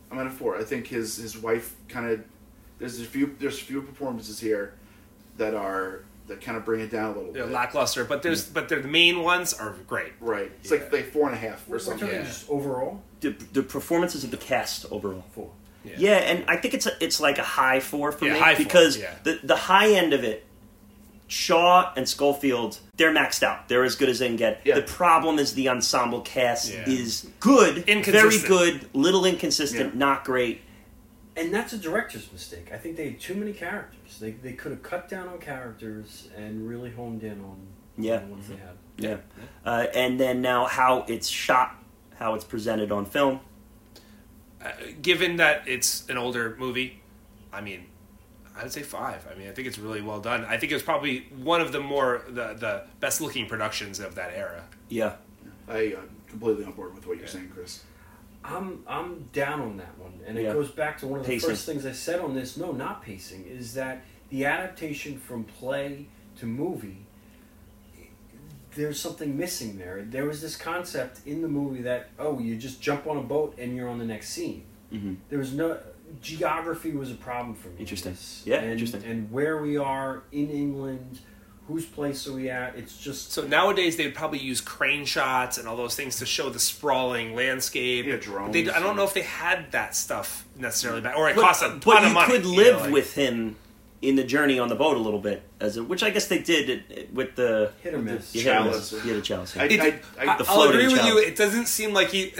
I'm at a four. I think his his wife kind of. There's a few. There's a few performances here that are that kind of bring it down a little They're bit. lackluster, but there's but they're, the main ones are great. Right. It's Yeah. like like four and a half or something. Yeah. just overall. The, the performances of the cast overall. Four. Yeah, and I think it's a, it's like a high four for Yeah, me high four, because yeah. the the high end of it, Shaw and Scofield, they're maxed out. They're as good as they can get. Yeah. The problem is the ensemble cast Yeah. is good, very good, little inconsistent, Yeah. not great. And that's a director's mistake. I think they had too many characters. They, they could have cut down on characters and really honed in on Yeah. on the ones they had. Yeah, uh, and then now how it's shot, how it's presented on film. Uh, given that it's an older movie, I mean, I'd say five. I mean, I think it's really well done. I think it was probably one of the more the the best looking productions of that era. Yeah, I am completely on board with what you're saying, Chris. I'm I'm down on that one, and it Yeah. goes back to one of the Pacing. first things I said on this. No, not pacing. Is that the adaptation from play to movie? There's something missing there. There was this concept in the movie that oh, you just jump on a boat and you're on the next scene. Mhm. There was no geography was a problem for me. Interesting. Yeah, and, interesting. And where we are in England, whose place are we at? It's just So nowadays they'd probably use crane shots and all those things to show the sprawling landscape. Yeah, drones They, I don't know if they had that stuff necessarily back, or it but, cost a ton of money. could you live know, like- with him in the journey on the boat a little bit, as a, which I guess they did it, it- with the Hit or with the- miss. yeah, hit or Chalice. miss. Yeah, the chalice. I, It- I, I, I, the I'll floating agree with you. It doesn't seem like he,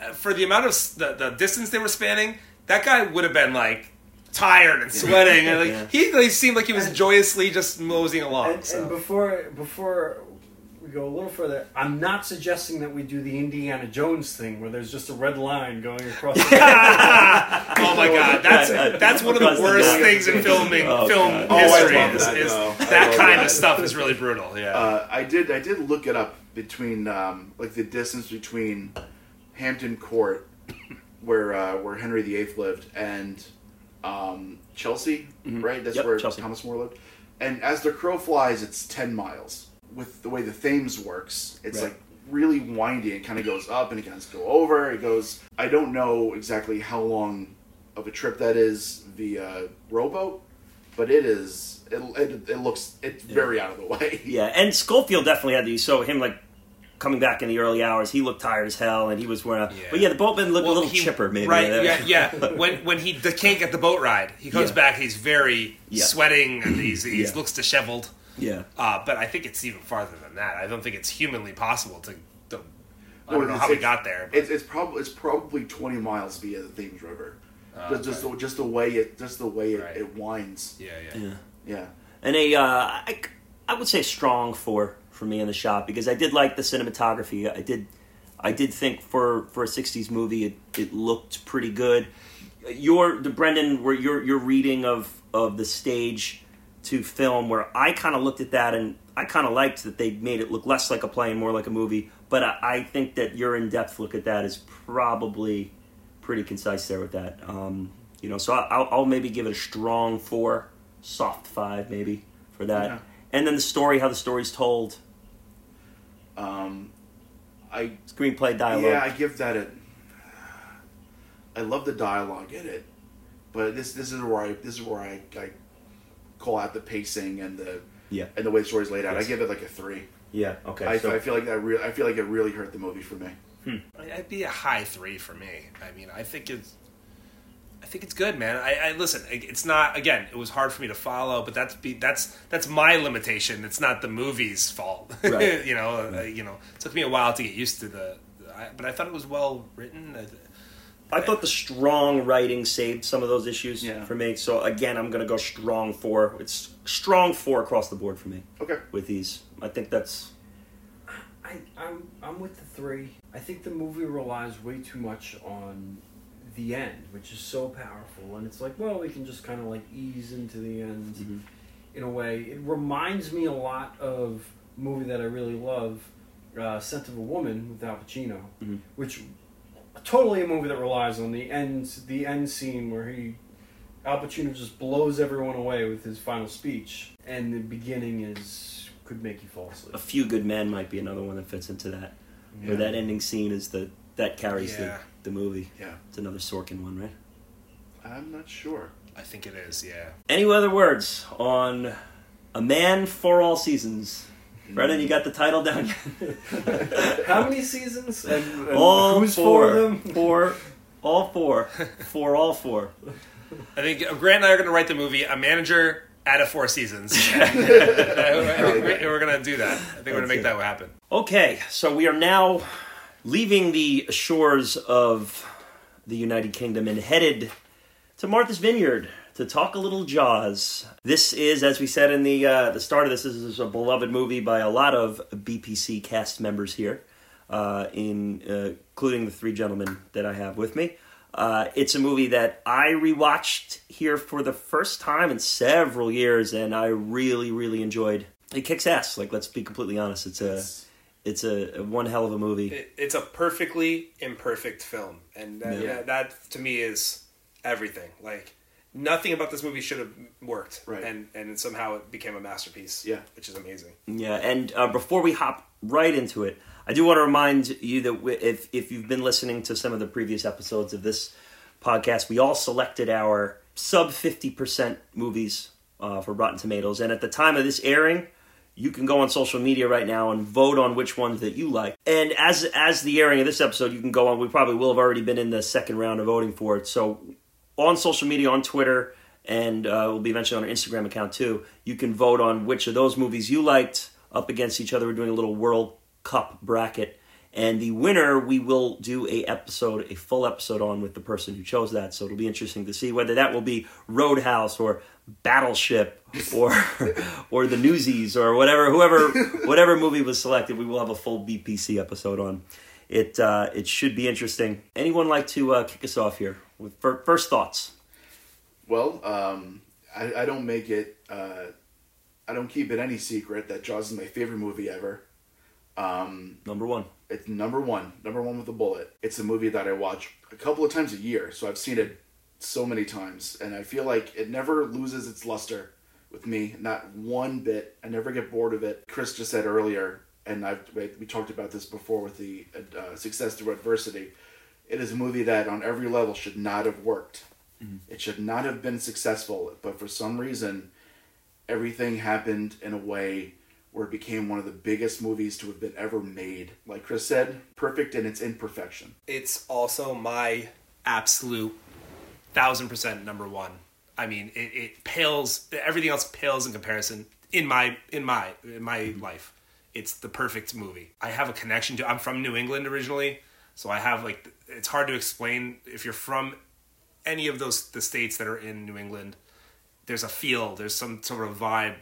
uh, for the amount of the, the distance they were spanning, that guy would have been like tired and sweating, and like Yeah. he like, seemed like he was And- joyously just moseying along. And, so. and before before we go a little further, I'm not suggesting that we do the Indiana Jones thing where there's just a red line going across. the oh my god, that's Uh, that's one of the the worst dog- things in filming Oh, film God. Oh, history. love is, that, is that kind that. of stuff is really brutal. Yeah. uh, I did. I did look it up between um, like the distance between Hampton Court, where uh, where Henry VIII lived, and um, Chelsea. Right. That's Yep, where Chelsea. Thomas More lived. And as the crow flies, it's ten miles. With the way the Thames works, it's Right. like really windy. It kind of goes up and it kind of go over. It goes. I don't know exactly how long of a trip that is via rowboat, but it is. It, it, it looks. It's very out of the way. Yeah, and Scofield definitely had these. So him like coming back in the early hours, he looked tired as hell, and he was wearing. A, Yeah. But yeah, the boatman looked a little he- chipper, maybe. Right? Yeah, yeah. When when he d- can't get the boat ride, he comes Yeah. back. He's very Yeah. sweating and he's he Yeah. looks disheveled. yeah. Uh, but I think it's even farther than that. I don't think it's humanly possible to. to I Well, don't know how we got there. But, It's, it's probably it's probably twenty miles via the Thames River. Oh, just, just, okay. the, just the way it just the way it, Right. it winds. yeah, yeah. Yeah. Yeah. And a, uh, I, I would say strong four for me in the shop because I did like the cinematography. I did, I did think for for a '60s movie, it, it looked pretty good. Your the Brendan, where your your reading of of the stage to film, where I kind of looked at that and I kind of liked that they made it look less like a play and more like a movie. But I, I think that your in depth look at that is probably pretty concise there with that. Um, you know, so I'll, I'll maybe give it a strong four, soft five maybe for that. Yeah. And then the story, how the story's told, Um, I screenplay, dialogue. yeah I give that a I love the dialogue in it, but this this is where I this is where I, I call out the pacing and the Yeah. and the way the story's laid out. Yes. I give it like a three. Yeah. Okay. I, so I feel like that. Re- I feel like it really hurt the movie for me. Hmm. It'd be a high three for me. I mean, I think it's, I think it's good, man. I, I listen. It's not again. It was hard for me to follow, but that's be that's that's my limitation. It's not the movie's fault. Right. you know. Uh, you know. It took me a while to get used to the, I, but I thought it was well written. Uh, I thought the strong writing saved some of those issues Yeah. for me. So again, I'm going to go strong four. It's strong four across the board for me Okay. with these. I think that's I, I'm I'm with the three. I think the movie relies way too much on the end, which is so powerful, and it's like, well, we can just kind of like ease into the end Mm-hmm. in a way. It reminds me a lot of a movie that I really love, uh, *Scent of a Woman* with Al Pacino, Mhm. which totally a movie that relies on the end the end scene where he Al Pacino just blows everyone away with his final speech, and the beginning is could make you fall asleep. a few good men might be another one that fits into that. Where that ending scene is the that carries Yeah. the, the movie. Yeah. It's another Sorkin one, right? I'm not sure. I think it is. Yeah. Any other words on A Man for All Seasons? Hmm. Brennan, you got the title down? How many seasons? And, and all who's four. for them? For all four. For all four. I think uh, Grant and I are going to write the movie A Manager out of Four Seasons. we're, we're going to do that. I think we're going to make that happen. Okay, so we are now leaving the shores of the United Kingdom and headed to Martha's Vineyard to talk a little Jaws. This is, as we said in the uh, the start of this, this is a beloved movie by a lot of BPC cast members here, uh, in uh, including the three gentlemen that I have with me. Uh, it's a movie that I rewatched here for the first time in several years, and I really, really enjoyed. It kicks ass. Like, let's be completely honest. It's a it's a, a one hell of a movie. It, it's a perfectly imperfect film, and that, Yeah. that, that to me is everything. Like nothing about this movie should have worked, Right. And and somehow it became a masterpiece. Yeah. which is amazing. Yeah, and uh, before we hop right into it, I do want to remind you that if if you've been listening to some of the previous episodes of this podcast, we all selected our sub fifty percent movies uh, for Rotten Tomatoes, and at the time of this airing. You can go on social media right now and vote on which ones that you like. And as as the airing of this episode, you can go on. We probably will have already been in the second round of voting for it. So on social media, on Twitter, and uh, will be eventually on our Instagram account too. You can vote on which of those movies you liked up against each other. We're doing a little World Cup bracket, and the winner we will do a episode, a full episode on with the person who chose that. So it'll be interesting to see whether that will be Roadhouse or Battleship or or the Newsies or whatever whoever whatever movie was selected. We will have a full BPC episode on. It uh, it should be interesting. Anyone like to uh, kick us off here with fir- first thoughts? Well, um, I, I don't make it. Uh, I don't keep it any secret that Jaws is my favorite movie ever. Um, Number one. it's number one, number one with a bullet. It's a movie that I watch a couple of times a year, so I've seen it so many times, and I feel like it never loses its luster with me, not one bit. I never get bored of it. Chris just said earlier, and I've we talked about this before with the uh, success through adversity. It is a movie that on every level should not have worked. It should not have been successful, but for some reason, everything happened in a way where it became one of the biggest movies to have been ever made. Like Chris said, perfect in its imperfection. It's also my absolute thousand percent number one. I mean, it, it pales. Everything else pales in comparison. In my in my in my mm-hmm. life, it's the perfect movie. I have a connection to. I'm from New England originally, so I have like. It's hard to explain if you're from any of those the states that are in New England. There's a feel. There's some sort of vibe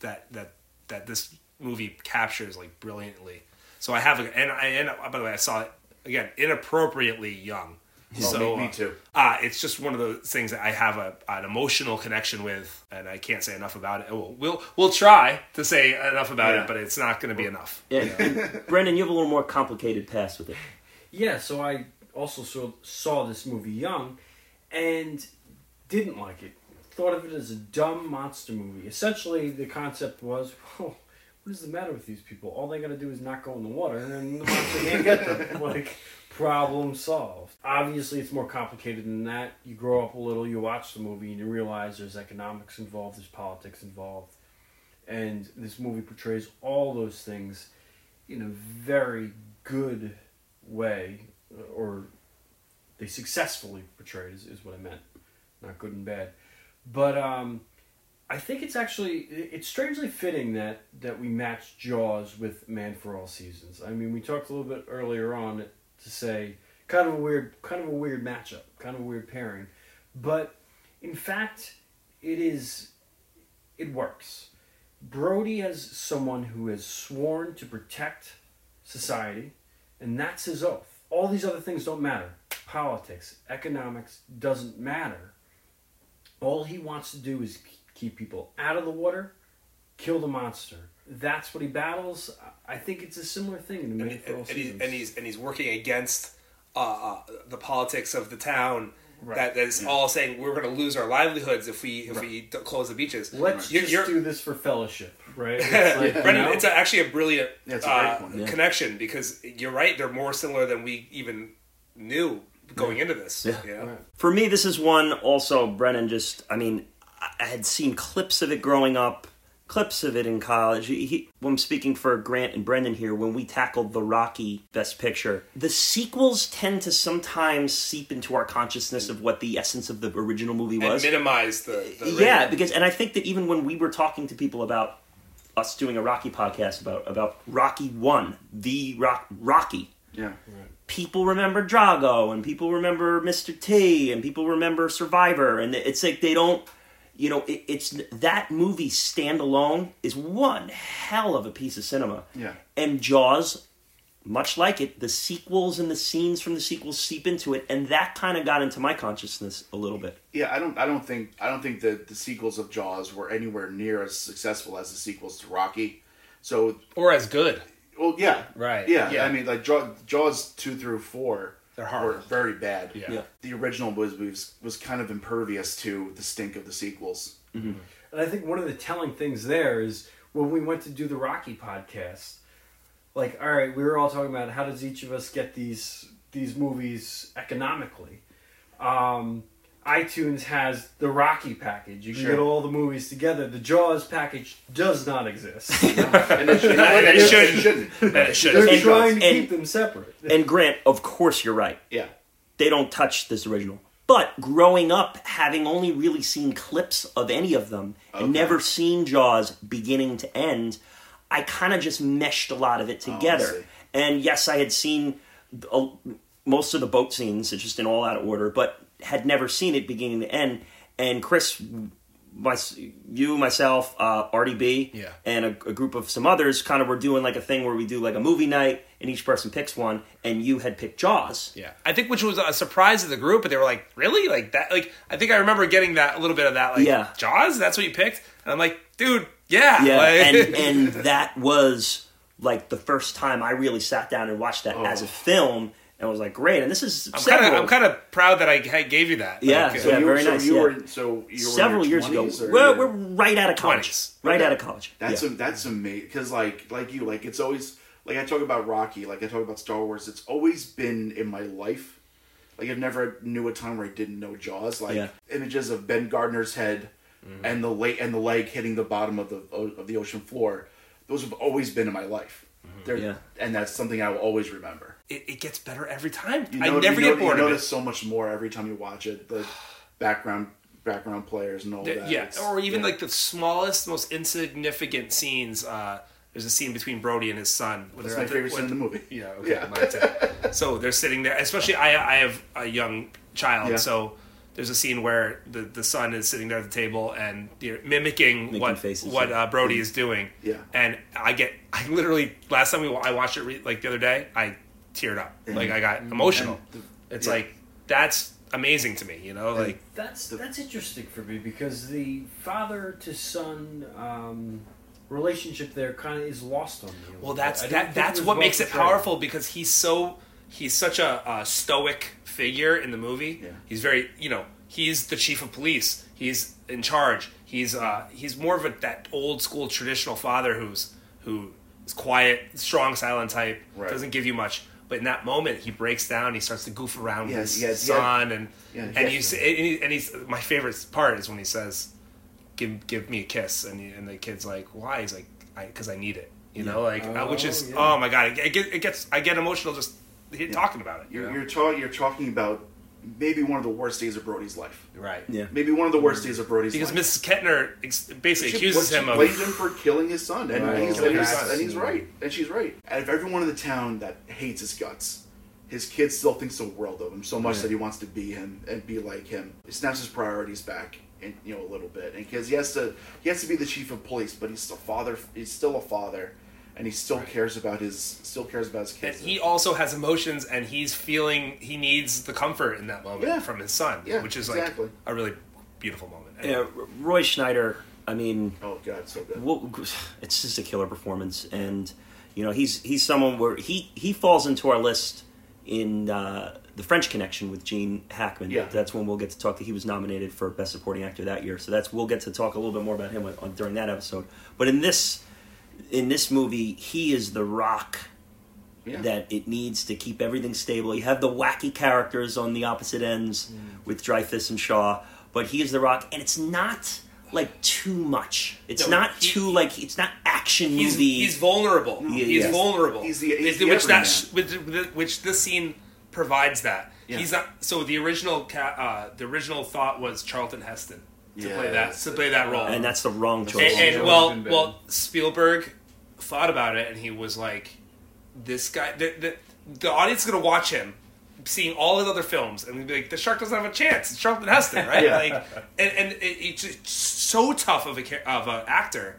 that that that this movie captures like brilliantly. So I have a and I and by the way I saw it again inappropriately young. So me- me uh, too. Uh, it's just one of those things that I have a, an emotional connection with, and I can't say enough about it. We'll we'll, we'll try to say enough about Yeah. it, but it's not going to be enough. Yeah, Brendan, you have a little more complicated past with it. Yeah, so I also saw, saw this movie young and didn't like it. Thought of it as a dumb monster movie. Essentially, the concept was, well, what is the matter with these people? All they got to do is not go in the water, and then the monster can't get them. Like, problem solved. Obviously, it's more complicated than that. You grow up a little, you watch the movie, and you realize there's economics involved, there's politics involved, and this movie portrays all those things in a very good way, or they successfully portrayed is, is what I meant, not good and bad. But um, I think it's actually it's strangely fitting that that we match Jaws with Man for All Seasons. I mean, we talked a little bit earlier on to say kind of a weird kind of a weird matchup, kind of a weird pairing, but in fact, it is it works. Brody as someone who has sworn to protect society, and that's his oath. All these other things don't matter. Politics, economics doesn't matter. All he wants to do is keep people out of the water, kill the monster. That's what he battles. I think it's a similar thing in the and, for All and, he, and he's and he's working against uh, uh, the politics of the town. Right. That that's all saying we're going to lose our livelihoods if we if we close the beaches. Let's You're- just you're- do this for fellowship, right? It's like, you Brendan, know? it's actually a brilliant Yeah, a uh. Yeah. connection because you're right; they're more similar than we even knew going into this. Yeah. you? Right. For me, this is one also, Brennan just, I mean, I- I had seen clips of it growing up, clips of it in college. He, he, when I'm speaking for Grant and Brendan here, when we tackled the Rocky Best Picture, the sequels tend to sometimes seep into our consciousness of what the essence of the original movie and was. minimize the, the yeah, because, and I think that even when we were talking to people about us doing a Rocky podcast about, about Rocky 1, the Rock, Rocky, Yeah. people remember Drago and people remember Mr. T and people remember Survivor and it's like they don't you know it, it's that movie standalone is one hell of a piece of cinema Yeah. and Jaws much like it the sequels and the scenes from the sequels seep into it and that kind of got into my consciousness a little bit Yeah, I don't. I don't think. I don't think that the sequels of Jaws were anywhere near as successful as the sequels to Rocky. So, or as good. well, yeah, Right, Yeah, yeah. I mean, like Jaws, Jaws two through four They're were very bad. Yeah. Yeah. The original was, was was kind of impervious to the stink of the sequels. And I think one of the telling things there is when we went to do the Rocky podcast, like, all right, we were all talking about how does each of us get these these movies economically. Um, iTunes has the Rocky package. You can Sure. get all the movies together. The Jaws package does not exist. And it, should, it and it shouldn't. shouldn't. That it should. They're And- trying to and- keep them separate. and Grant of course you're right Yeah. they don't touch this original. But growing up, having only really seen clips of any of them Okay. and never seen Jaws beginning to end, I kind of just meshed a lot of it Oh, together. see. and yes, I had seen most of the boat scenes, it's just in all out of order, but had never seen it beginning to end. And Chris, my, you, myself, uh, Artie B, Yeah. and a, a group of some others kind of were doing like a thing where we do like a movie night and each person picks one, and you had picked Jaws. Yeah, I think which was a surprise to the group, but they were like, "Really? Like that? Like I think I remember getting that a little bit of that. Like, Yeah. Jaws. That's what you picked." And I'm like, "Dude, yeah, Yeah, like- and and that was like the first time I really sat down and watched that as a film, and was like, great. And this is I'm kind of several, I'm kind of proud that I I gave you that. Yeah, Like, so uh, you very so nice, You yeah. were, so you were in several your years ago. 20s or We're, we're right out of college. 20s. Right Okay. out of college. That's yeah. a, that's amazing because like like you like it's always like I talk about Rocky like I talk about Star Wars. It's always been in my life. Like I've never knew a time where I didn't know Jaws. Like Yeah. images of Ben Gardner's head and the leg and the leg hitting the bottom of the of the ocean floor. Those have always been in my life. They're, Yeah. and that's something I will always remember. It, it gets better every time. You I never you know- get bored You of notice it. so much more every time you watch it. The background background players and all that. Yeah, It's- or even yeah. like the smallest, most insignificant scenes. Uh, there's a scene between Brody and his son. when That's my at the- favorite scene in the movie. Yeah, okay, Yeah. mine. So they're sitting there, especially I, I have a young child, Yeah. so there's a scene where the, the son is sitting there at the table and you're mimicking Making what faces, what uh, Brody is doing. Yeah. and I get I literally last time we I watched it re- like the other day I teared up like I got emotional. The- it's yeah. like that's amazing to me, you know, like That's that's interesting for me because the father to son um, relationship there kind of is lost on me. Well, that's that. That's what makes it powerful because he's so he's such a, a stoic figure in the movie. Yeah. He's very you know he's the chief of police. He's in charge. He's uh he's more of a that old school traditional father who's who is quiet, strong, silent type, Right. doesn't give you much. But in that moment, he breaks down. He starts to goof around Yeah, with his yeah, yeah. son, and Yeah, and yeah. you say, and, he, and he's my favorite part is when he says, "Give give me a kiss," and he, and the kid's like, "Why?" He's like, "I because I need it." You know, like uh, which is Oh, oh, my god, it, it gets I get emotional just talking about it. You You're know? you're, you're talking about maybe one of the worst days of Brody's life. right. Yeah. Maybe one of the worst days of Brody's Because life. Mrs. Kintner ex- basically She- accuses she him of blamed him for killing his son, and, Right. he's, Killing and, he's, and he's right, and she's right. Out of everyone in the town that hates his guts, his kid still thinks the world of him so much Yeah. that he wants to be him and be like him. He snaps his priorities back, and you know a little bit, and because he has to, he has to be the chief of police, but he's still father. He's still a father, and he still cares about his, still cares about his And kids. he also has emotions, and he's feeling he needs the comfort in that moment Yeah. from his son, Yeah, which is exactly. like a really beautiful moment. And Yeah, Roy Scheider. I mean, oh god, so good. well, it's just a killer performance, and you know he's he's someone where he he falls into our list in uh, the French Connection with Gene Hackman. Yeah. that's when we'll get to talk. That he was nominated for Best Supporting Actor that year, so that's we'll get to talk a little bit more about him on, on, during that episode. But in this in this movie, he is the rock Yeah. that it needs to keep everything stable. You have the wacky characters on the opposite ends Mm. with Dreyfuss and Shaw, but he is the rock, and it's not like too much. It's No, not he- too like it's not action he's, movie. he's vulnerable. Yeah, he's yeah. vulnerable. He's the- he's Which- the which that which, which this scene provides that. Yeah. He's not. So the original ca- uh, the original thought was Charlton Heston to play that to play that role. and that's the wrong choice. and Yeah, well, well, Spielberg thought about it, and he was like, "This guy, the the, the audience is gonna watch him, seeing all his other films, and be like, the shark doesn't have a chance. It's Charlton Heston, right? Yeah. Like, and, and it, it's just so tough of a of an actor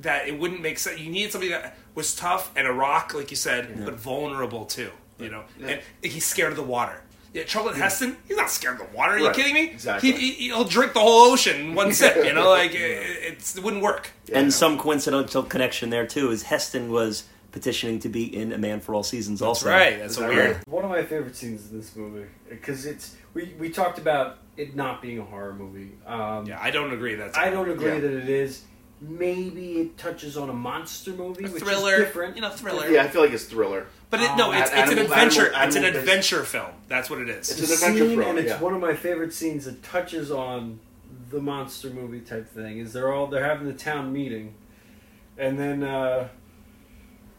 that it wouldn't make sense. You needed somebody that was tough and a rock, like you said, but vulnerable too. You know, Yeah. and he's scared of the water. Yeah, Charlton Heston, he's not scared of the water. Are you Right. kidding me? Exactly. He, he, he'll drink the whole ocean in one sip. You know, like it, it's, it wouldn't work. and some coincidental connection there too is Heston was petitioning to be in A Man for All Seasons. also, Right. That's Is so that weird. right? One of my favorite scenes in this movie because it's we, we talked about it not being a horror movie. Um, Yeah, I don't agree. That's I don't agree Yeah. that it is. Maybe it touches on a monster movie, A which thriller, is different. you know, thriller. Yeah, I feel like it's thriller. But it, no, Um, it's, it's animal- an adventure. animal- it's an animal-based- adventure film. That's what it is. It's the an adventure scene, film, and it's yeah. one of my favorite scenes that touches on the monster movie type thing. Is they're all they're having the town meeting, and then uh,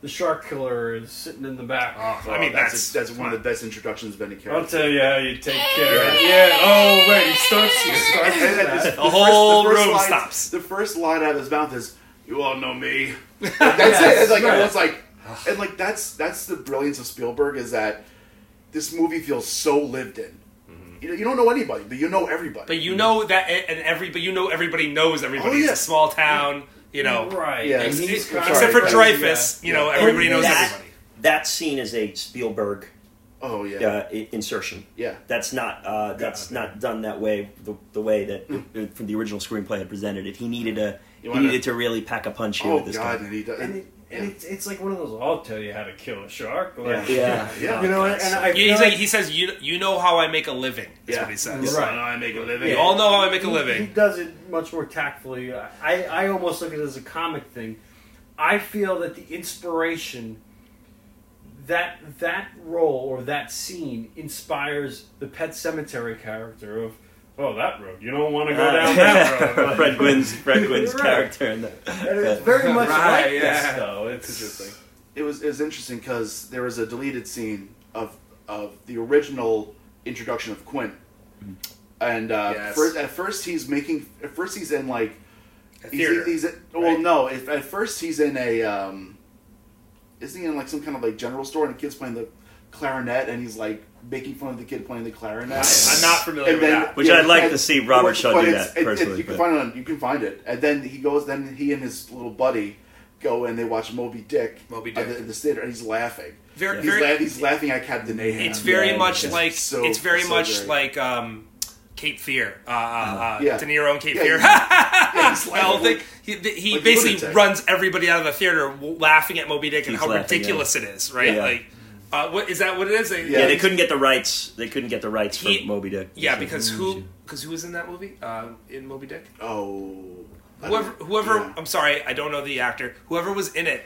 the shark killer is sitting in the back. Oh, I mean, that's that's that's one of the best introductions of any I'll character. tell you how you take care. of it. Yeah. Oh wait, he starts. He starts And- with that. this- The whole room line, stops. The first line out of his mouth is, "You all know me." Like, that's it. It's like right. it's like, and like that's that's the brilliance of Spielberg is that this movie feels so lived in. You know, you don't know anybody, but you know everybody. But you know that, and every, but you know everybody knows everybody. Oh, yeah. It's a small town. You know, right? Yeah, and Ex- he's ex- kind of- except for Sorry, Dreyfuss, you know, Yeah. everybody And knows that- everybody. That scene is a Spielberg oh yeah, uh, insertion. yeah. That's not uh, that's not done that way. The, the way that uh, from the original screenplay had presented it, he needed a he wanna- needed to really pack a punch here Oh with this god, guy. and he does. And, it, and it's, it's like one of those. I'll tell you how to kill a shark. Like, Yeah, Yeah. You know, and I You- he's like, like, he says, "You you know how I make a living." That's Yeah. what he says. Right. I make a living. We all know how I make a he- living. He does it much more tactfully. I, I almost look at it as a comic thing. I feel that the inspiration that that role or that scene inspires the Pet Sematary character of oh that road you don't want to go down that road. Fred Gwynne's Fred Gwynne's Right. character in the And it's very much Right, like yeah. this though. It's interesting. It was it was interesting because there was a deleted scene of of the original introduction of Quint, and uh, Yes. first at first he's making at first he's in like A he's, theater. he's at, well right? no if, at first he's in a um, isn't he in like some kind of like general store and the kid's playing the clarinet and he's like making fun of the kid playing the clarinet. I'm not familiar And with then- that. Which I'd like to see Robert Shaw but do it's- that, it- it- personally, you can but- find it. On, you can find it, and then he goes. Then he and his little buddy go and they watch Moby Dick. Moby at Dick. the, at the theater, and he's laughing. Very- he's, very- la- he's laughing at Captain Ahab. It's very Yeah, much it's like so- it's very so much great. like um, Cape Fear. Uh, uh, uh, Yeah. De Niro and Cape Yeah, Fear. yeah, he's The whole laughing. thing. He, he Like basically runs everybody out of the theater w- laughing at Moby Dick and how laughing, ridiculous it is, right? Yeah. Like, uh, what is that? What it is? They- yeah, Yeah. they couldn't get the rights. They couldn't get the rights for He- Moby Dick. Yeah, because who? Because who was in that movie? Uh, in Moby Dick? Oh, whoever whoever Yeah. I'm sorry, I don't know the actor. Whoever was in it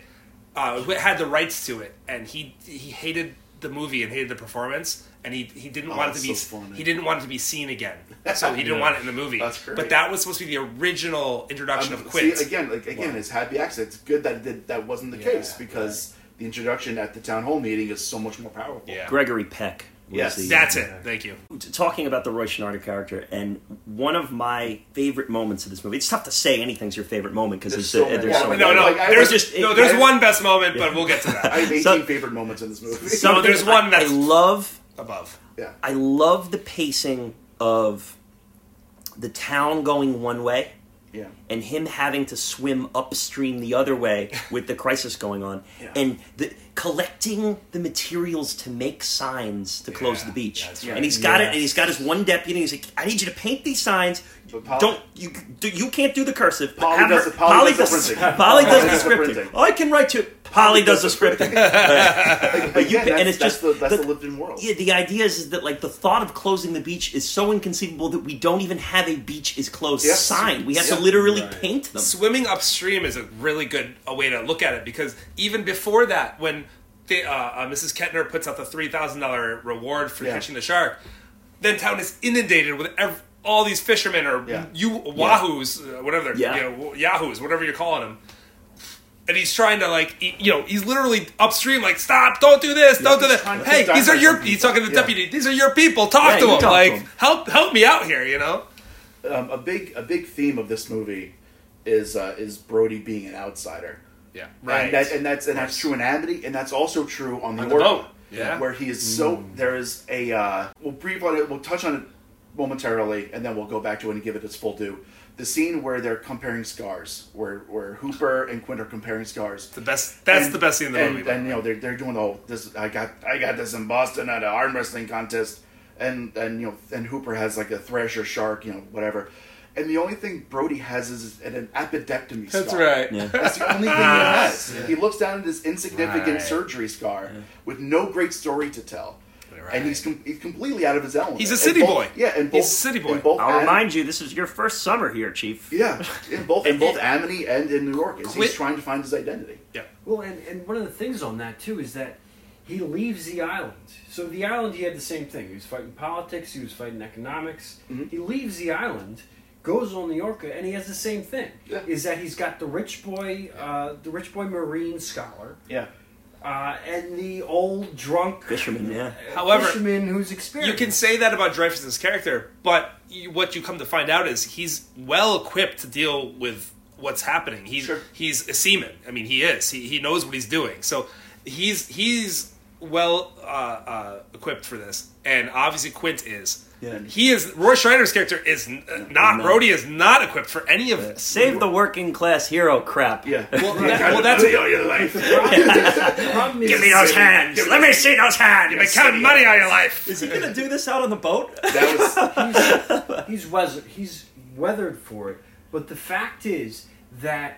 uh, had the rights to it, and he he hated the movie and hated the performance, and he he didn't Oh, want it to be so he didn't want it to be seen again, so he didn't want it in the movie. That's great. But that was supposed to be the original introduction Um, of Quint. See, again, like again, it's happy accident. It's good that it did, that wasn't the case Yeah, because the introduction at the town hall meeting is so much more powerful. yeah, Gregory Peck. was Yes. the- that's it. Thank you. talking about the Roy Scheider character, and one of my favorite moments of this movie. It's tough to say anything's your favorite moment because There's there's, so uh, many. there's Yeah, so but many. No, no, Like, I there's was just just- no. There's I- one best moment, but we'll get to that. I have 18 So- favorite moments in this movie. Something there's one I- that's- I love. Above. yeah. I love the pacing of the town going one way Yeah. and him having to swim upstream the other way with the crisis going on. Yeah. and the, collecting the materials to make signs to close Yeah, the beach. That's and he's got it and he's got his one deputy and he's like i need you to paint these signs. Don't you do, you can't do the cursive. Polly does her- it- Polly does the does. Polly does Polly the does the scripting. i can write to Polly does the scripting But you- again, and it's that's just the, that's the- the lived in world. yeah, the idea is, is that like the thought of closing the beach is so inconceivable that we don't even have a beach is closed Yes. sign. We have Yeah. to literally Right. paint them. Swimming upstream is a really good a way to look at it because even before that, when the, uh, uh, Mrs. Kintner puts out the three thousand dollar reward for Yeah. catching the shark, then town is inundated with ev- all these fishermen or Yeah. you wahoos, uh, whatever they're Yeah. you know, yahoos, whatever you're calling them. And he's trying to like, he- you know, he's literally upstream, like, stop, don't do this, don't do he's that. Hey, these are your. something. He's talking to the Yeah. deputy. These are your people. Talk Yeah, to them. talk like, them. help, help me out here. You know. Um, a big a big theme of this movie is uh, is Brody being an outsider. Yeah. And, that, and that's and that's true in Amity, and that's also true on the, On the boat. Yeah. where he is so. There is a. Uh, we'll brief on it. We'll touch on it momentarily, and then we'll go back to it and give it its full due. The scene where they're comparing scars, where where Hooper and Quint are comparing scars. The best. That's And- the best scene in the and, movie. And you know they're they're doing the whole this. I got I got this in Boston at an arm wrestling contest, and and you know and Hooper has like a Thresher shark, you know whatever, and the only thing Brody has is an, an appendectomy. That's right. Yeah. That's the only thing he has. He looks down at this insignificant Right. surgery scar with no great story to tell. Right. And he's, com- he's completely out of his element. He's a city both- boy. Yeah, and both, He's a city boy. both I'll Am- remind you, this is your first summer here, Chief. Yeah, in both in And- both Amity and in New York, is Quit- he's trying to find his identity. Yeah. Well, and, and one of the things on that too is that he leaves the island. So the island, he had the same thing. He was fighting politics. He was fighting economics. Mhm. He leaves the island, goes on the Orca, and he has the same thing. Yeah. Is that he's got the rich boy, uh, the rich boy marine scholar, Yeah. Uh, and the old drunk Fisherman, yeah. However, fisherman who's experienced. You can say that about Dreyfuss's character, but you, what you come to find out is he's well equipped to deal with what's happening. He's Sure. he's a seaman. I mean, he is. He, he knows what he's doing. So he's he's well uh, uh, equipped for this, and obviously Quint is. Yeah. He is. Roy Scheider's character is n- not. No. Brody is not equipped for any of this. Save the working class hero crap. Yeah. Well, that- well, that's all your life. the problem is, Give me those hands. Let me see those hands. You've been counting money all your life. Is he gonna do this out on the boat? That was he's weathered, he's weathered for it. But the fact is that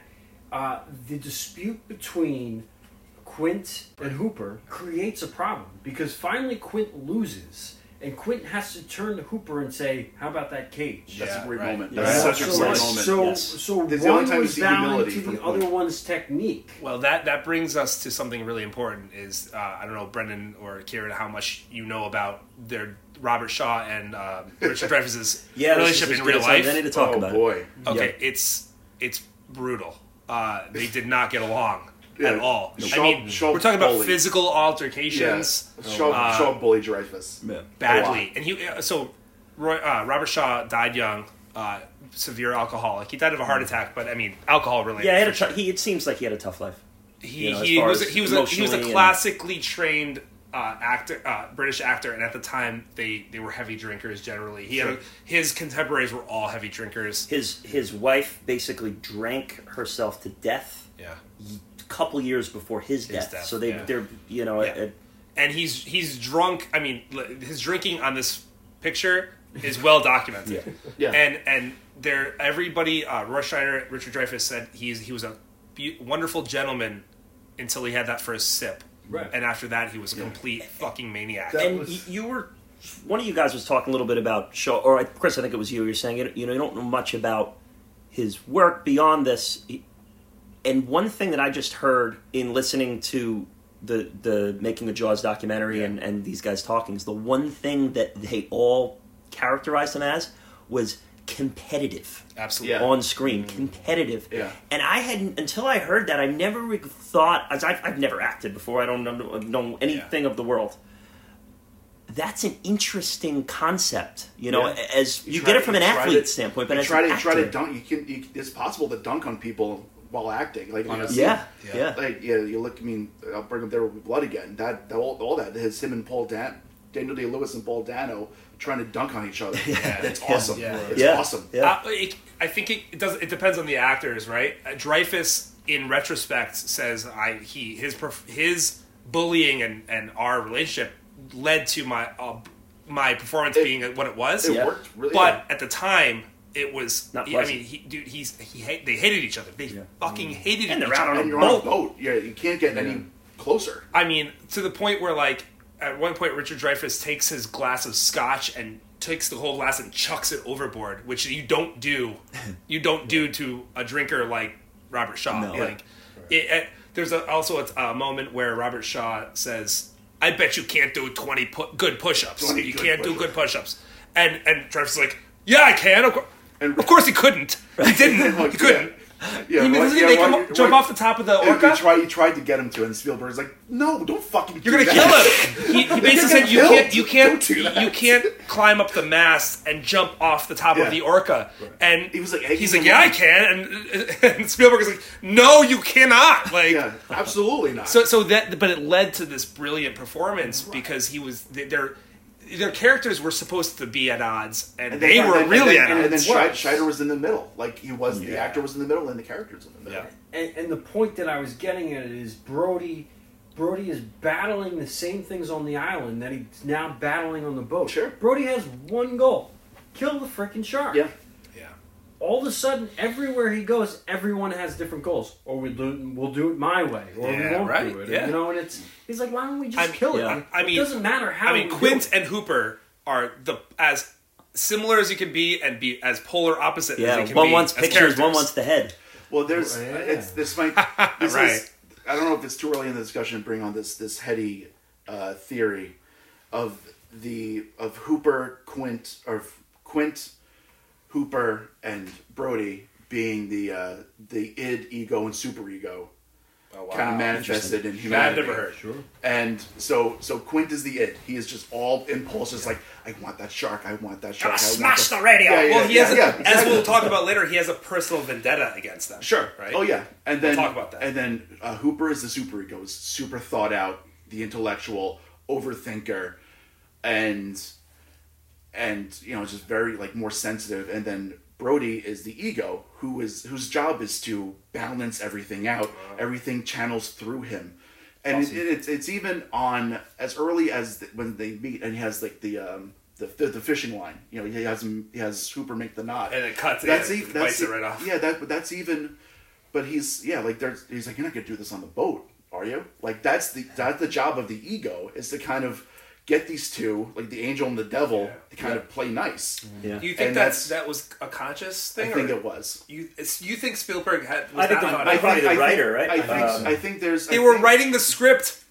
uh, the dispute between Quint and Hooper creates a problem because finally Quint loses, and Quint has to turn to Hooper and say, "How about that cage?" that's Yeah, a great right. moment. Yeah. That's such a great moment. So, yes. so That's the only one time was see to the from other Quint. one's technique. Well, that that brings us to something really important. Is uh, I don't know, Brendan or Kieran, how much you know about their Robert Shaw and uh, Richard Dreyfuss's Yeah, relationship in real life. I need to talk oh about it. boy. Okay, it's it's brutal. Uh, they did not get along Yeah. at all. Shaw- I mean, Shaw we're talking about bullied. physical Yeah. altercations Shaw, Uh, Shaw bully Dreyfuss. Yeah. badly, and he uh, so Roy, uh, Robert Shaw died young, uh, severe alcoholic. He died of a heart attack, but I mean, alcohol related. Yeah, he had a for sure. t- he. It seems like he had a tough life. he you know, he was he was a, he was a emotionally and- classically trained uh, actor, uh, British actor, and at the time they they were heavy drinkers generally. He had his contemporaries were all heavy drinkers. His his wife basically drank herself to death Yeah, a couple years before his, death. death, So they yeah. they're you know Yeah. it- and he's he's drunk. I mean, his drinking on this picture is well documented. Yeah. Yeah. and and there everybody uh, Roy Scheider, Richard Dreyfuss said he's he was a be- wonderful gentleman until he had that first sip. Right. And after that, he was a complete fucking maniac. That and was- you were one of you guys was talking a little bit about Shaw, or Chris, I think it was you. You're saying you know you don't know much about his work beyond this. He- And one thing that I just heard in listening to the the making a Jaws documentary and, and these guys talking is the one thing that they all characterized him as was competitive Absolutely. Yeah. on screen, mm. competitive. Yeah. And I hadn't until I heard that. I never re- thought as I've, I've never acted before. I don't know, know anything of the world. That's an interesting concept, you know. Yeah. As you, try get it to- from an you athlete to- standpoint, but you as try to try to dunk. You can. You, it's possible to dunk on people while acting. Like on a yeah, Yeah. yeah, Like yeah, you look. I mean, I'll bring up There Will Be Blood again. That, that all, all that is him and Paul Dan, Daniel Day Lewis and Paul Dano trying to dunk on each other. Yeah. It's awesome. Yeah. It's Yeah. awesome. Yeah. Uh, it, I think it, it does. It depends on the actors, right? Uh, Dreyfuss, in retrospect, says I he his his bullying and, and our relationship led to my uh, my performance It- being what it was. It Yeah. worked really. but well. at the time, it was. Not I mean, he, dude, he's he hate, they hated each other. They fucking mm. hated And each other. and a you're on a boat. boat. Yeah, you can't get any closer. I mean, to the point where like at one point Richard Dreyfuss takes his glass of scotch and takes the whole glass and chucks it overboard, which you don't do. You don't do to a drinker like Robert Shaw. No. Like, it, it- there's a, also a, a moment where Robert Shaw says, "I bet you can't do 20 pu- good push-ups. 20 you good can't do push-ups." good push-ups." And and Dreyfuss is like, "Yeah, I can. Of, cour- And- of course he couldn't. He didn't. Like, he couldn't." Yeah, He like, yeah, make why- him jump why- off the top of the orca? He tried, he tried to get him to, and Spielberg's like, "No, don't fucking. You're do gonna that. kill him. He, he basically said you can't, you can't, Don't do that. you can't climb up the mast and jump off the top Yeah. of the orca. And He was like, he's like, yeah, I can. And, and Spielberg is like, no, you cannot. Like, Yeah, absolutely not. so, so that, but it led to this brilliant performance because he was their their characters were supposed to be at odds, and, And they then- were and really and then, at and then odds. Schei- Scheider was in the middle. Like he was, the actor was in the middle, and the characters in the middle. Yeah. And, and the point that I was getting at is Brody. Brody is battling the same things on the island that he's now battling on the boat. Sure. Brody has one goal: kill the freaking shark. Yeah. Yeah. All of a sudden, everywhere he goes, everyone has different goals. Or we do, we'll do it my way, or we won't right, do it. yeah. You know, and it's he's like, why don't we just I'm- kill it? yeah. It I mean- doesn't matter how. I mean, we do Quint it. and Hooper are the as similar as you can be and be as polar opposite as yeah. you can be. One be. wants as pictures, characters. one wants the head. Well, there's Yeah. it's this might this Right. is I don't know if it's too early in the discussion to bring on this this heady uh, theory of the of Hooper, Quint, or Quint, Hooper, and Brody being the uh, the id, ego, and superego Oh, wow. kind of manifested in That I've humanity. never heard. Sure. And so so Quint is the id. He is just all impulse, just like I want that shark, I want that shark. Gotta I want smash that- the radio. Yeah, yeah, well, he yeah, has, a, yeah, as we'll talk about later, he has a personal vendetta against them. Sure. Right? Oh yeah. And then We'll talk about that. And then uh, Hooper is the super ego, is super thought out, the intellectual overthinker, and and you know just very like more sensitive. And then Brody is the ego, who is whose job is to balance everything out. Everything channels through him. And it, it's it's even on as early as th- when they meet, and he has like the um the, the, the fishing line. You know, he has him he has Hooper make the knot And it cuts that's it, that's it right off. Yeah, that but that's even. But he's yeah, like there's he's like you're not gonna do this on the boat, are you? Like that's the that's the job of the ego is to kind of get these two like the angel and the devil to kind of play nice. Yeah. Do you think And that's, that's- that was a conscious thing? I think or it was. you you think Spielberg had? Was I think that the- on I probably the I think- writer, right? I think Um, I think there's. they I were think- writing the script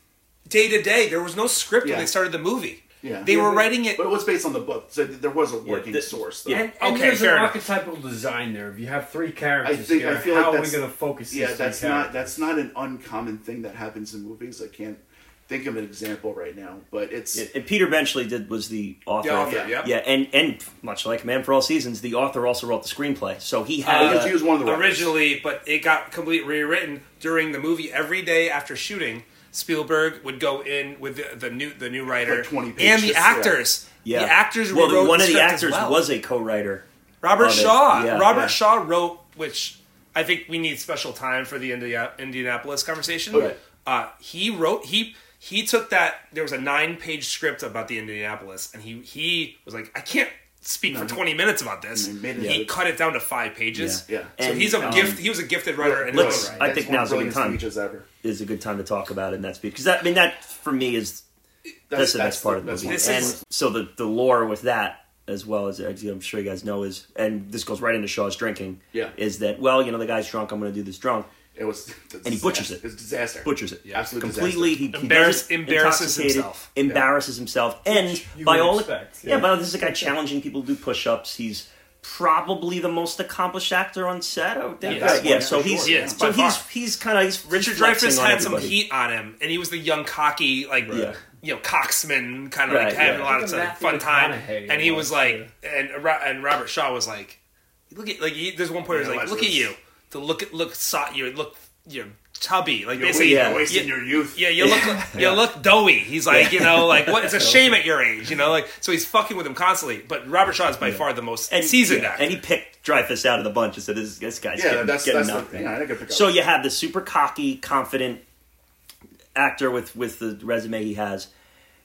day to day. There was no script Yeah. when they started the movie. Yeah. They Yeah, were but- writing it. but it was based on the book, so there was a working the- source. Though. yeah. And, and Okay, there's fair an enough. archetypal design there. If you have three characters, I think- I here, feel like how are we that's- going to focus? Yeah, these that's not characters? that's not an uncommon thing that happens in movies. I can't think of an example right now, but it's And Peter Benchley did was the author. The author, of- yeah. yeah, and and much like Man for All Seasons, the author also wrote the screenplay. So he had uh, he was one of the writers. originally, but it got completely rewritten during the movie. Every day after shooting, Spielberg would go in with the, the new the new writer Like 20 and the actors. yeah. The actors Well, wrote one the of the actors well. was a co-writer. Robert. Shaw. Yeah, Robert yeah. Shaw wrote, which I think we need special time for the India, Indianapolis conversation. Okay. Uh, he wrote he he took that. There was a nine page script about the Indianapolis, and he he was like, I can't speak No, for he- twenty minutes about this. he made it- he Yeah. cut it down to five pages. Yeah. So And, he's a um, gift. He was a gifted writer and let's- writer. I think one of now's a good time. ever. Is a good time to talk about it in that speech because that I mean that for me is that's, the best part of the movie. This And is- so the the lore with that as well as, as I'm sure you guys know is, and this goes right into Shaw's drinking. Yeah. is that well, you know, the guy's drunk. I'm going to do this drunk. It was, And he butchers it. It's a disaster. Butchers it. Absolute completely. He, he Embarrass- embarrasses himself. Embarrasses himself, and you by all expect, yeah. yeah. but this is a guy challenging people to do push-ups. He's probably the most accomplished actor on set. I would think. Yes. Yeah, Yeah, so he's yeah. so By he's far. he's kind of he's Richard Dreyfuss on had some heat on him, and he was the young, cocky, like Yeah. you know, coxman, kind of Right, like having a lot of time, fun time. And he was like, and and Robert Shaw was like, look at like he, there's one point where he's like, look at you, to look at look so, you look you're tubby, like You're basically, Yeah. wasting you- your youth. yeah, you look you look doughy. He's like, you know, like what? It's a shame at your age, you know, like so he's fucking with him constantly. But Robert Shaw is by far the most and seasoned yeah, actor. and he picked Dreyfuss out of the bunch and said, "This this guy's Yeah, getting, that's getting that's nothing." the, yeah, pick. So you have the super cocky, confident actor with with the resume he has.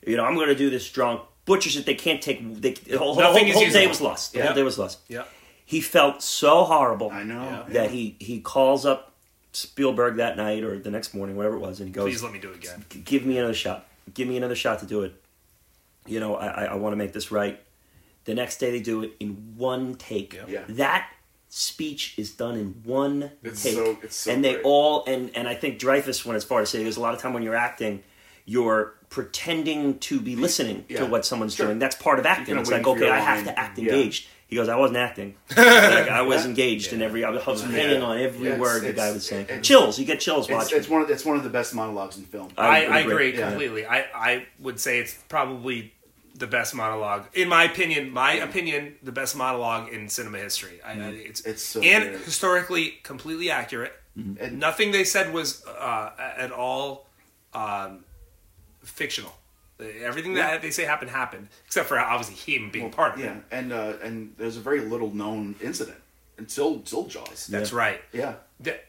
You know, I'm going to do this drunk. Butchers it. They can't take. They, the whole, the whole, whole day was lost. The Yeah. whole day was lost. yeah, He felt so horrible I know that he he calls up Spielberg that night or the next morning, whatever it was, and he goes, please let me do it again. give me another shot. Give me another shot to do it. You know, I, I, I want to make this right. The next day they do it in one take. Yeah. Yeah. That speech is done in one It's take. so- it's so and they great. all and and I think Dreyfuss went as far as say there's a lot of time when you're acting, you're pretending to be listening Yeah. to what someone's Sure. doing. That's part of acting. It's like okay, I have to act Yeah. Engaged. He goes, I wasn't acting. like, I was engaged in every. I was hanging on every Yeah, it's- word the guy was saying. it's- chills. You get chills It's, watching. it's one of it's one of the best monologues in film. I I, agree. I agree Yeah. completely. I, I would say it's probably the best monologue, in my opinion. My opinion, the best monologue in cinema history. I, I, it's It's so and good. historically completely accurate. And- Nothing they said was uh, at all um, fictional. Everything that they say happened happened, except for obviously him being part of yeah, it. and uh, and there's a very little known incident until until Jaws. That's right. Yeah,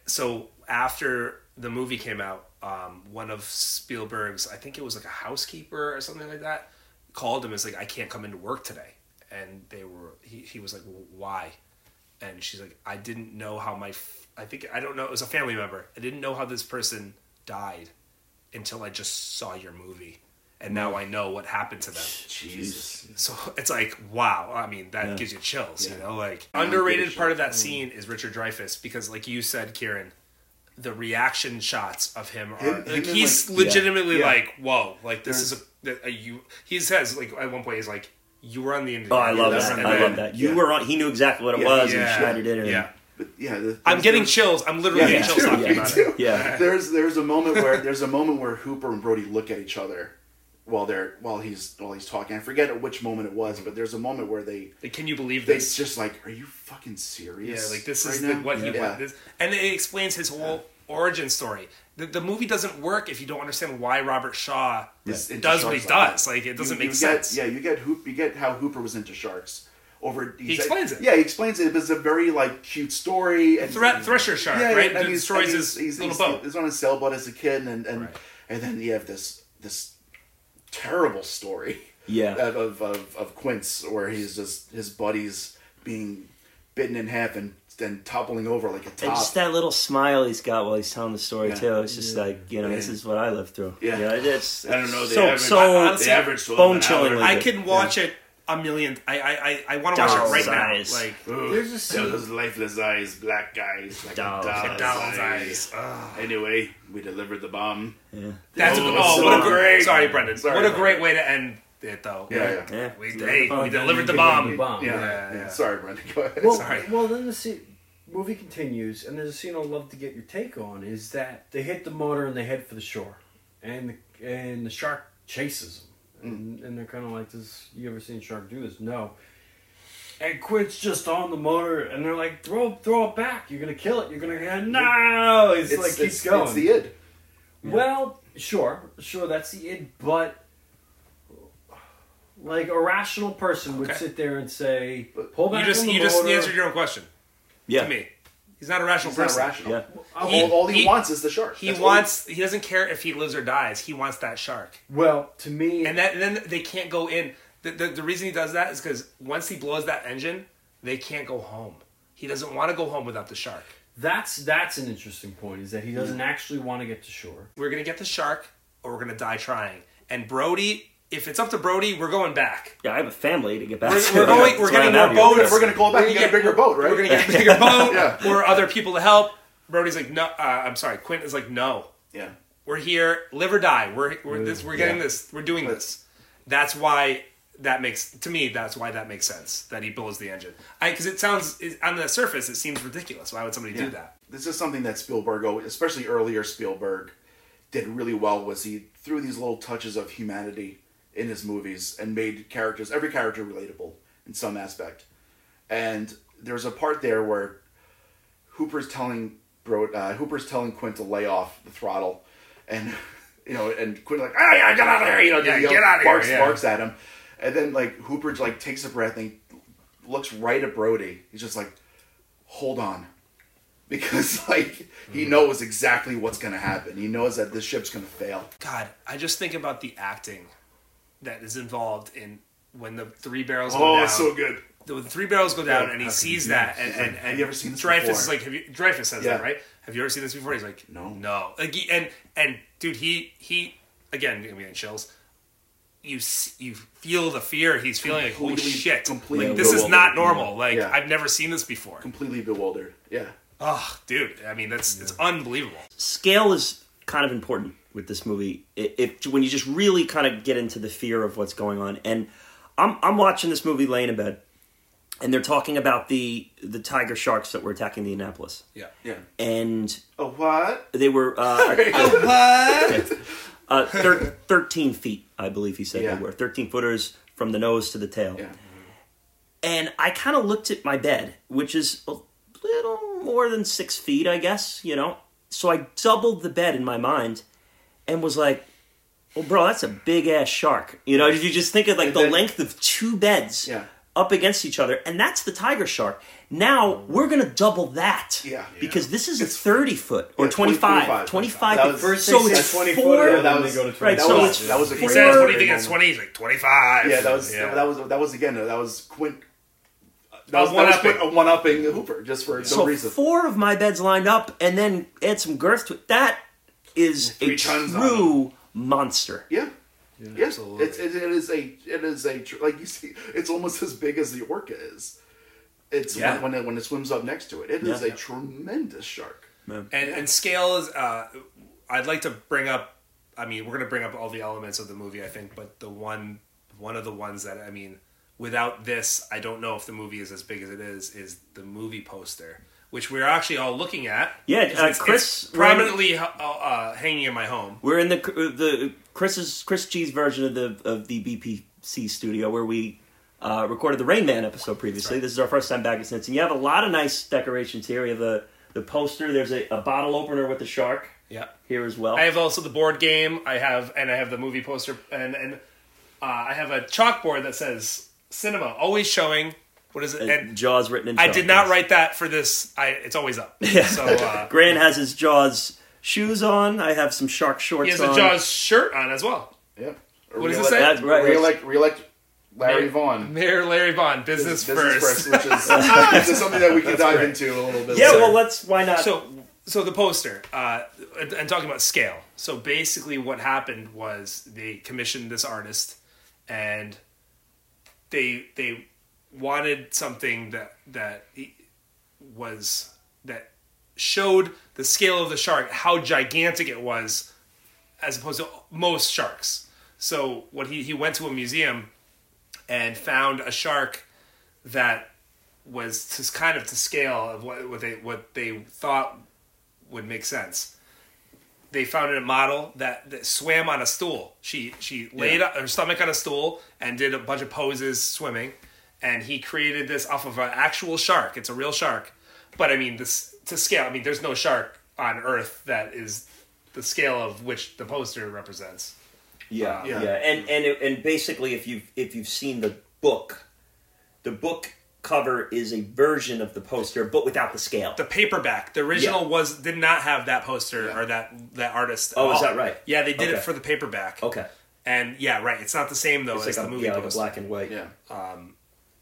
so after the movie came out, um, one of Spielberg's, I think it was like a housekeeper or something like that, called him and was like, "I can't come into work today," and they were he, he was like, well, "Why?" And she's like, "I didn't know how my f- I think I don't know it was a family member. I didn't know how this person died until I just saw your movie." And now I know what happened to them. Jesus. So it's like, wow. I mean, that Yeah. gives you chills, you know? Like, Yeah, underrated part of that mm. scene is Richard Dreyfuss because, like you said, Kieran, the reaction shots of him are. Him, like, him he's like- legitimately yeah. like, whoa, like this There's- is a, a uh, you. He says like at one point he's like, you were on the. Oh, I love that's- that. I love that. You yeah. were on. He knew exactly what it Yeah, was Yeah, and shredded it. And, yeah. But yeah, the, I'm getting chills. I'm literally Yeah, getting me chills too, talking yeah, about it. too. Yeah. There's there's a moment where there's a moment where Hooper and Brody look at each other while they're while he's while he's talking. I forget at which moment it was, but there's a moment where they Like, can you believe they this? just like, are you fucking serious? Yeah, like this right is the, now?" what he yeah. This, and it explains his whole origin story. The, the movie doesn't work if you don't understand why Robert Shaw Is does what he like does. that. Like it doesn't You- make you sense. Get, yeah, you get Hoop, you get how Hooper was into sharks. Over He explains it. Yeah, he explains it. It's a very like cute story. And Thre- Thresher shark, yeah, right? and he's- destroys and his he's, little he's, boat. He's on his sailboat as a kid, and and, Right. and then you have this this terrible story. Yeah. Of, of of of Quint's, where he's just his buddies being bitten in half and then toppling over like a And top. just that little smile he's got while he's telling the story Yeah. too. It's just like you know, this is what I lived through. Yeah. You know, it's, I don't know, the so average- so honestly, the average bone an chillingly hour. I good. can watch it a million. I I I, I want to watch it right eyes. now. Like Ugh, There's a scene- those lifeless eyes, black eyes, like Doll's a doll's, Doll's eyes. eyes. Anyway, we delivered the bomb. Yeah. That's Oh, a, oh, so what a great. great. Sorry, Brendan. Sorry, what a great way to end it, though. Yeah, yeah. Yeah. We, oh, Delivered hey, the we bomb. delivered the bomb. the bomb. Yeah, Yeah, yeah. Sorry, Brendan. Go ahead. Well, Sorry. well, then the scene, movie continues, and there's a scene I'd love to get your take on. Is that they hit the motor and they head for the shore, and the, and the shark chases them, and, and they're kind of like, "This, you ever seen a shark do this?" No. And Quint's just on the motor, and they're like, "Throw, throw it back! You're gonna kill it! You're gonna get no!" It's, like keeps it's, going. It's the id. Well, sure, sure, that's the id, but like a rational person would Okay. sit there and say, But "Pull back You just on the you just motor." answered your own question Yeah. to me. He's not a rational He's not person. rational. Yeah. I- all, all he, He- wants is the shark. He That's all wants. He doesn't care if he lives or dies. He wants that shark. Well, to me, And that and then they can't go in. The, the, the reason he does that is because once he blows that engine, they can't go home. He doesn't want to go home without the shark. that's that's an interesting point. Is that he doesn't actually want to get to shore. We're gonna get the shark, or we're gonna die trying. And Brody if it's up to Brody, we're going back. Yeah, I have a family to get back We're, to. we're going. That's We're why getting I'm more boats. We're gonna call back and get a bigger boat, right? We're gonna get a bigger boat Yeah. or other people to help. Brody's like, no. Uh, I'm sorry. Quint is like, no. Yeah. We're here, live or die. We're we're this. We're getting Yeah. this. We're doing this. That's why that makes to me. That's why that makes sense that he blows the engine. I because it sounds it, on the surface it seems ridiculous. Why would somebody do that? This is something that Spielberg, especially earlier Spielberg, did really well. Was he threw these little touches of humanity in his movies and made characters, every character, relatable in some aspect. And there's a part there where Hooper's telling Bro, uh, Hooper's telling Quint to lay off the throttle, and you know, and Quint like, ah, yeah, get out of here, you know, Yeah, you know, get outta here, barks, yeah. barks at him, and then like Hooper like takes a breath and looks right at Brody. He's just like, hold on, because like he knows exactly what's gonna happen. He knows that this ship's gonna fail. God, I just think about the acting that is involved in when the three barrels go Oh, down. it's so good. the the three barrels go down Yeah, and he how could sees that do and, this? and, like, and have you ever seen this Dreyfuss before? is like have you Dreyfuss says Yeah. that right have you ever seen this before he's like No. no like he, and and dude he he again I'm getting chills you s- you feel the fear he's feeling like oh Completely- shit completely like, this is bewildered. not normal like Yeah. I've never seen this before Completely bewildered. Yeah. oh dude I mean that's it's unbelievable Scale is kind of important with this movie. It, it when you just really kind of get into the fear of what's going on. And I'm I'm watching this movie laying in bed, and they're talking about the the tiger sharks that were attacking the Annapolis, yeah Yeah. and Oh what? they were uh, what uh, thir- 13 feet, I believe he said Yeah. they were 13 footers from the nose to the tail. Yeah. And I kind of looked at my bed, which is a little more than six feet, I guess, you know. So I doubled the bed in my mind and was like, well, bro, that's a big ass shark. You know, you just think of like And the length of two beds Yeah. up against each other, and that's the tiger shark. Now we're going to double that. Yeah. Because this is a 30 foot or Yeah, 20, 25. 25. 25. That was- First so it's said 20 four, footer, Yeah, that was- they go to 20. right, that so was- it's that was a he great says four- what do you think it's 20 he's like 25 Yeah, that was yeah. that was that was again that was Quint. That was, that was one-upping. Quint one upping Hooper just for no So reason. four of my beds lined up, and then add some girth to it. That is Three a true monster. Yeah. Yeah, absolutely. It's, it, it is a it is a like you see it's almost as big as the orca is. It's Yeah. when it when it swims up next to it. It is Yeah. a tremendous shark. and and scale is uh i'd like to bring up i mean we're going to bring up all the elements of the movie i think but the one one of the ones that i mean without this i don't know if the movie is as big as it is is the movie poster which we're actually all looking at Yeah, uh, it's- Chris- it's prominently uh, uh, hanging in my home We're in the the Chris's Chris G's version of the of the BPC studio where we uh, recorded the Rain Man episode previously. This is our first time back at Cincy. You have a lot of nice decorations here. You have the the poster. There's a, a bottle opener with the shark yeah here as well. i have also the board game i have and i have the movie poster and and uh, i have a chalkboard that says cinema always showing what is it Uh, and Jaws written in. I did not write that for this. I it's always up. Yeah. So uh, Grant has his Jaws shoes on. I have some shark shorts he has on. a Jaws shirt on as well. Yeah. What does it Reelect- say? That's right. Reelect, reelect Larry Mayor- Vaughn. Mayor Larry Vaughn, business, Business first. which is this is something that we can dive great. into a little bit. Yeah, later. well, let's. Why not? so so the poster uh, and, and talking about scale. So basically, what happened was they commissioned this artist, and they they wanted something that that was that showed the scale of the shark, how gigantic it was, as opposed to most sharks. So what he he went to a museum and found a shark that was kind of to scale of what, what they what they thought would make sense. They found a model that, that swam on a stool. She she laid her stomach on a stool and did a bunch of poses swimming, and he created this off of an actual shark. It's a real shark, but I mean this to scale. I mean, there's no shark on Earth that is the scale of which the poster represents. Yeah, Yeah. yeah, and and and basically, if you've if you've seen the book, the book cover is a version of the poster, but without the scale. the paperback. The original Yeah. was did not have that poster Yeah. or that that artist. at Oh, is all. that right? Yeah, they did it for the paperback. okay, And yeah, right. It's not the same though it's as like the a, movie yeah, like a black and white. Yeah.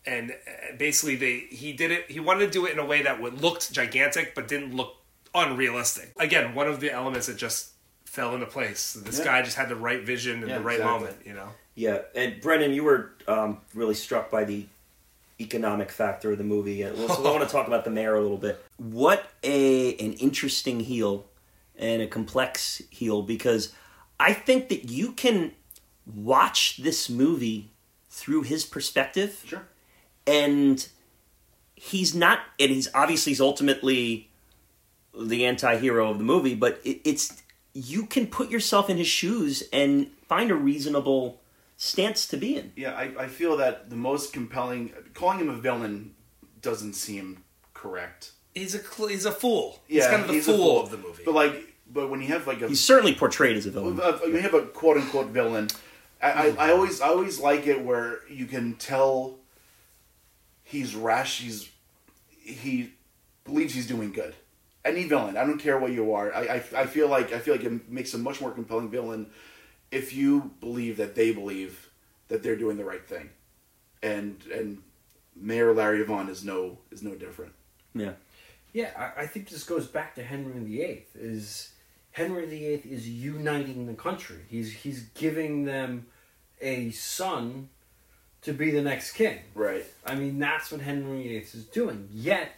And uh, basically, they he did it. He wanted to do it in a way that would looked gigantic, but didn't look unrealistic. Again, one of the elements that just fell into place. This Yeah. guy just had the right vision in Yeah, the right exactly. moment. You know. Yeah, and Brendan, you were um, really struck by the economic factor of the movie. So I want to talk about the mayor a little bit. What a an interesting heel and a complex heel because I think that you can watch this movie through his perspective Sure. and he's not and he's obviously he's ultimately the anti-hero of the movie but it, it's you can put yourself in his shoes and find a reasonable stance to be in Yeah, I, I feel that the most compelling calling him a villain doesn't seem correct. He's a cl- he's a fool. Yeah, he's kind of the he's a fool, of the movie. But like, but when you have like a he's certainly portrayed as a villain Uh, when you have a quote unquote villain, I, I, I always I always like it where you can tell he's rash. He's he believes he's doing good. Any villain, I don't care what you are. I, I, I feel like I feel like it makes a much more compelling villain if you believe that they believe that they're doing the right thing, and and Mayor Larry Vaughn is no is no different. yeah Yeah, I, I think this goes back to Henry VIII. Is Henry VIII is uniting the country. He's he's giving them a son to be the next king. Right. I mean, that's what Henry VIII is doing. Yet,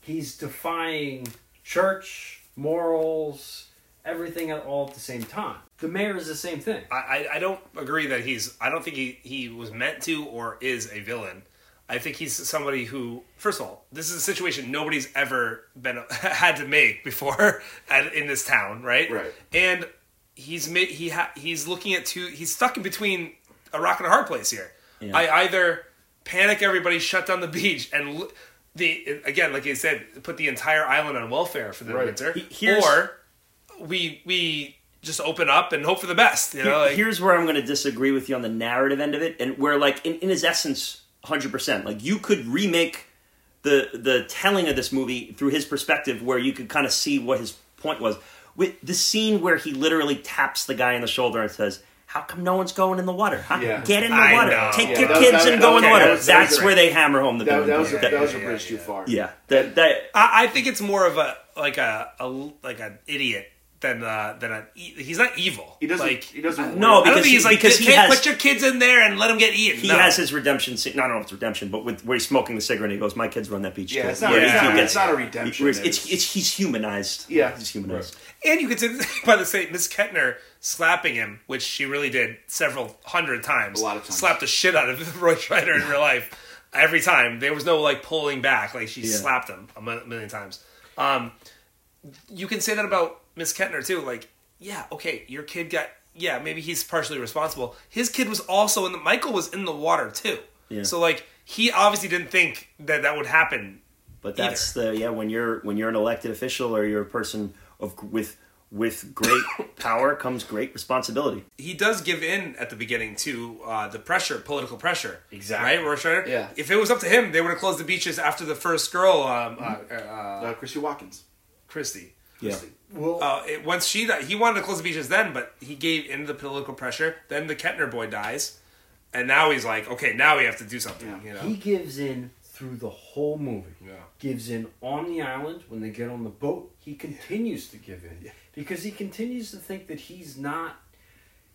he's defying church, morals, everything at all at the same time. The mayor is the same thing. I, I I don't agree that he's. I don't think he he was meant to or is a villain. I think he's somebody who, first of all, this is a situation nobody's ever been had to make before at, in this town, right? Right. And he's made he ha, he's looking at two. He's stuck in between a rock and a hard place here. Yeah. I either panic everybody, shut down the beach, and l- the again, like you said, put the entire island on welfare for the Right. winter, He- or we we just open up and hope for the best. You know, Here- like, here's where I'm going to disagree with you on the narrative end of it, and where like in, in his essence, hundred percent, like you could remake the the telling of this movie through his perspective, where you could kind of see what his point was. With the scene where he literally taps the guy on the shoulder and says. How come no one's going in the water? Huh? Yeah. Get in the I water. know. Take Yeah, your that- kids that- and go in the water. that was- that That's where great. they hammer home the That, that was a, yeah, that was a yeah, bridge too far. yeah. That, that, I, I think it's more of a like a, a like an idiot than uh, than a he's not evil. He doesn't. like he doesn't. No, I don't because think he's he- like because he can't has- put your kids in there and let them get eaten. he No. has his redemption scene. I don't know if it's redemption, but with where he's smoking the cigarette, and he goes, "My kids run that beach." Yeah, too." it's not. Where It's, he not, gets- it's not a redemption. where it's, it's, it's he's humanized. Yeah. he's humanized. and you could say by the same Miss Kintner slapping him, which she really did several hundred times. A lot of times. slapped the shit out of Roy Scheider in real life. Every time there was no like pulling back, like she Yeah. slapped him a million times. Um, you can say that about Miss Kintner too. Like, yeah, okay, your kid got yeah, maybe he's partially responsible. His kid was also in the Michael was in the water too. Yeah. So like he obviously didn't think that that would happen. But that's the yeah when you're when you're an elected official or you're a person of with with great power comes great responsibility. He does give in at the beginning to uh, the pressure, political pressure. Exactly. Right, Roy Scheider? Yeah. If it was up to him, they would have closed the beaches after the first girl, um, uh, uh, uh, Chrissy Watkins. Christy. Yeah, Well, Uh, it, once she died, he wanted to close the beaches then, but he gave in to the political pressure. Then the Kintner boy dies, and now he's like, okay, now we have to do something. Yeah. You know? he gives in through the whole movie. Yeah. Gives in on the island when they get on the boat. He continues to give in because he continues to think that he's not.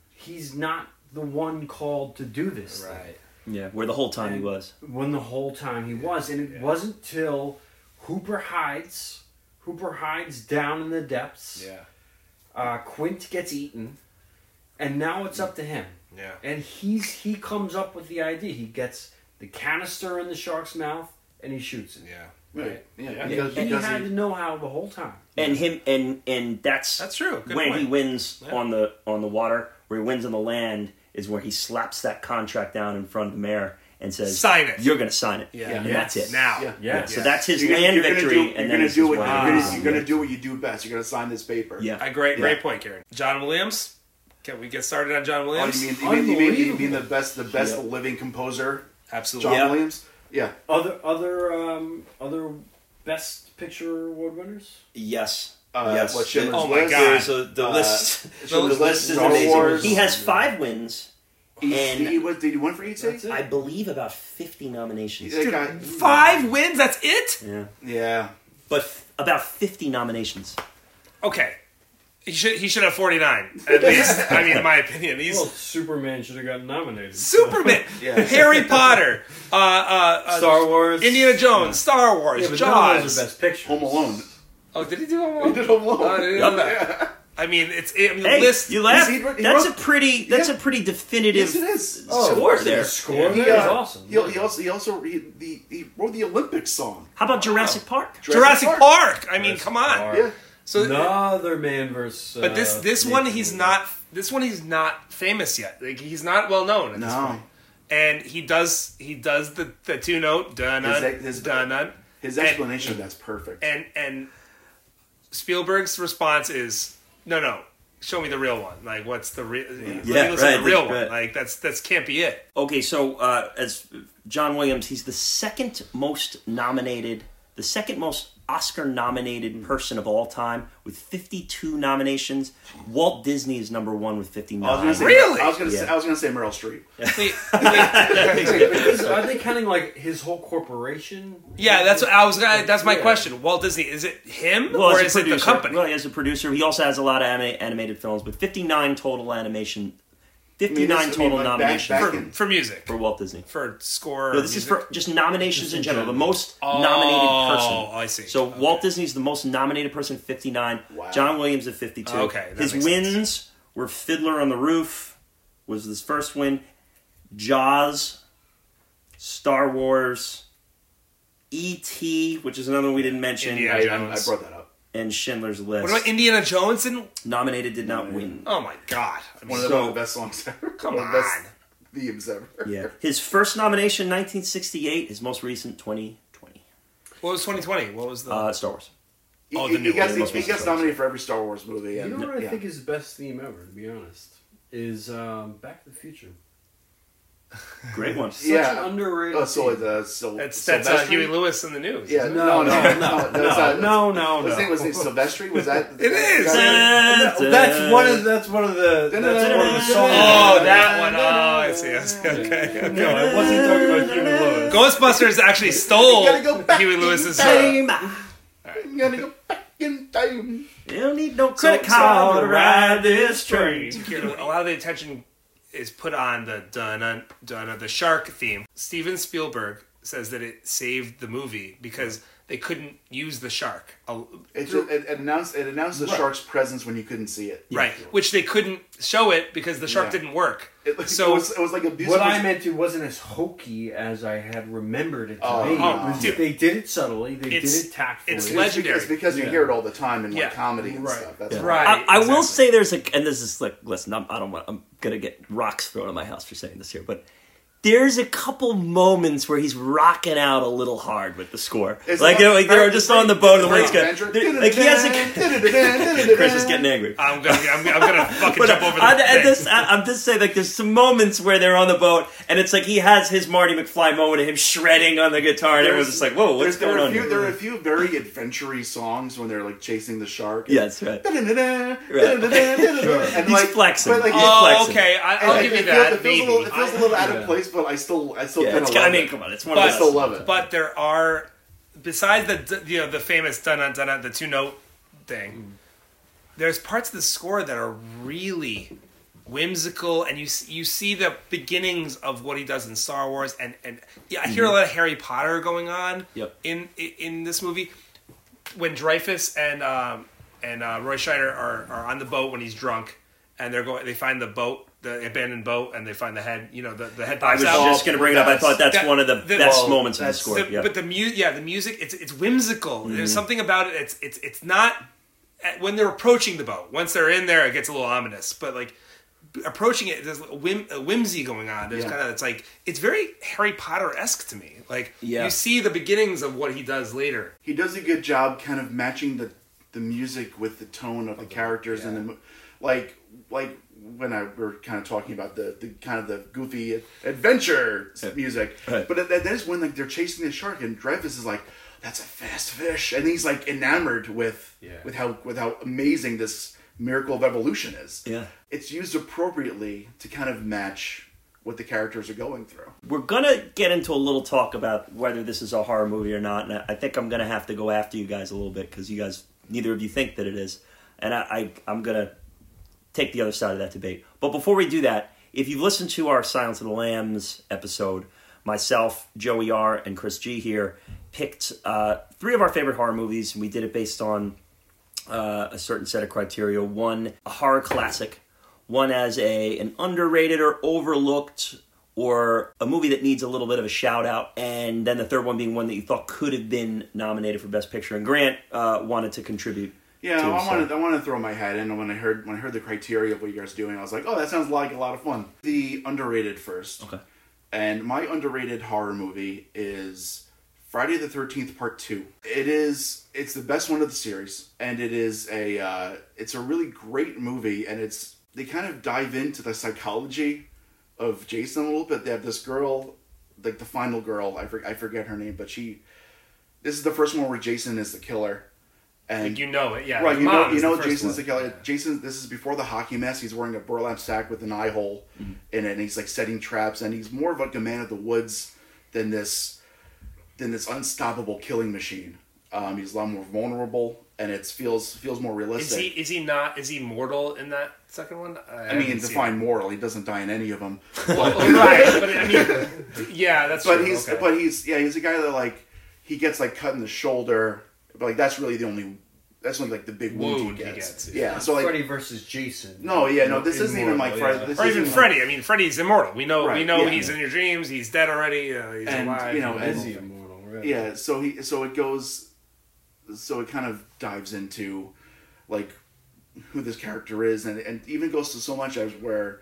He's not the one called to do this. thing. right. yeah. Where the whole time he was. when the whole time he was, and it wasn't till Hooper hides. Hooper hides down in the depths. Yeah. Uh, Quint gets eaten, and now it's up to him. Yeah. And he's he comes up with the idea. He gets the canister in the shark's mouth, and he shoots it. Yeah. Right. Yeah. Yeah. Because, And he because had he- to know how the whole time. And him and and that's That's true. Good when point. he wins Yeah. on the on the water. Where he wins on the land is where he slaps that contract down in front of the mayor and says, Sign it. You're going to sign it." Yeah. and Yeah. that's it. Now. Yeah. Yeah. So that's his You're gonna- land you're gonna victory, do- and you're then gonna do is what where you're gonna, wins. you're gonna do what you do best. You're gonna sign this paper. Yeah. A great, Yeah. great point, Kieran. John Williams. Can we get started on John Oh, Williams? you mean you mean, you mean, you mean the best the best Yeah. living composer, Absolutely. John Yeah. Williams? Yeah. Other other um, other best picture award winners. Yes. Uh, yes. what, Schindler's Oh my List? God. There's a, the Uh, list. Schindler's the list is Star amazing. Wars. He has five wins. He, And- he was, did he win for ET? That's it. I believe about 50 nominations. That guy- Five wins. That's it. Yeah. Yeah. But f- about 50 nominations. Okay. He should he should have 49 at least. I mean, in my opinion, he's Well, Superman should have gotten nominated. Superman, Yeah. Harry Potter, uh, uh, uh, Star Wars, Indiana Jones, Star Wars, Yeah, but those Jaws. are best pictures. Home Alone. Oh, did he do Home He Alone? did Home Alone. Oh, I didn't know that. I mean, it's I mean, the Hey, list. you laugh. He wrote- he That's wrote- a pretty. That's Yeah. a pretty definitive Yes, it is. Oh, score the there. score He, there is uh, awesome. He, he also he also he, he, he wrote the Olympics song. How about Jurassic Park? Jurassic Park. I mean, come on. Park. Yeah. So, Another man versus. Uh, but this this one he's Nathan. not. This one he's not famous yet. Like he's not well known at this No. point. And he does he does the the two note dun His- dun his- dun dun. His And- explanation of that's perfect. and and Spielberg's response is no no. Show me the real one. Like what's the real Yeah, right, the real right. one. Like that's that's can't be it. Okay, so uh, as John Williams, he's the second most nominated, the second most Oscar nominated person of all time with 52 nominations. Walt Disney is number one with 59. I was gonna say, Really? I was gonna say, Yeah. I gonna say Meryl Streep. Wait, Is- Are they counting like his whole corporation? yeah that's what I was gonna, that's my Yeah. question Walt Disney is it him well, or is a it the producer, company Well, as a producer, he also has a lot of anima- animated films, but 59 total animation, I mean, 59 I mean, total like, nominations back for, for music for Walt Disney. for score No, this is for just nominations Just in in general. The most Oh, nominated person. Oh, I see. So Okay. Walt Disney's the most nominated person, 59. Wow. John Williams at 52. Okay, that His makes wins sense. were Fiddler on the Roof was his first win. Jaws, Star Wars, E.T., which is another one we didn't mention, Indiana I, I, I brought that up. And Schindler's List. what about Indiana Jones and nominated did not win. oh my god I mean, One of, the, So- one of the best songs ever. Come one of the best on. themes ever. Yeah. His first nomination, 1968. His most recent, 2020. what was 2020 what was the Uh, Star Wars. He, Oh, he- the new he gets, one, he, most he gets nominated for every Star Wars movie. You And, know what I yeah. think is the best theme ever, to be honest, is um, Back to the Future. Great one. Such Yeah. an underrated. Oh, so theme. uh, Sil- that's that's uh, Huey Lewis in the news Yeah, no, no, no, no, no, no, no, no, no, His name was he Silvestri. Was that? It is. that- That's one of that's one of the that's one of the songs. oh that one. Oh I see I see okay, okay. No, I wasn't talking about Huey Lewis. Ghostbusters actually stole go back Huey in Lewis's. Time. I'm gonna go back in time. You don't need no credit so- card to ride this train. Here, a lot of the attention is put on the dun dun the shark theme. Steven Spielberg says that it saved the movie because they couldn't use the shark. It, just, it, it announced it announced the Right. shark's presence when you couldn't see it. Right, which they couldn't show it because the shark Yeah. didn't work. It, it so was it was like a. What I meant to wasn't as hokey as I had remembered it to Oh, be. oh, oh It was- dude. they did it subtly. They It's- did it tactfully. it's it's, legendary. It's because you Yeah. hear it all the time in like Yeah. comedy and Right. stuff. That's Yeah. Right. I, I will say there's a, and this is like, listen, I'm, I don't want, I'm gonna get rocks thrown at my house for saying this here, but there's a couple moments where he's rocking out a little hard with the score. It's like, like- you know, like they're just on the boat and the wind's going. Like he has a. Chris is getting angry. I'm gonna I'm, I'm gonna fucking jump over the I, I, just, I, I'm just saying, like, there's some moments where they're on the boat, and it's like he has his Marty McFly moment of him shredding on the guitar, and everyone's just like, "Whoa, what's There's- there going on?" few, here? There are a few very adventure songs when they're like chasing the shark. Yeah, that's right. And He's like, flexing. But like, oh, okay, I, I'll give you that. Feels, it feels, a little, it feels a little out of place, but I still, I still Yeah, kind it's, of I mean, it. come on, it's one But- of I the still best. love it. But there are, besides the you know the famous dun dun dun dun the two note thing, there's parts of the score that are really whimsical, and you you see the beginnings of what he does in Star Wars, and and yeah, I hear a lot of Harry Potter going on Yep. in in, in this movie when Dreyfuss and um, and uh, Roy Scheider are, are on the boat when he's drunk, and they're going. They find the boat, the abandoned boat, and they find the head. You know, the, the head I was out. just going to bring it up. I thought that's That- one of the, the- best well, moments in the that's score. The- yeah. But the mu- yeah, the music it's it's whimsical. Mm-hmm. There's something about it. It's it's it's not when they're approaching the boat. Once they're in there, it gets a little ominous. But like approaching it, there's a, whim, a whimsy going on. There's Yeah. kind of it's like it's very Harry Potter esque to me. Like Yeah. you see the beginnings of what he does later. he does a good job kind of matching the the music with the tone of the characters and the like like when I were kind of talking about the, the kind of the goofy adventure music, Right. but that, that is when like they're chasing the shark and Dreyfuss is like, "That's a fast fish," and he's like enamored with Yeah. with how with how amazing this miracle of evolution is. Yeah. it's used appropriately to kind of match what the characters are going through. We're gonna get into a little talk about whether this is a horror movie or not, and I- I think I'm gonna have to go after you guys a little bit because you guys, neither of you think that it is. and I, I I'm gonna take the other side of that debate. But before we do that, if you've listened to our Silence of the Lambs episode, myself, Joey R, and Chris G here picked uh, three of our favorite horror movies, and we did it based on uh, a certain set of criteria. One, a horror classic. One as a an underrated or overlooked or a movie that needs a little bit of a shout out, and then the third one being one that you thought could have been nominated for Best Picture. And Grant uh, wanted to contribute. Yeah, I wanted I wanted to throw my hat in, when I heard when I heard the criteria of what you guys are doing, I was like, oh, that sounds like a lot of fun. The underrated first. Okay. And my underrated horror movie is Friday the Thirteenth Part Two. It is it's the best one of the series, and it is a uh, it's a really great movie, and it's they kind of dive into the psychology of Jason a little bit. They have this girl, like the final girl, I, for, I forget her name, but she. This is the first one where Jason is the killer, and Like you know it, yeah. right, you know, you know, the first Jason's one. the killer. Jason, this is before the hockey mess. He's wearing a burlap sack with an eye hole in it, and he's like setting traps. And he's more of like a man of the woods than this, than this unstoppable killing machine. Um, he's a lot more vulnerable, and it feels feels more realistic. Is he is he not is he mortal in that second one? I, I mean, define it. moral. He doesn't die in any of them, Well, but, right, but I mean, yeah, that's but true. he's okay. but he's yeah he's a guy that like he gets like cut in the shoulder, but like that's really the only that's only like the big wound, Wound he he gets. gets, yeah, so like Freddy versus Jason. no, yeah, no, this isn't even like Freddy. Friday. yeah. Or isn't even like- Freddy. I mean, Freddy's immortal. We know we know yeah. he's in your dreams. He's dead already. Uh, he's And, alive. you know, and- Is he immortal. immortal? Right. yeah so he so it goes so it kind of dives into like who this character is and, and even goes to so much as where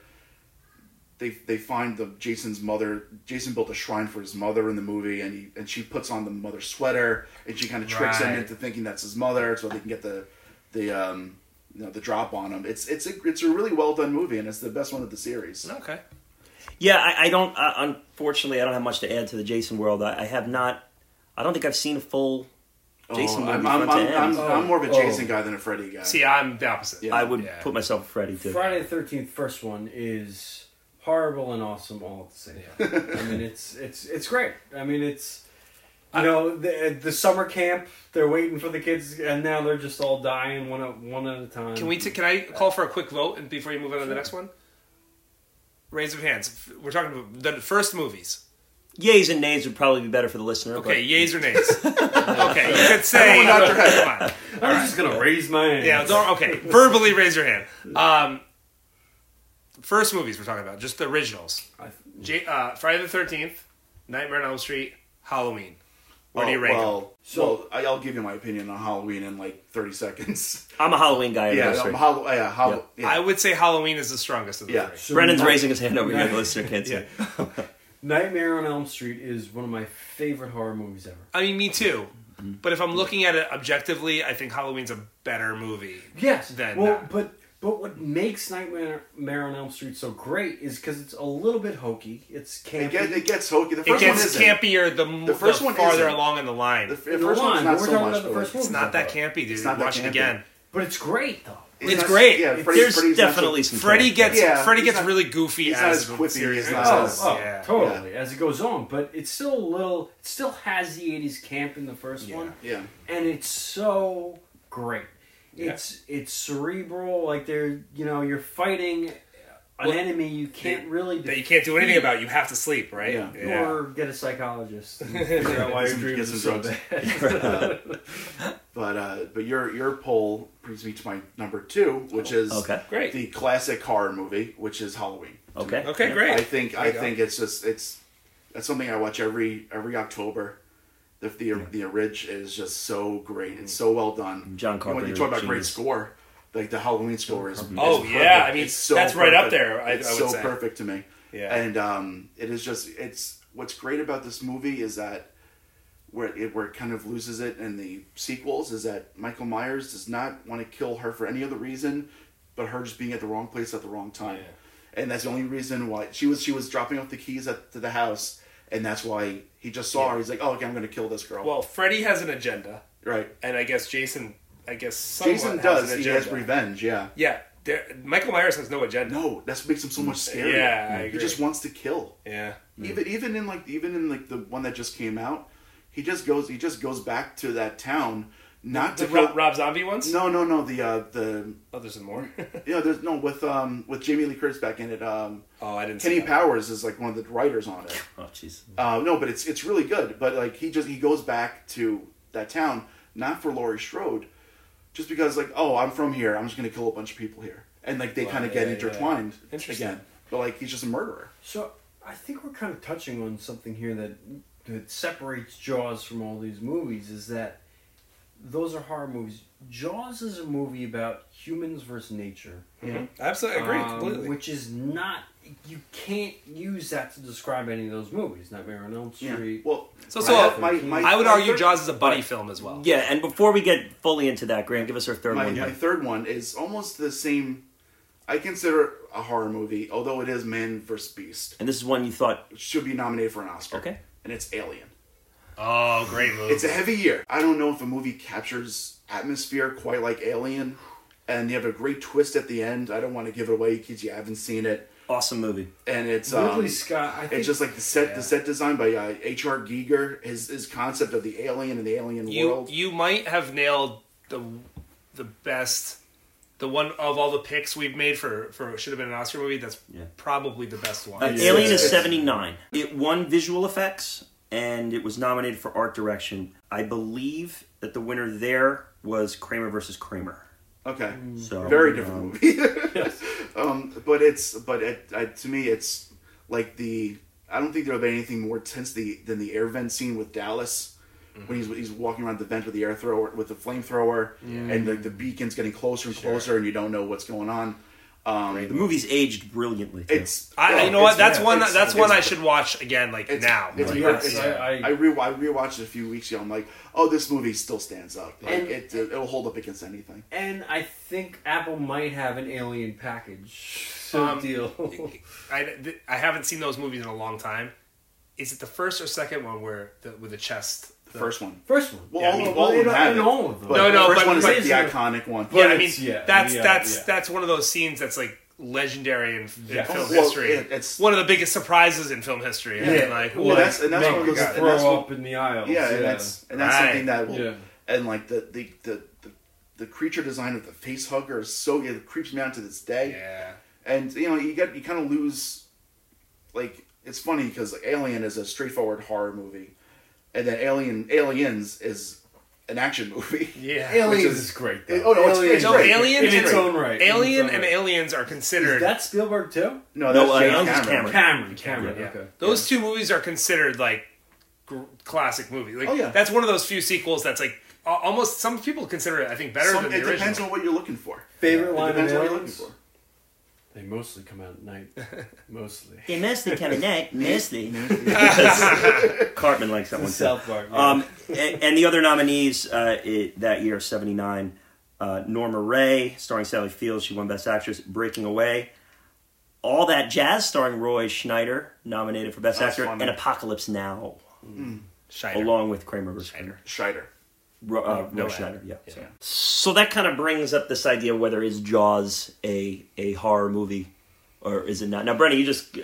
they they find the jason's mother jason built a shrine for his mother in the movie and he and she puts on the mother's sweater and she kind of tricks him into thinking that's his mother so they can get the the um you know the drop on him it's it's a it's a really well done movie and it's the best one of the series okay. Yeah, I, I don't. Uh, unfortunately, I don't have much to add to the Jason world. I, I have not. I don't think I've seen a full Jason oh, movie I'm, I'm, I'm, end. I'm, I'm more of a Oh. jason guy than a freddy guy See, I'm the opposite. Yeah. I would Yeah. put myself with Freddy too. Friday the Thirteenth first one is horrible and awesome all at the same time. I mean, it's it's it's great. I mean, it's you know the the summer camp. They're waiting for the kids, and now they're just all dying one at one at a time. Can we? T- can I call for a quick vote and before you move on to the next one? Raise of hands. We're talking about the first movies. Yays and nays would probably be better for the listener. Okay, but yays or nays? okay, you could say. Everyone nod their head. Come on. I'm just gonna raise my hand. Yeah, don't, okay. Verbally raise your hand. Um, first movies we're talking about, just the originals. I- J- uh, Friday the Thirteenth, Nightmare on Elm Street, Halloween. Where do you Oh, rank them? So- well, I- I'll give you my opinion on Halloween in like 30 seconds. I'm a Halloween guy. yeah, Yeah, um, Hall- yeah, Hall- yeah. I would say Halloween is the strongest of the Yeah. three. So Brendan's Night- raising his hand over here. The listener can't see. Yeah. Nightmare on Elm Street is one of my favorite horror movies ever. I mean, me too. Mm-hmm. But if I'm looking at it objectively, I think Halloween's a better movie. Yes. Then well, that. but but what makes Nightmare on Elm Street so great is because it's a little bit hokey. It's campy. it, get, it gets hokey. The It first gets one isn't. campier the, The first the one farther isn't. along in the line. The, f- the In the first one's not we're so much. the first it's not that campy, dude. It's not that Watch it campy. again. but it's great though. It's not- great. Yeah, Freddy- There's Freddy's definitely some. Freddie gets Yeah, Freddie gets not- really goofy he's not as as the quippy, series he's not goes. as- oh, oh, yeah. totally. As it goes on, but it's still a little. It still has the '80s camp in the first Yeah. one, Yeah. and it's so great. Yeah. It's it's cerebral. Like they're you know you're fighting an Well, enemy you can't really that you can't do anything about. You have to sleep, right? Yeah. or get a psychologist figure out why your dreams are so bad. But uh, but your your poll brings me to my number two, which is Okay. Great. the classic horror movie, which is Halloween. Okay. Okay, great. I think There I you go. think it's just it's that's something I watch every every October. The the the orig is just so great. It's so well done. John And When you talk about great score, like the Halloween score is. is Oh, perfect. yeah, I mean, It's so that's right up there, I- it's I would so say. perfect to me. Yeah. And um, it is just it's what's great about this movie is that where it where it kind of loses it in the sequels is that Michael Myers does not want to kill her for any other reason, but her just being at the wrong place at the wrong time, and that's the only reason why she was she was dropping off the keys at to the house, and that's why he just saw her. He's like, oh, okay, I'm going to kill this girl. Well, Freddy has an agenda, right. and I guess Jason, I guess Jason has does. He has revenge. Yeah. Yeah, there, Michael Myers has no agenda. No, that's what makes him so much scarier. Yeah, I He just wants to kill. Yeah. Even even in like even in like the one that just came out, he just goes he just goes back to that town Not The to Rob, kill. Rob Zombie ones? No, no, no. The uh, the Oh, there's some more. yeah. There's no with um with Jamie Lee Curtis back in it. Um, Oh, I didn't. Kenny see that. Powers is like one of the writers on it. Oh, jeez. Uh, no, but it's it's really good. But like he just he goes back to that town not for Laurie Strode, just because like oh I'm from here I'm just gonna kill a bunch of people here and like they Wow, kind of yeah, get intertwined Interesting. again. But like he's just a murderer. So I think we're kind of touching on something here that that separates Jaws from all these movies is that those are horror movies. Jaws is a movie about humans versus nature. Absolutely, I agree um, completely. Which is not you can't use that to describe any of those movies. Nightmare on Elm Yeah. Street. Well, So, I so have my- my- I would my argue third- Jaws is a buddy film as well. Yeah, and before we get fully into that, Graham, give us our third My, one. my third one is almost the same. I consider it a horror movie, although it is Man vs. Beast. And this is one you thought, should be nominated for an Oscar. Okay. And it's Alien. Oh, great movie. It's a heavy year. I don't know if a movie captures atmosphere quite like Alien, and you have a great twist at the end. I don't want to give it away because you haven't seen it, awesome movie. and it's Ridley um, Scott. I think it's just like the set Yeah. the set design by uh, H.R. Giger. His his concept of the alien and the alien you world. you might have nailed the the best the one of all the picks we've made for for should have been an Oscar movie. That's Yeah. probably the best one. Uh, Yeah. Alien is 79. It won visual effects and it was nominated for art direction. I believe that the winner there was Kramer versus Kramer. okay. So very um, different movie. um, but it's but it, I, to me it's like the I don't think there'll be anything more tense the, than the air vent scene with Dallas when he's he's walking around the vent with the air thrower with the flamethrower and the, the beacon's getting closer and closer and you don't know what's going on. Um, The movie's aged brilliantly. Too. it's I, you know what? it's- That's one. it's- that's one I should watch again, like It's, now. it's, Like, it's- I- I- I, re- I rewatched it a few weeks ago. I'm like, oh, this movie still stands up. Like, And- it, it'll hold up against anything. and I think Apple might have an Alien package so Um, deal. I, th- I haven't seen those movies in a long time. Is it the first or second one where the, with the chest? The first one. First one. Well, Yeah, I all, mean, all of them have it. all of them. But No, no, the first but- one is like the a- iconic one. yeah, I mean yeah, that's yeah, that's yeah. that's one of those scenes that's like legendary in, in Yeah. film Well, history. it- it's- one of the biggest surprises in film history. I mean, Yeah. like, Well, what- that's and that's Make one of those. Throw that's what, up in the aisles. yeah, and that's and that's Right. something that will, Yeah. and like the the, the the the creature design of the face hugger is so it creeps me out to this day. yeah. And you know, you get you kind of lose. Like it's funny because Alien is a straightforward horror movie, and then Alien Aliens is an action movie. Yeah. Aliens Which is, is- great. Oh, no, it's- it's No, great. Alien in its own right. Alien its own and right. Aliens are considered. Is that Spielberg too? No, No, that's uh, James Aliens Cameron. Cameron. Cameron. Cameron. yeah. Okay. Those two movies are considered like gr- classic movies. Like, Oh, yeah. That's one of those few sequels that's like almost. Some people consider it, I think, better Some- than the it the depends on what you're looking for. Favorite It line of depends on what you're looking Aliens? For. They mostly come out at night. mostly. They mostly come at night, mostly. Cartman likes that one too. South Park. yeah. Um, and, and the other nominees uh, i that year, 79, uh, Norma Rae, starring Sally Fields, she won Best Actress, Breaking Away. All That Jazz, starring Roy Schneider, nominated for Best That's Actor, funny. and Apocalypse Now, Scheider. along with Kramer vs. Scheider. Scheider. Ro- uh, No, Roy no, Schneider, yeah. yeah. So. so that kind of brings up this idea of whether is Jaws a a horror movie or is it not? Now, Brendan, you just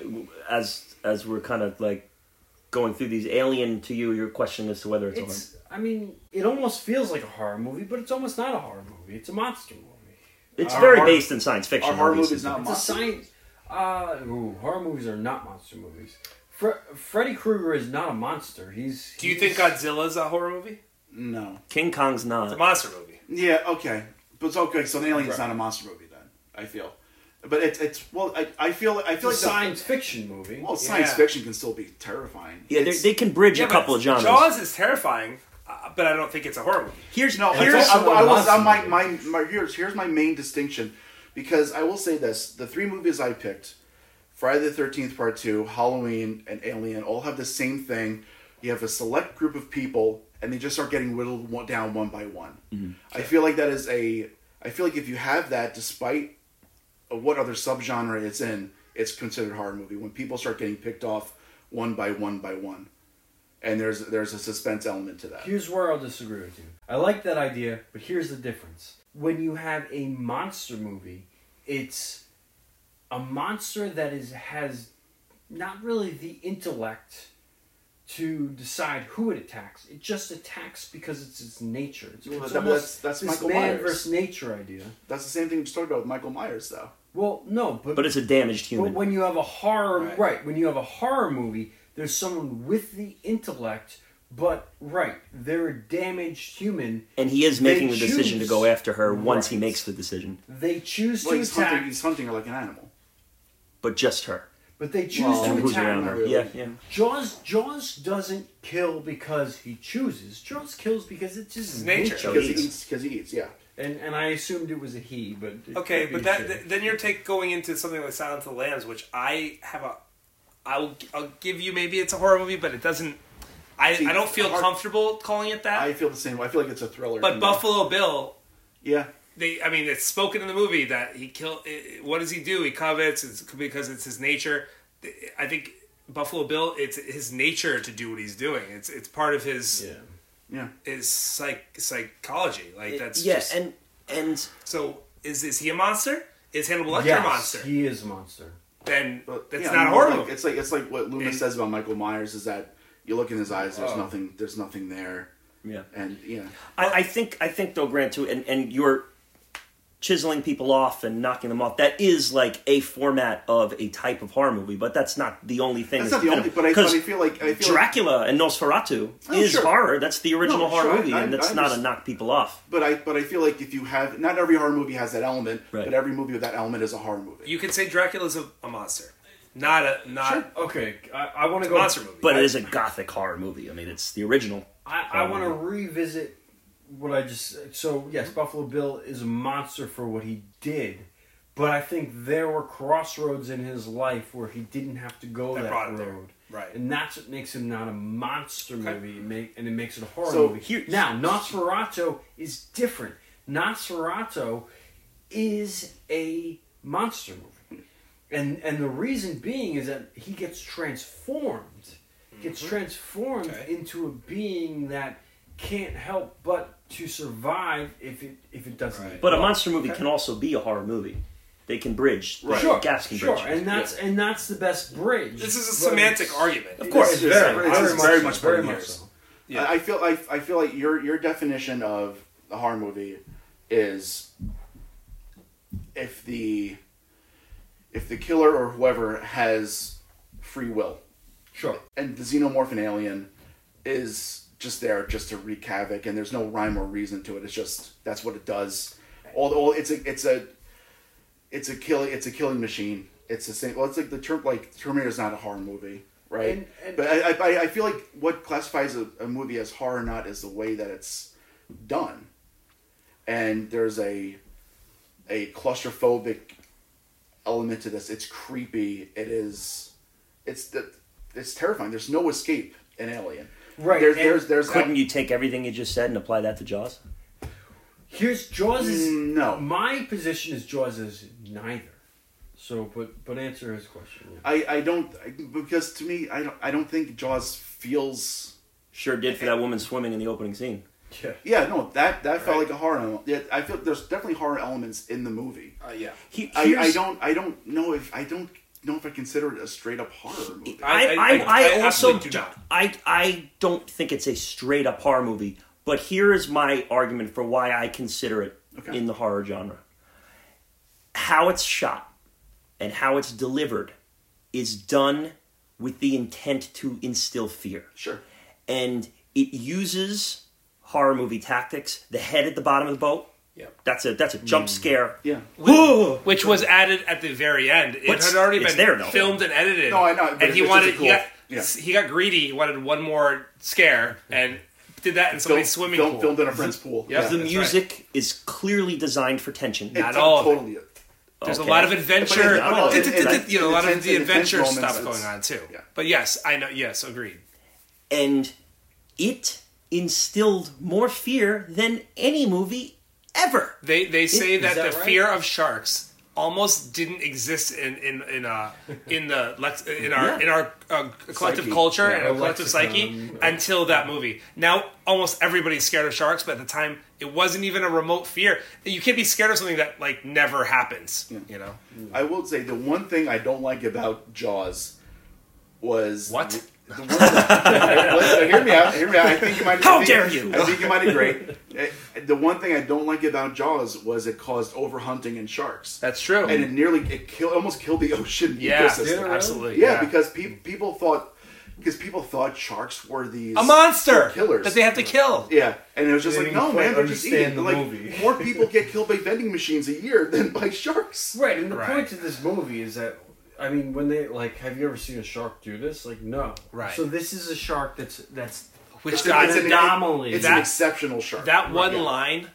as as we're kind of like going through these alien to you, your question as to whether it's, a horror. It's. I mean, it almost feels like a horror movie, but it's almost not a horror movie. It's a monster movie. It's Our very horror- based in science fiction. our horror obviously. movies not It's a monster. science. Uh, ooh, horror movies are not monster movies. Fre- Freddy Krueger is not a monster. He's. Do you think he's- Godzilla's a horror movie? No. King Kong's not. It's a monster movie. Yeah, okay. But it's okay, so an alien's Right. not a monster movie then, I feel. But it's it's well I, I feel I It's feel a like the- science fiction movie. well science Yeah. fiction can still be terrifying. Yeah, they It's- they can bridge Yeah, a couple of genres. Jaws is terrifying, uh, but I don't think it's a horror movie. Here's No, here's here's, I, also I a was, monster my, movie. my, my, here's, here's my main distinction. Because I will say this the three movies I picked Friday the 13th, Part 2, Halloween, and Alien all have the same thing. You have a select group of people, and they just start getting whittled one, down one by one. Mm-hmm. I feel like that is a. I feel like if you have that, despite what other subgenre it's in, it's considered horror movie. When people start getting picked off one by one by one, and there's there's a suspense element to that. Here's where I'll disagree with you. I like that idea, but here's the difference. When you have a monster movie, it's a monster that is has not really the intellect to decide who it attacks. It just attacks because it's its nature. It's, Well, it's that- almost that's- that's this Michael man Myers. versus nature idea. That's the same thing we just talked about with Michael Myers, though. Well, no, but But it's a damaged human. but human. when you have a horror, Right. right. When you have a horror movie, there's someone with the intellect, but right, they're a damaged human. and he is they making the decision to go after her once he makes the decision. They choose Well, to he's attack, hunting, he's hunting her like an animal. But just her. But they choose Well, to attack. around not her. really. Yeah, yeah. Jaws Jaws doesn't kill because he chooses. Jaws kills because it's just his nature. nature. Because he eats. eats. Because he eats. Yeah. And and I assumed it was a he, but Okay, but that th- then you're take going into something like Silence of the Lambs, which I have a, I'll I'll give you maybe it's a horror movie, but it doesn't. I, See, I don't feel hard- comfortable calling it that. I feel the same. way. I feel like it's a thriller. but to me. Buffalo Bill, Yeah. They I mean it's spoken in the movie that he killed. Eh, eh, what does he do? He covets it's because it's his nature. I think Buffalo Bill, it's his nature to do what he's doing. It's it's part of his yeah. Yeah. his psych psychology. Like that's yeah, just, and and so is is he a monster? Is Hannibal Lecter yes, a monster? he is a monster. then But, that's yeah, not I a mean, horror like. It's like it's like what Loomis It- says about Michael Myers is that you look in his eyes. There's Oh. nothing. There's nothing there. yeah. And yeah. I, I think I think though, Grant, too, and, and you're chiseling people off and knocking them off. That is like a format of a type of horror movie, but that's not the only thing. That's not the only. of- But I, but I 'cause feel like I feel like, Dracula and Nosferatu Oh, is sure. horror. That's the original No, horror sure, movie, I- and I that's not a knock people off. But I but I feel like if you have not every horror movie has that element, Right. but every movie with that element is a horror movie. You could say Dracula's a, a monster, not a not Okay, I, I want to go. monster movie. But it is a gothic horror movie. I mean, it's the original. I, I want to revisit what I just. So yes, Buffalo Bill is a monster for what he did, but I think there were crossroads in his life where he didn't have to go That that, brought it there. road. Right. And that's what makes him not a monster Okay. movie, and, make, and it makes it a horror So movie. here- now, Nosferatu is different. Nosferatu is a monster movie, and and the reason being is that he gets transformed, gets transformed Mm-hmm. Okay. into a being that can't help but to survive if it if it doesn't. Right. But a monster movie can also be a horror movie. They can bridge. Right. Sure, Gaps can sure, bridge. and that's and that's the best bridge. this is a semantic argument. Of course, it's it is. very, It's very, very much, so, much very much so. Yeah. I I feel I, I feel like your your definition of a horror movie is if the if the killer or whoever has free will Sure. and the xenomorph alien is just there just to wreak havoc and there's no rhyme or reason to it. It's just that's what it does. All, all it's a it's a it's a killing it's a killing machine. It's the same well it's like the term like terminator's not a horror movie right? And- and- but I, I i feel like what classifies a, a movie as horror or not is the way that it's done. And there's a a claustrophobic element to this. It's creepy. It is it's the it's terrifying. There's no escape in alien Right, there's and there's there's Couldn't you take everything you just said and apply that to Jaws? Here's Jaws is Mm, no. My position is Jaws is neither. So, but but answer his question. I, I don't I, because to me I don't I don't think Jaws feels Sure did for that woman swimming in the opening scene. Yeah. yeah no that that felt Right. like a horror element. yeah I feel there's definitely horror elements in the movie Uh, yeah. He, I, I here's- don't I don't know if I don't know if I consider it a straight up horror movie I, I- I, I- I, I also do not. I, I don't think it's a straight up horror movie, but here is my argument for why I consider it Okay. in the horror genre. How it's shot and how it's delivered is done with the intent to instill fear. sure And it uses horror movie tactics. The head at the bottom of the boat. Yep. That's a that's a mm. jump scare. yeah Which was added at the very end. It But had already it's been there, though. filmed and edited. No, I know, but And he it's just wanted a cool- he, got, yeah. he got greedy. He wanted one more scare and did that in somebody's Film- swimming film- pool. filmed in a friend's pool Yep. the that's music is clearly designed for tension. It Not to- all of it. totally There's Okay. a lot of adventure, But it- not all of it. you know, a lot of Intense- the intense adventure moments, stuff it's- going on too. yeah. But yes, I know. Yes, agreed. and it instilled more fear than any movie ever. They they say Is that, that the right? fear of sharks almost didn't exist in in in uh in the lex, in our Yeah. in our uh, collective Psyche. culture Yeah, and our collective psyche until that movie. Now almost everybody's scared of sharks, but at the time it wasn't even a remote fear. You can't be scared of something that like never happens. You know I will say the one thing I don't like about Jaws was What? The one that, hear me out. Hear me out. I think you might. How I think, dare you. I think you might agree. Eh, The one thing I don't like about Jaws was it caused overhunting and sharks, That's true. and it nearly it killed almost killed the ocean yeah, ecosystem. absolutely. Yeah, because pe- people thought because people thought sharks were these a monster killers that they have to kill. Yeah, and it was just They like, no, man, they're just eating. the Like movie. more people get killed by vending machines a year than by sharks. Right, and the Right. point of this movie is that I mean, when they like, have you ever seen a shark do this? Like, no. Right. So this is a shark that's that's Which It's got an an- anomaly. It's That- an exceptional shark. that one Yeah. line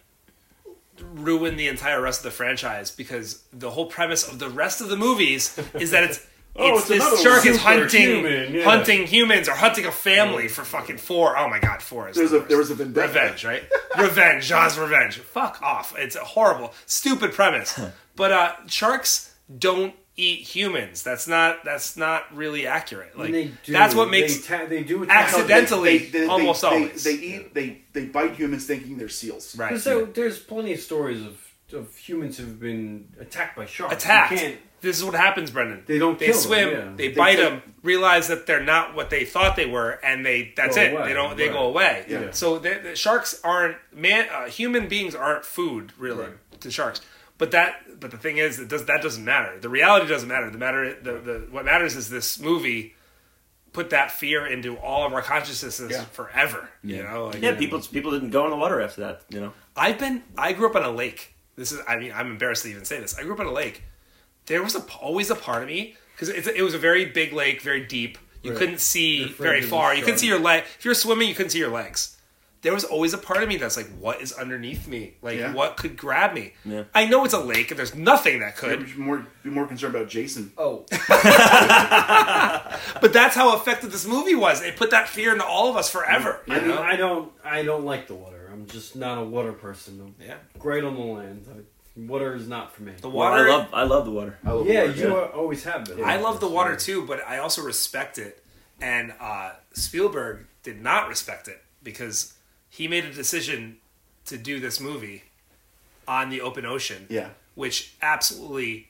ruined the entire rest of the franchise because the whole premise of the rest of the movies is that it's Oh, it's it's this shark is hunting human, yeah. hunting humans or hunting a family for fucking four. Oh my god, four is There's the a there was a vendetta. revenge, right? revenge, Jaws revenge. Fuck off. It's a horrible, stupid premise. But uh sharks don't eat humans. That's not that's not really accurate. Like they do, that's what makes they, ta- they do attack Accidentally. almost they, always. They, eat. They they bite humans thinking they're seals. right. So there- there's plenty of stories of of humans who've been attacked by sharks. You attacked. This is what happens, Brendan. They don't They kill them, swim. yeah. They, They bite take- them. Realize that they're not what they thought they were, and they that's Go it. away, They don't. They right. go away. Yeah. So the, the sharks aren't man. Uh, human beings aren't food really Right. to sharks. But that. But the thing is, it does that doesn't matter. The reality doesn't matter. The matter. The, the what matters is this movie put that fear into all of our consciousnesses Yeah. forever. You know. Like, Yeah, people people didn't go in the water after that. You know. I've been. I grew up on a lake. This is. I mean, I'm embarrassed to even say this. I grew up on a lake. There was a, always a part of me because it was a very big lake, very deep. You Right. couldn't see very far. You couldn't see your leg. If you're swimming, you couldn't see your legs. There was always a part of me that's like, what is underneath me? Like, Yeah. what could grab me? Yeah. I know it's a lake, and there's nothing that could. Be more be more concerned about Jason. Oh, But that's how effective this movie was. It put that fear into all of us forever. You I mean, know? I don't, I don't like the water. I'm just not a water person. I'm yeah. great on the land. I, water is not for me. The Well, water. I love I love the water. I love yeah, water, you are- always have been. I love the water too, but I also respect it. And uh, Spielberg did not respect it because he made a decision to do this movie on the open ocean, Yeah. which absolutely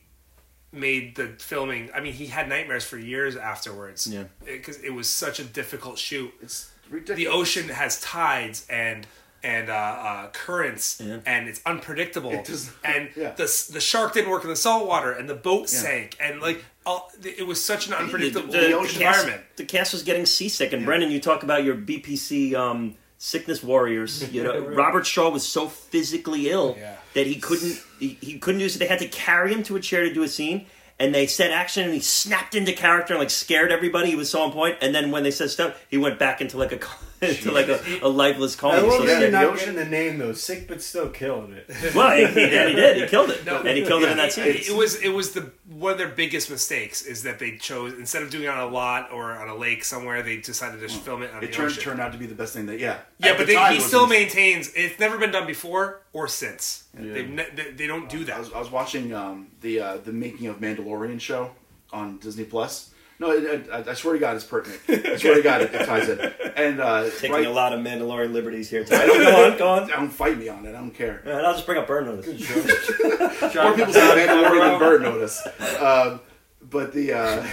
made the filming. I mean, he had nightmares for years afterwards. Yeah. because it was such a difficult shoot. It's ridiculous. The ocean has tides and and uh, uh, currents, Yeah. and it's unpredictable. It does- and yeah. the the shark didn't work in the salt water, and the boat Yeah. sank, and like all, it was such an unpredictable the, the ocean cast, environment. the cast was getting seasick, and. Brendan, you talk about your BPC um, sickness warriors. You know, Right. Robert Shaw was so physically ill Yeah. that he couldn't he, he couldn't do so. They had to carry him to a chair to do a scene. And they said action, and he snapped into character and like scared everybody. He was so on point. And then when they said stuff, he went back into like a into like a, a lifeless coma. I love so that sick. you're the not ocean- getting the name though. Sick but still killing it. Well, he, he did. He did. He killed it, No, and he killed it in that scene. It, it was it was the one of their biggest mistakes is that they chose instead of doing it on a lot or on a lake somewhere, they decided to just film it on it the turned ocean. turned out to be the best thing that yeah. yeah, At but the they, he still ins- maintains it's never been done before or since. They've ne- they, they don't do I that. was, I was watching um, the uh, the making of Mandalorian show on Disney Plus. No, it, it, I, I swear to God, it's pertinent. I swear to God, it, it ties in. And uh, Taking right, a lot of Mandalorian liberties here. Today. go on, go on. don't fight me on it. I don't care. And I'll just bring up Burn Notice. More people say Mandalorian than Burn Notice. Um, but the uh,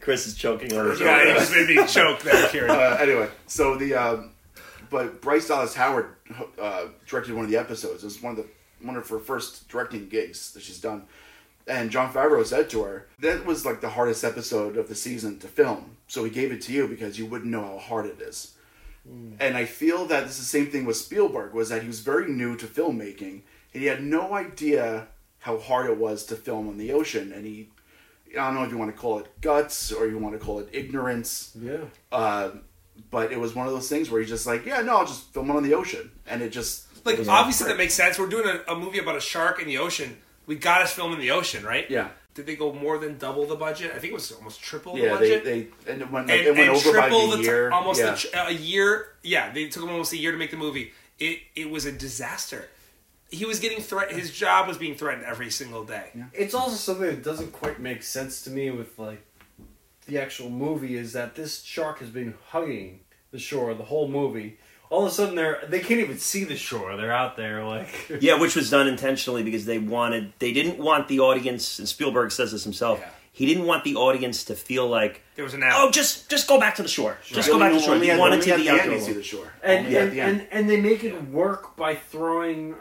Chris is choking on his. Yeah, you just made me choke there, Kieran. uh, anyway, so the um, but Bryce Dallas Howard uh, directed one of the episodes. It was one of the one of her first directing gigs that she's done. And Jon Favreau said to her, "That was like the hardest episode of the season to film. So he gave it to you because you wouldn't know how hard it is." And I feel that this is the same thing with Spielberg was that he was very new to filmmaking and he had no idea how hard it was to film on the ocean and he I don't know if you want to call it guts or you want to call it ignorance yeah. uh, but it was one of those things where he's just like, yeah, no, I'll just film it on the ocean, and it just Like Yeah. obviously that makes sense. We're doing a, a movie about a shark in the ocean. We got to film in the ocean, right? yeah, Did they go more than double the budget? I think it was almost triple the budget. yeah. They, budget. they and it went, and, it went and over by triple the the year, ti- almost yeah. a, tr- a year. Yeah, they took him almost a year to make the movie. It it was a disaster. He was getting threat. His job was being threatened every single day. It's also something that doesn't quite make sense to me with like the actual movie is that this shark has been hugging the shore the whole movie. All of a sudden they're they can't even see the shore. They're out there like Yeah, which was done intentionally because they wanted they didn't want the audience and Spielberg says this himself. Yeah. He didn't want the audience to feel like, There was an out. oh, just just go back to the shore. Just go back to the shore. only He wanted to at the the end outdoor. see the shore. And Only at and, the end. and and they make it work by throwing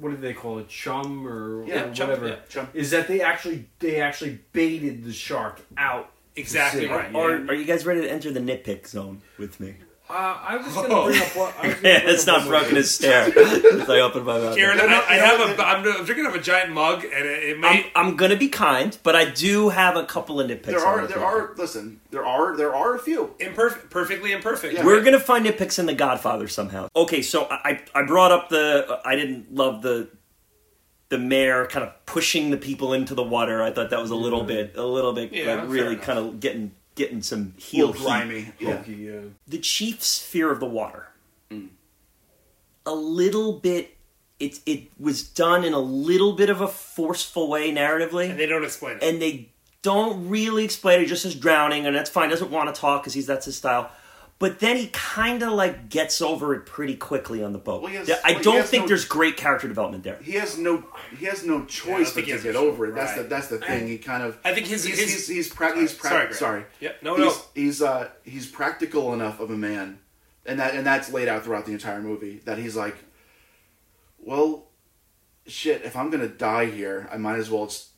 what do they call it chum or, Yeah, or chum, whatever yeah, chum. is that they actually they actually baited the shark out Exactly sea. right. Are, are you guys ready to enter the nitpick zone with me? Uh, I was going to bring up what I was gonna Yeah, bring it's up not one more broken thing. his stare. It's like open my mouth. Kieran, No, no, I, I have a. I'm, I'm drinking of a giant mug, and it, it I'm, may. I'm gonna be kind, but I do have a couple of nitpicks. There I are wanna there throw are listen there are there are a few. imperfect, perfectly imperfect. Yeah. We're gonna find nitpicks in The Godfather somehow. Okay, so I I brought up the I didn't love the the mayor kind of pushing the people into the water. I thought that was a little bit a little bit Yeah, like fair really enough. kind of getting getting some Heel heel heat. grimy. Yeah. Pokey, yeah. The chief's fear of the water. Mm. A little bit. It it was done in a little bit of a forceful way narratively and they don't explain it. and they don't really explain it. Just as drowning, and that's fine. Doesn't want to talk because he's that's his style. But then he kind of like gets over it pretty quickly on the boat. Well, has- I well, don't has think no- there's great character development there. He has no he has no choice think but to get over it. That's the that's the thing. He kind of I think his- he's his- he's he's, prac he's prac- Sorry, sorry. Yep. No, he's, no. He's uh he's practical enough of a man, and that and that's laid out throughout the entire movie. That he's like, well, shit. If I'm gonna die here, I might as well just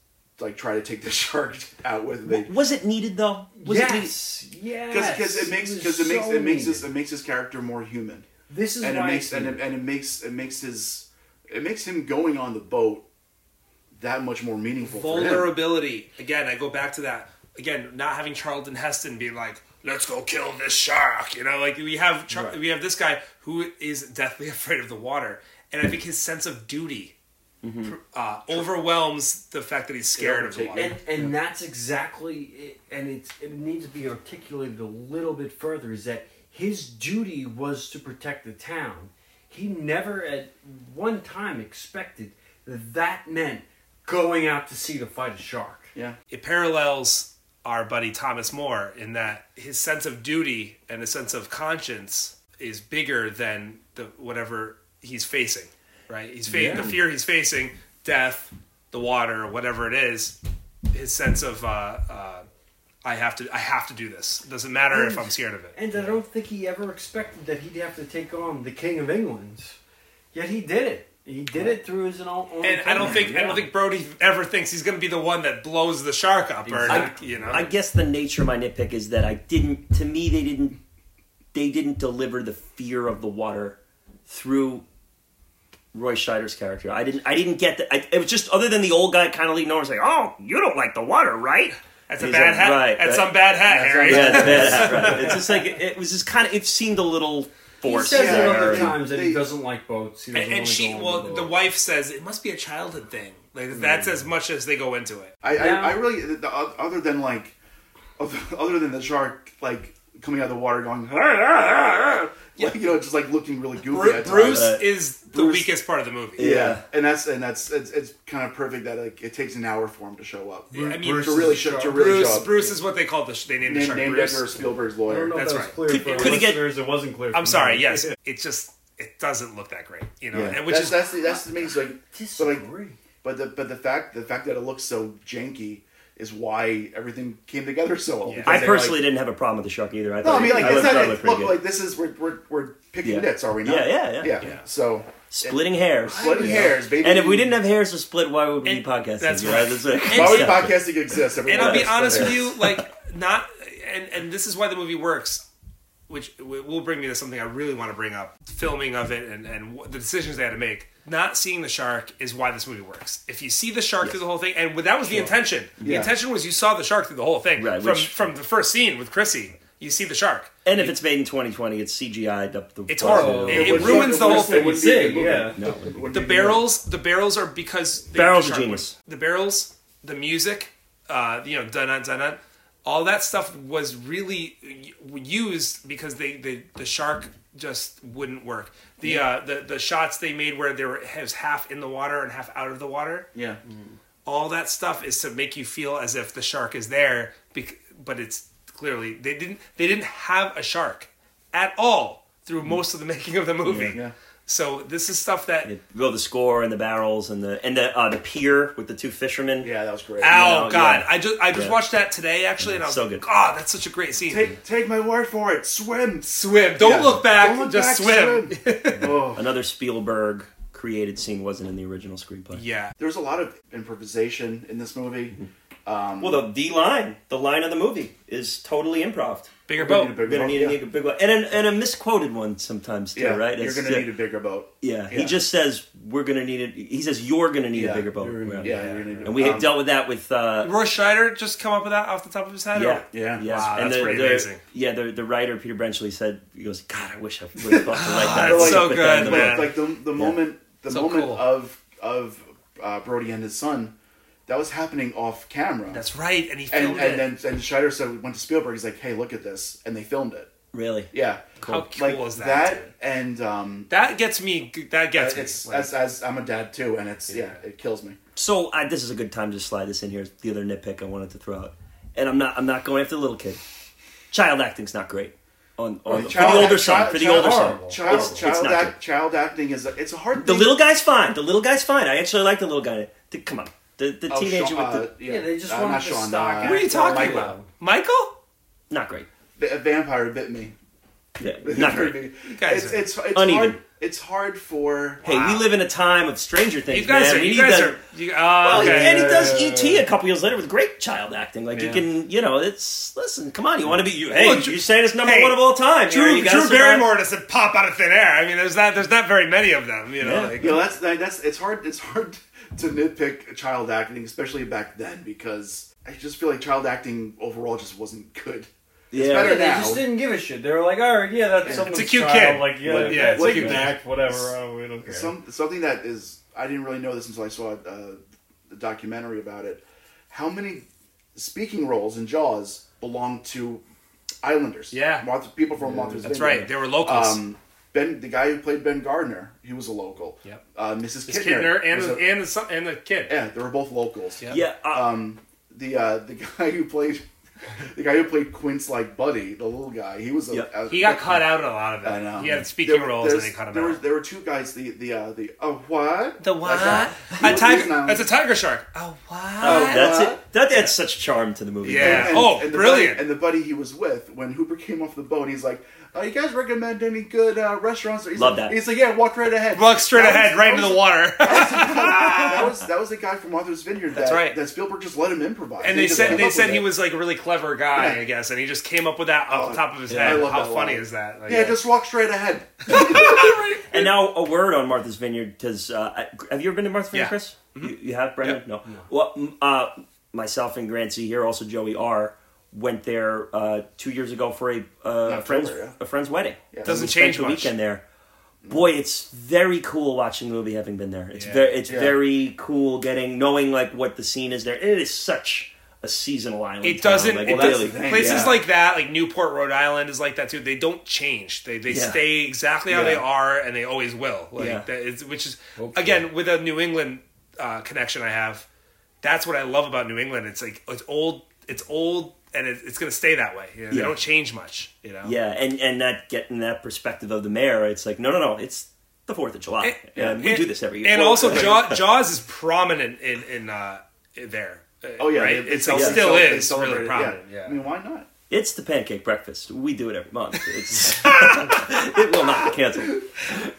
like try to take the shark out with me. Was it needed though? Was it needed? yes, yes. Because it makes because it makes so it makes needed. his it makes his character more human, This is and it makes and it, and it makes it makes his it makes him going on the boat that much more meaningful. for him. vulnerability. Again, I go back to that. Again, not having Charlton Heston being like, "Let's go kill this shark," you know, like we have Char- we have this guy who is deathly afraid of the water, and I think his sense of duty uh, overwhelms the fact that he's scared of the water. and and that's exactly it, and it's it needs to be articulated a little bit further is that his duty was to protect the town he never at one time expected that that meant going out to sea to fight a shark Yeah. it parallels our buddy Thomas More in that his sense of duty and his sense of conscience is bigger than the whatever he's facing. Right? He's fa- Yeah. the fear he's facing, death, the water, whatever it is. His sense of uh, uh, I have to I have to do this. Doesn't matter if I'm scared of it. and i don't think he ever expected that he'd have to take on the king of england yet he did it he did it through his own, own And I don't think I don't think Brody ever thinks he's going to be the one that blows the shark up or Exactly. you know. I guess the nature of my nitpick is that I didn't. To me, they didn't. They didn't deliver the fear of the water through Roy Scheider's character. I didn't. I didn't get that. I, it was just other than the old guy kind of leaning over and saying, "Oh, you don't like the water, right?" That's a bad like, hat. right, That's right. some bad hat, That's Harry. Yeah, it's bad, right. It's just like it was just kind of. It seemed a little he says Yeah, at other times that he doesn't like boats he doesn't And, and wanna she, well, the the wife says it must be a childhood thing. Like hmm. that's as much as they go into it. I, Yeah. I, I really the, the, other than like other, other than the shark like coming out of the water going ah, ah, ah, like you know just like looking really goofy Bru- at. Bruce Uh, is the weakest part of the movie. yeah. Yeah. and that's and that's it's, it's kind of perfect that like it takes an hour for him to show up I mean, Bruce to really show to really Bruce, show up. Bruce is what they call the. sh- They named the named, shark named Bruce. after Spielberg's I don't lawyer. know That's if right. clear Could- could he get- It wasn't clear. I'm sorry. me. Yes, it just it doesn't look that great. You know, Yeah, and which that's, is that's the that's the thing. It's like, but like, but the but the fact the fact that it looks so janky is why everything came together so well. Yeah. I personally like, didn't have a problem with the shark either. I No, thought I mean like I it's not, I like, look good. like this is we're we're, we're picking Yeah. nits, are we not? Yeah, yeah, yeah. yeah. Yeah. So splitting hairs. splitting hairs, baby. And if we didn't have hairs to split, why would we And be podcasting? that's You right. that's like- why would Yeah. podcasting exist? and I'll be honest with you, like not, and and this is why the movie works. Which will bring me to something I really want to bring up: filming of it and and the decisions they had to make. Not seeing the shark is why this movie works. If you see the shark through the whole thing, and that was the intention. The Yeah. intention was you saw the shark through the whole thing. Right, from which- from the first scene with Chrissy, you see the shark. And if it's made in 2020, it's CGI'd up the. It's horrible. Oh, It- it wouldn't- ruins it the whole thing. wouldn't be a good Sig, movie. yeah. No. Wouldn't The be a good barrels, the barrels are because they Barrels the are genius. work. The barrels, the music, uh, you know, dun dun dun dun, all that stuff was really used because they the, the shark just wouldn't work. The uh, the the shots they made where there were was half in the water and half out of the water. Yeah, All that stuff is to make you feel as if the shark is there, bec- but it's clearly they didn't they didn't have a shark at all through most of the making of the movie. yeah. So this is stuff that. You go the score and the barrels and the and the uh, the pier with the two fishermen. Yeah, that was great. Ow, know, God! yeah. I just I just Yeah. watched that today actually, and I was So good. God, that's such a great scene. Take take my word for it. Swim. swim. Don't Yeah. look back. Don't look just back, swim. oh. Another Spielberg created scene wasn't in the original screenplay. yeah. There's a lot of improvisation in this movie. Um, Well, the the line, the line of the movie is totally improv. Bigger boat, We're gonna need a bigger We're gonna boat, need, yeah. a, need a big one, and a, and a misquoted one sometimes too, yeah, right? You're It's, gonna uh, need a bigger boat. yeah, he just says we're gonna need it. He says you're gonna need Yeah, a bigger boat. you're gonna- Yeah, you're gonna need and we um, had dealt with that with uh, Roy Scheider just come up with that off the top of his head. yeah, or- Yeah. yeah. Wow, and that's the, pretty the- amazing. Yeah, the the writer Peter Benchley said he goes, God, I wish I would have thought to write that. That's so good, man. Like the the moment the moment of of uh, Brody and his son, that was happening off camera. That's right, and he and filmed and it. then and Scheider said we went to Spielberg. He's like, hey, look at this, and they filmed it. Really? Yeah, How cool like is that? dude? and um, That gets me. That gets me. it's Like, as as I'm a dad too, and it's yeah, it kills me. So I, this is a good time to slide this in here. The other nitpick I wanted to throw out, and I'm not I'm not going after the little kid. Child acting's not great on, on for Child- the older child- son. For the child- older son, horrible. Child It's- it's child not act, good. child acting is a, it's a hard. The thing. little guy's fine. The little guy's fine. I actually like the little guy. The- come on, the the Oh, teenager Sean- with the uh, Yeah, they just uh, wanted not to Sean, stock uh, what are you talking Michael. about? Michael? not great. A vampire bit me. Yeah, not great. guys it's it's, it's uneven. hard. It's hard for. Hey, Wow. we live in a time of Stranger Things, You guys man. are. we You need guys that- are. You, oh, Well, okay. and he does ET a couple years later with great child acting. Like you can, you know, it's listen. Come on, you want to be you? Hey, Well, you're saying it's number hey, one of all time. you know, Drew, you gotta Drew. Barrymore doesn't pop out of thin air. I mean, there's not there's not very many of them. You know, Yeah. like, You know, that's that's it's hard. It's hard to nitpick child acting, especially back then, because I just feel like child acting overall just wasn't good. Yeah. better Yeah, they now. just didn't give a shit. They were like, all right, yeah, that's someone's It's a cute child. kid. Like, yeah, But- yeah, yeah, it's a it's cute an kid. act, whatever. Oh, we don't care. Some something that is I didn't really know this until I saw uh, the documentary about it. How many speaking roles in Jaws belong to Islanders? Yeah. Martha, people from Martha's that's Vineyard. right. They were locals. Um, Ben, the guy who played Ben Gardner, he was a local. Yep. Uh, Mrs. This Kintner, Kintner and the, a- and the son, and the kid. yeah, they were both locals. Yeah. Yeah, uh, Um, the uh, the guy who played the guy who played Quint's like buddy, the little guy, he was a, Yeah. a- He got cut out in a lot of it. I know. He had speaking There- roles and there's- they cut him there out. Was, there were two guys. The the uh, the oh what the what? That A tiger. That's a tiger shark. Oh what? oh, that's what? it. That adds such charm to the movie. Yeah. And- Oh, and brilliant. Buddy, and the buddy he was with, when Hooper came off the boat, he's like, oh, "You guys recommend any good uh, restaurants?" He's Love like, that. He's like, "Yeah, walk right ahead." Walk straight That ahead, was- right into was- the water. that was that was the guy from Martha's Vineyard. That, That's right. That Spielberg just let him improvise. and they said they said he it. was like a really clever guy, Yeah. I guess, and he just came up with that off Oh, the top of his yeah, I head. love How that funny line. is that? Like, Yeah, just walk straight ahead. And now a word on Martha's Vineyard because uh, have you ever been to Martha's Vineyard, Yeah. Chris? You, you have, Brendan? Yep. No. Well, uh, myself and Grant C here, also Joey R, went there uh, two years ago for a uh, October, friend's yeah. a friend's wedding. Yeah. Doesn't We spent change the much. weekend there. Boy, it's very cool watching the movie having been there. It's Yeah. very it's Yeah. very cool getting knowing like what the scene is there. It is such a seasonal island. It doesn't. Like, it it that's really, places yeah. like that, like Newport, Rhode Island, is like that too. They don't change. They they Yeah. stay exactly how Yeah. they are, and they always will. Like Yeah. that is, which is Hopefully. again with a New England uh, connection I have. That's what I love about New England. It's like it's old. It's old, and it, it's going to stay that way. You know, They don't change much. You know. Yeah, and and that getting that perspective of the mayor, it's like no, no, no, it's the Fourth of July, and, we do this every year. And Well, also, Jaws, Jaws is prominent in in uh, there. Oh yeah, right? they- they it's, cel- it still cel- they is really prominent. Yeah. I mean, why not? it's the pancake breakfast. We do it every month. It's it will not be canceled.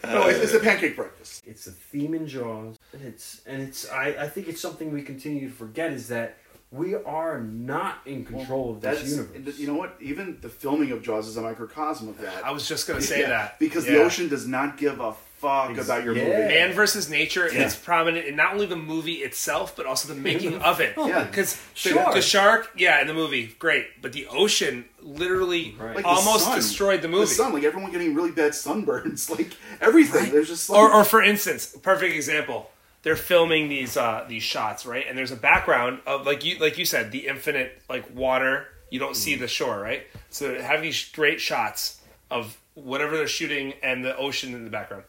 no, it's, it's a pancake breakfast. It's a theme in Jaws. And it's and it's I, I think it's something we continue to forget is that we are not in control of this universe. you know what? Even the filming of Jaws is a microcosm of that. I was just gonna say Yeah, that because the ocean does not give a fuck Ex- about your yeah. movie. Man versus nature Yeah. is prominent in not only the movie itself, but also the making of it. Yeah. Because Sure. the, shark, yeah, in the movie, great, but the ocean literally Right. Like almost sun. destroyed the movie. The sun, like everyone getting really bad sunburns, like everything. There's just like, or, or for instance, perfect example. They're filming these uh, these shots, right? And there's a background of like you like you said, the infinite like water. You don't see the shore, right? So they have these great shots of whatever they're shooting and the ocean in the background.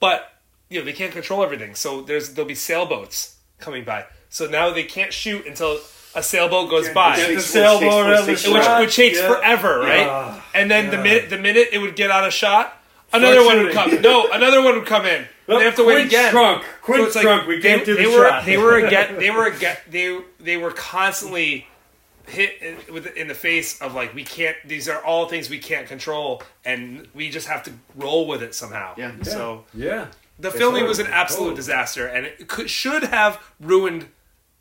But you know they can't control everything, so there's there'll be sailboats coming by. So now they can't shoot until a sailboat goes by. The sailboat it and takes- the which which takes Yeah. forever, right? Yeah. And then the minute the minute it would get out of shot, another one would shooting. come. No, another one would come in. They have to wait Quint again. Shrunk. Quint So it's like we they, can't do the they were shot. they were again they were again they they were constantly hit in- with in the face of like we can't these are all things we can't control and we just have to roll with it somehow. Yeah. So yeah. the filming right. was an absolute Totally. disaster and it could, should have ruined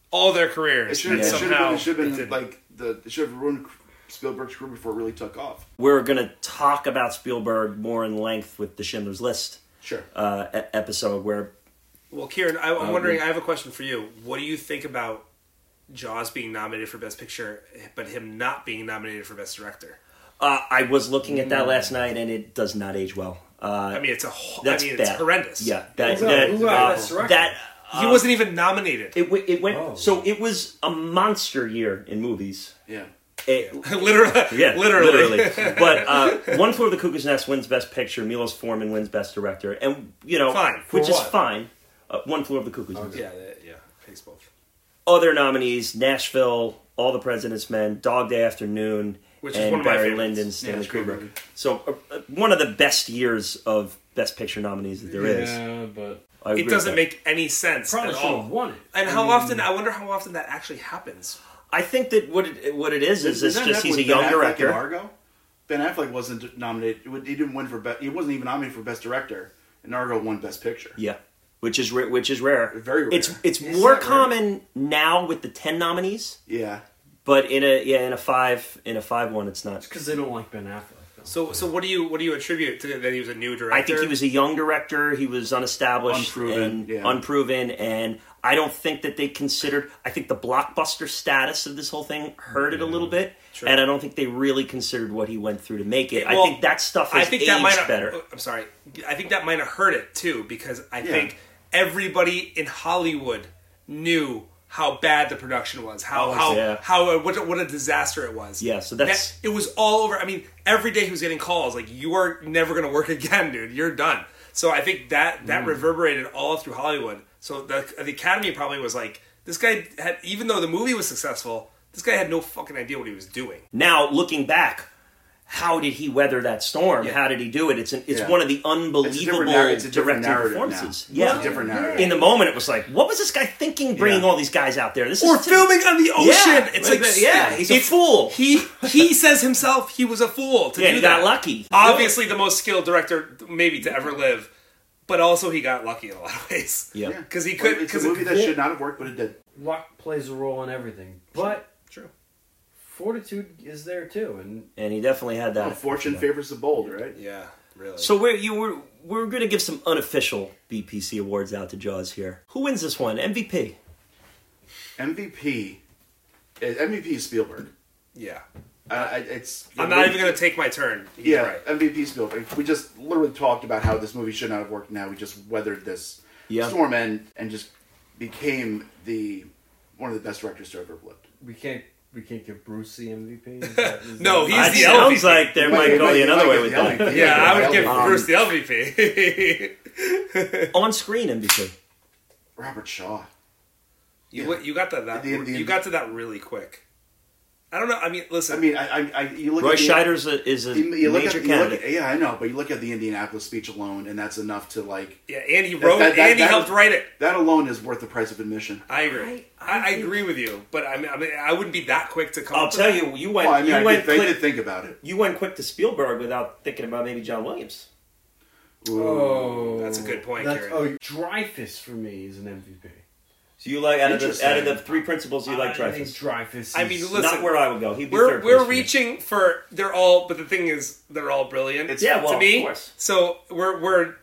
all their careers. It should, and it should have somehow been, it should have it been didn't. like the it should have ruined Spielberg's career before it really took off. We're going to talk about Spielberg more in length with the Schindler's List Sure. uh, e- episode where Well, Kieran, I, I'm Um, wondering. I have a question for you. What do you think about Jaws being nominated for Best Picture, but him not being nominated for Best Director? uh, I was looking at that last night and it does not age well. Uh, I mean, it's a. ho- that's I mean, bad. it's horrendous. Yeah, that Who that, who got uh, Best Director? that he uh, wasn't even nominated. It, w- it went Oh. so it was a monster year in movies. Yeah. It, literally, yeah, literally. literally. but uh, One Flew Over the Cuckoo's Nest wins Best Picture. Milos Forman wins Best Director, and you know, Fine. For which is fine. Uh, One Flew Over the Cuckoo's Nest. yeah, that- yeah. Takes both. Other nominees: Nashville, All the President's Men, Dog Day Afternoon, Which is and one of Barry. Lyndon, Stanley it's Kubrick. So uh, uh, one of the best years of Best Picture nominees that there is. Yeah, but I agree It doesn't make any sense probably at should all. have won it. And I how mean, often? I wonder how often that actually happens. I think that what it, what it is is it's Isn't just he's a young Ben Affleck director. Argo? Ben Affleck wasn't nominated. He didn't win for best. He wasn't even nominated for best director. And Argo won best picture. Yeah, which is which is rare. Very rare. It's it's Is more that rare? common now with the ten nominees, Yeah. but in a yeah in a five in a five one it's not. because they don't like Ben Affleck. So, so what do you what do you attribute to that he was a new director? I think he was a young director. He was unestablished Unproven, and yeah. unproven, and I don't think that they considered. I think the blockbuster status of this whole thing hurt it a little mm, bit, Sure. and I don't think they really considered what he went through to make it. I Well, think that stuff I think that might have, better. Oh, I'm sorry. I think that might have hurt it too because I Yeah. think everybody in Hollywood knew how bad the production was, how Oh, how yeah. how uh, what, a- what a disaster it was. Yeah, so that's- That- it was all over. I mean, every day he was getting calls like, "You are never going to work again, dude. You're done." So I think that Mm. that reverberated all through Hollywood. So the the Academy probably was like, "This guy had even though the movie was successful, this guy had no fucking idea what he was doing." Now looking back, how did he weather that storm? Yeah. How did he do it? It's an, it's Yeah. one of the It's a unbelievable different narr- it's a different directing narrative performances. now. Yeah, a different narrative. In the moment, it was like, what was this guy thinking, bringing Yeah. all these guys out there? This or is filming on the ocean. Yeah, it's like yeah, he's a it's- fool. He he says himself he was a fool to Yeah, do he that. got lucky. Obviously, the most skilled director maybe to ever live, but also he got lucky in a lot of ways. Yeah. because he Well, could. it's a Because movie that should not have worked, but it did. Luck plays a role in everything, but True. Fortitude is there too. And and he definitely had that. Oh, fortune favors the bold, right? Yeah, really. So we're you were we're going to give some unofficial BPC awards out to Jaws here. Who wins this one? MVP. MVP. uh, MVP is Spielberg. yeah, Uh, I- it's. I'm not even going to take my turn. He's Yeah, right. MVP Spielberg. We just literally talked about how this movie should not have worked. Now we just weathered this Yeah. storm and and just became the one of the best directors to ever have lived. we can't we can't give Bruce the MVP. Is that, is No, that- he's It the sounds LVP. like there You might you go you another way with that. LVP. Yeah, I would give Um, Bruce the MVP. On screen MVP. Robert Shaw. you you got to that. The- the- you got to that really quick. I don't know. I mean, listen. I mean, I, I, I you look Roy at the, Scheider's a, is a You, you look major at, you look candidate. at, yeah, I know, but you look at the Indianapolis speech alone, and that's enough to like yeah, and he wrote that- it, that- and he that- helped write it. that alone is worth the price of admission. I agree. I, I, agree with you, but I mean, I mean, I wouldn't be that quick to come. I'll up tell with you, you went Well, I mean, you I went did, quick, did think about it. you went quick to Spielberg without thinking about maybe John Williams. Ooh. Oh, That's a good point, That's, Kieran. oh, Dreyfuss for me is an MVP. So you like out of the out of the three principles you like I think Dreyfuss. Dreyfuss. I is- mean, listen, Not where I would go. He'd be we're third we're place for me. reaching for they're all, but the thing is, they're all brilliant. It's- Yeah, well, to me. of course. So we're we're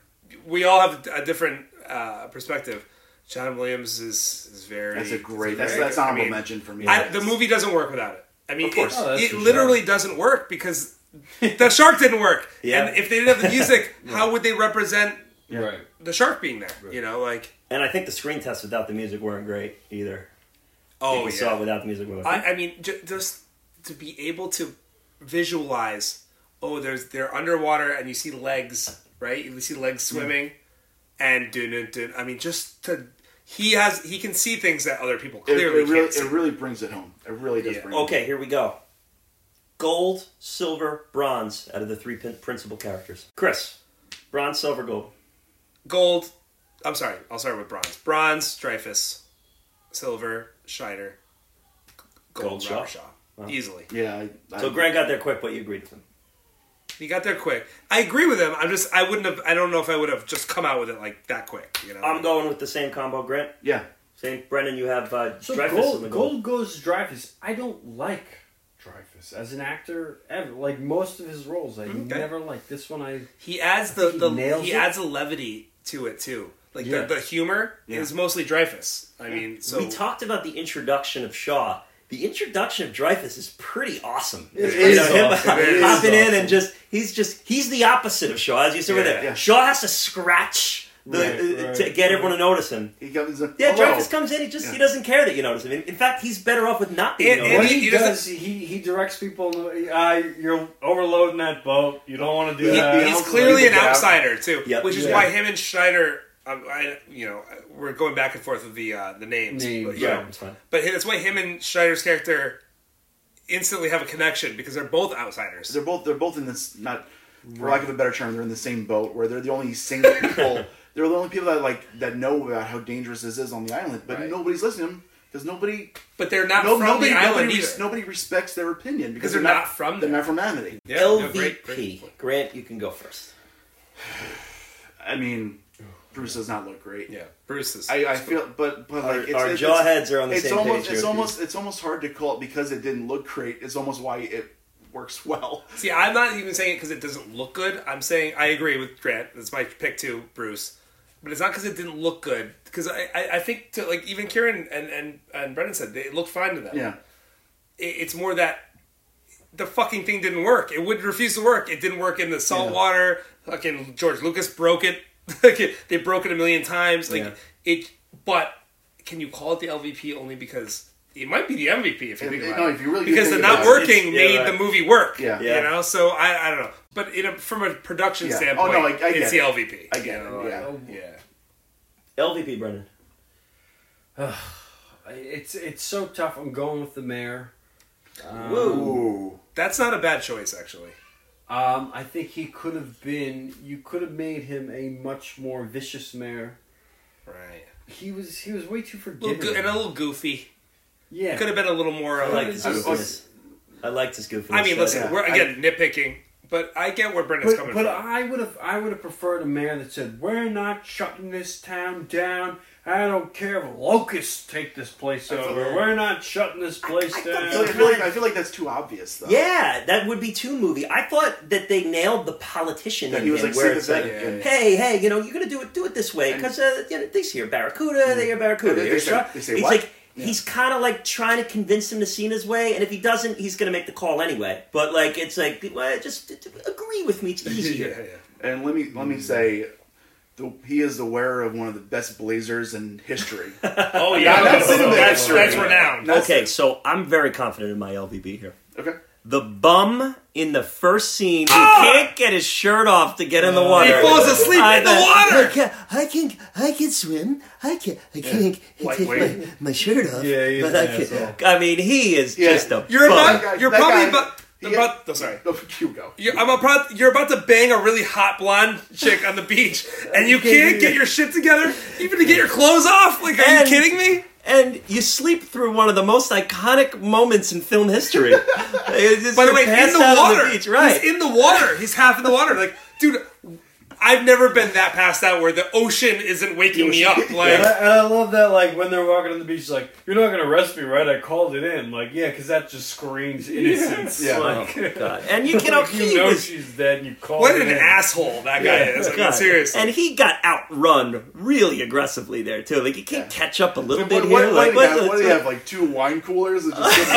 we all have a different uh, perspective. John Williams is is very. That's a great. That's very that's good. I honorable mean, mention for me. I, the movie doesn't work without it. I mean, Of course. it, Oh, that's it for literally doesn't work because the shark didn't work. Yeah. And if they didn't have the music, how would they represent right. the shark being there? You know, like And I think the screen tests without the music weren't great either. oh People saw it without the music. I, I mean, j- just to be able to visualize, oh, there's they're underwater and you see legs, right? You see legs swimming, and dun, dun, dun. I mean, just to he has he can see things that other people clearly it really, can't see. it really brings it home. It really does Yeah. bring. It okay, home. here we go. Gold, silver, bronze out of the three principal characters. Chris, Bronze, silver, gold. Gold. I'm sorry. I'll start with bronze. Bronze, Dreyfuss. Silver, Scheider. Gold, Gold, Robert Shaw. Shaw. Easily. Yeah. I, I, So Grant got there quick, but you agreed with him. He got there quick. I agree with him. I'm just. I wouldn't have. I don't know if I would have just come out with it like that quick. You know. I'm going with the same combo, Grant. yeah. Same, Brendan. You have uh, So Dreyfuss in gold, the gold gold. goes to Dreyfuss. I don't like Dreyfuss as an actor ever. Like most of his roles, I never like this one. I He adds I the, think he the nails he adds a levity to it too. Like Yeah. the, the humor Yeah. is mostly Dreyfuss. I mean, so we talked about the introduction of Shaw. The introduction of Dreyfuss is pretty awesome. It You is know, him awesome. It is hopping in awesome. and just he's just he's the opposite of Shaw, as you said Yeah, right there. yeah. Shaw has to scratch the Right, uh, right, to get everyone to notice him. He comes. in, Yeah, Hello. Dreyfuss comes in. He just he doesn't care that you notice him. In, in fact, he's better off with not being And- and what noticed. he- he, he doesn't- he he directs people. Uh, you're overloading that boat. You don't want to do he- that. he's clearly an it out. outsider too. Yep. Which is Yeah. why him and Schneider. I, you know, we're going back and forth with the uh, the names. Names, but, yeah, yeah. it's fine. But that's why him and Schneider's character instantly have a connection because they're both outsiders. They're both. They're both in this. Not for lack of a better term, they're in the same boat where they're the only single people. they're the only people that like that know about how dangerous this is on the island, but Right. nobody's listening because nobody. But they're not No, from nobody. the island Nobody, either. res- nobody respects their opinion because they're not from They're there. not from Amity. Yeah, no, LVP. great, great. Grant, you can go first. I mean, Bruce does not look great. Yeah, Bruce is. I, I feel, but but Our, like it's, our it's, jaw heads are on the it's same almost page. it's almost it's almost hard to call it because it didn't look great. It's almost why it works well. See, I'm not even saying it because it doesn't look good. I'm saying I agree with Grant. That's my pick too, Bruce. But it's not because it didn't look good. Because I, I, I think to like even Kieran and and and Brendan said they, it looked fine to them. Yeah, It, it's more that the fucking thing didn't work. It would refuse to work. It didn't work in the salt Yeah. water. Fucking George Lucas broke it. Like, they broke it a million times. Like Yeah. it. But can you call it the LVP only because? It might be the MVP if you If- think no, about it. if you really because the not about it, working it's- yeah, made right. the movie work. Yeah. Yeah. You know, so I, I don't know. But in a, from a production Yeah. Oh, standpoint, no, I- I it's the it. LVP. I get you it, know, yeah. like, yeah. LVP, Brendan. it's it's so tough. I'm going with the mayor. Um, Ooh, That's not a bad choice, actually. Um, I think he could have been. You could have made him a much more vicious mayor. Right. He was he was way too A forgiving. go- and a little goofy. yeah, Could have been a little more. I like his I- I- goofiness. I liked his goofiness. I mean, listen, Yeah. we're again nitpicking, but I get where Brendan's coming but from. But I would have I would have preferred a mayor that said, "We're not shutting this town down. I don't care if locusts take this place over. a- We're not shutting this place I- I I feel, down." I feel like I feel like that's too obvious though. Yeah, that would be too movie. I thought that they nailed the politician that in he was like where it's like, sympathetic. and- hey, hey, you know, you're gonna do it, do it this way because uh, you know, they hear barracuda, they hear barracuda. They- they They're say- they say he's what? like, Yeah. he's kind of like trying to convince him to see in his way, and if he doesn't, he's gonna make the call anyway. But like, it's like, well, just agree with me. It's yeah, easier. yeah. And let me let me say, the, he is the wearer of one of the best blazers in history. Oh yeah, Not- not cinema that's, history. that's renowned. Not- Okay, so I'm very confident in my LVB here. okay. The bum in the first scene who Ah! can't get his shirt off to get in the water. He falls asleep I- in the water. I can, I can, I can swim. I can, I can't take my, my shirt off. Yeah, he's but an I can. I mean, he is Yeah. just a. You're bum. about. you're that probably guy- about. He- about oh, sorry. No, you go. You're, I'm about, you're about to bang a really hot blonde chick on the beach, and you can't get your shit together, even to get your clothes off. Like, are And- you kidding me? And you sleep through one of the most iconic moments in film history. By the way, in the water. the beach, right? He's in the water. He's half in the water. Like, dude, I've never been that passed out where the ocean isn't waking me up. Like, And I, and I love that, like, when they're walking on the beach, like, you're not going to arrest me, right? I called it in. Like, yeah, because that just screams innocence. Yeah. Like, Oh, God. And you, you know, like, he you know was she's dead and you called what it an in. asshole that guy Yeah. is. I mean, God. seriously. And he got outrun really aggressively there too. Like you can't catch up a little What, bit what, here. what, like do you have, what- what do you have? Like two wine coolers? And just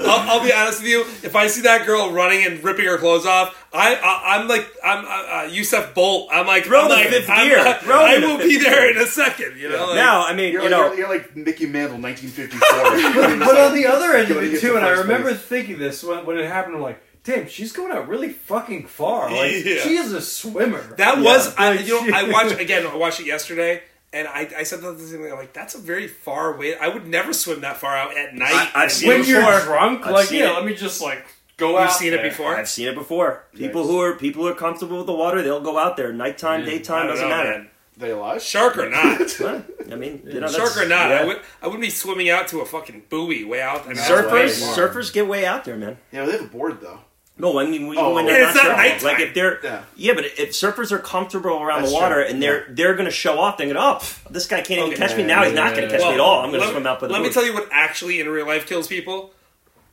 I'll, I'll be honest with you. If I see that girl running and ripping her clothes off, I, I I'm like I'm uh, uh, Usain Bolt. I'm like Throw I'm the like, fifth I'm- gear. I, Throw I will be there in a second. You know. Like, Now, I mean, you're, you like, know, you're, you're like Mickey Mantle, 1954. But on the other end of it, too, and I remember base. thinking this when, when it happened, I'm like, damn, she's going out really fucking far. Like, Yeah. she is a swimmer. That was I, you know I she- watched again. I watched it yesterday, and I, I said that thing I'm like that's a very far way. I would never swim that far out at night. I- I've And seen when it you're drunk, I've like, yeah, it. let me just, like, Go You've out seen it before? I've seen it before. People Yes. who are people who are comfortable with the water, they'll go out there. Nighttime, Yeah. Daytime doesn't know, matter. man. They alive? Shark or not? Well, I mean, you know, Shark or not? yeah. I, would, I wouldn't be swimming out to a fucking buoy way out. there. Surfers, way surfers get way out there, man. Yeah, they have a board though. No, I mean even Oh, when they're it's not surfing. nighttime. Like if they're Yeah. yeah. but if surfers are comfortable around That's the water true. and they're they're going to show off, they're going to, oh, this guy can't even catch me. Now he's not going to catch me at all. I'm going to let, swim out by Let me tell you what actually in real life kills people: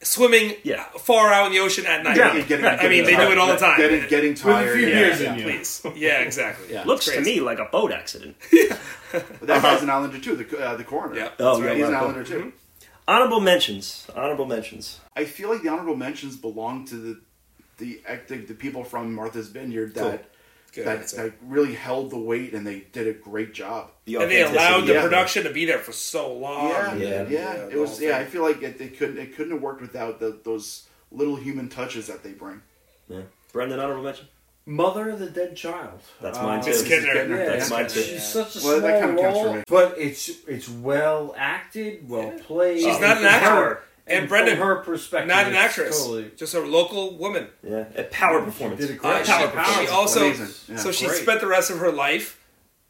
swimming Yeah. far out in the ocean at night. Yeah. Getting- getting- I mean, they getting do it all the time. Getting, getting tired. few yeah, beers yeah. in you. Please, yeah, exactly. Yeah. Looks to me like a boat accident. But that guy's an Islander too. The uh, the coroner. Yeah. Oh, that's yeah, right. he's an right. Islander too. Honorable mentions. Honorable mentions. I feel like the honorable mentions belong to the the the, the people from Martha's Vineyard that Good that, answer. that really held the weight and they did a great job. The And they allowed the Yeah. production to be there for so long. yeah, yeah, yeah, yeah, It was yeah. I feel like it, it couldn't it couldn't have worked without the, those little human touches that they bring. Yeah. Brendan, honorable mention. Mother of the Dead Child. That's mine, uh, too. Miss This is Kintner. Kintner. Yeah, That's mine, too. She's such a Well, small that kinda counts for role, me. but it's it's well acted, well played. She's not uh, an actor. her- And from Brendan, her perspective, Not an actress, Totally, just a local woman. Yeah. A power performance. did a Uh, great she, job. Power she also, Yeah. so she Great. spent the rest of her life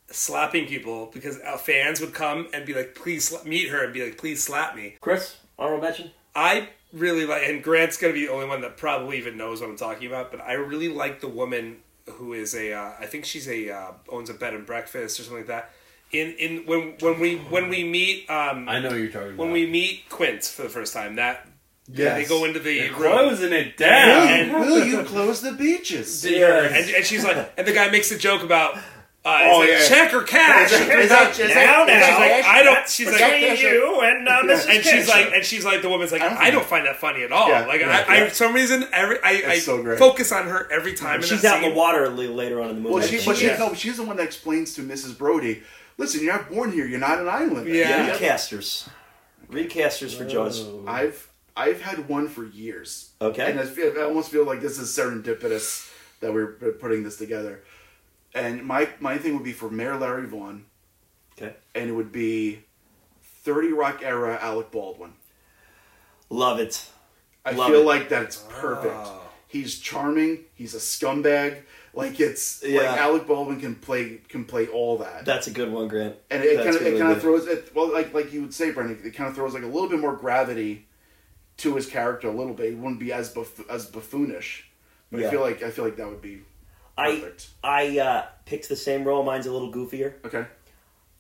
slapping people because uh, fans would come and be like, "Please sla-, meet her," and be like, "Please slap me." Chris, honorable mention. I really like, and Grant's gonna be the only one that probably even knows what I'm talking about. But I really like the woman who is a, uh, I think she's a uh, owns a bed and breakfast or something like that. In in when when we when we meet um, I know who you're talking about. when we meet Quint for the first time that yes. they go into the They're room closing it Will down. And- you, will you close the beaches? Yes. and, and she's like, and the guy makes a joke about. Uh, Oh, is it yeah. check or cash? Is that- is that- is Now, now, is that- She's like, I don't. She's like, Between you and uh, Mrs. and she's Kitchen. like, and she's like, the woman's like, I don't I don't find that funny at all. Yeah, like, yeah, I, I, yeah. for some reason, every I, I It's so great. focus on her every time. in she's that out in scene. the water a later on in the movie. Well, she, but she, Yeah. no, she's the one that explains to Mrs. Brody. Listen, you're not born here. You're not an island. Yeah. Recasters. Recasters for Jaws. Oh. I've I've had one for years. Okay. And I, feel, I almost feel like this is serendipitous that we're putting this together. And my my thing would be for Mayor Larry Vaughn, Okay. and it would be Thirty Rock era Alec Baldwin. Love it. I Love feel it. like that's perfect. Oh. He's charming. He's a scumbag. Like it's Yeah. like Alec Baldwin can play can play all that. That's a good one, Grant. and it, kind of really it kind of throws it well like like you would say Brendan it kind of throws like a little bit more gravity to his character a little bit he wouldn't be as buff- as buffoonish but Yeah. I feel like I feel like that would be I perfect I uh, picked the same role. Mine's a little goofier. okay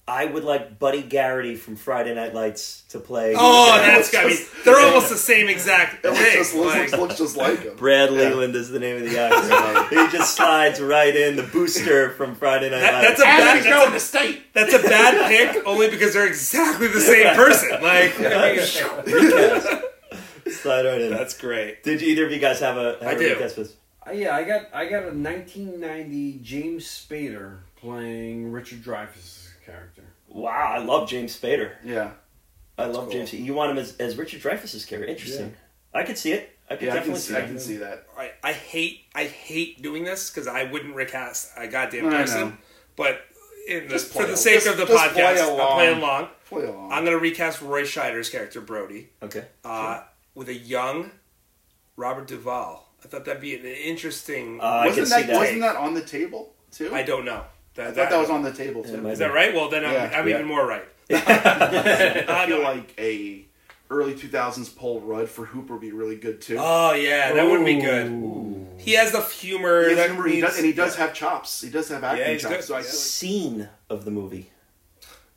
I would like Buddy Garrity from Friday Night Lights to play. Oh, Yeah. that's got me. They're almost the same exact it looks just, looks, like- looks just like him Brad Yeah. Leland is the name of the actor. he just slides right in the booster from Friday Night That- Lights. that's a bad. he's going to That's state a, that's a bad pick only because they're exactly the same person. Like, I mean, Recast. Slide right in. that's great. Did either of you guys have a? Have I a do. recast for this? Uh, yeah, I got I got a 1990 James Spader playing Richard Dreyfuss's character. Wow, I love James Spader. yeah I love cool. James. You want him as, as Richard Dreyfuss's character? Interesting. I could see it. I could yeah I definitely can see see, I can see that I, I hate I hate doing this because I wouldn't recast a goddamn I know. person. But in the, for the sake just- of the just play podcast, I'm along. playing along. play along I'm going to recast Roy Scheider's character Brody Okay. uh, with a young Robert Duvall. I thought that'd be an interesting. Uh, I can wasn't see that, that. wasn't that on the table too I don't know. That, I thought that was on the table too Is that right? Well, then I'm, Yeah. I'm Yeah. even more right. I feel like a early 2000s Paul Rudd for Hooper would be really good too Oh yeah, that would be good. He has the humor. He has that humor, he needs- does, and he does have chops. He does have acting Yeah, he's chops. good. So I Yeah. feel like Scene of the movie.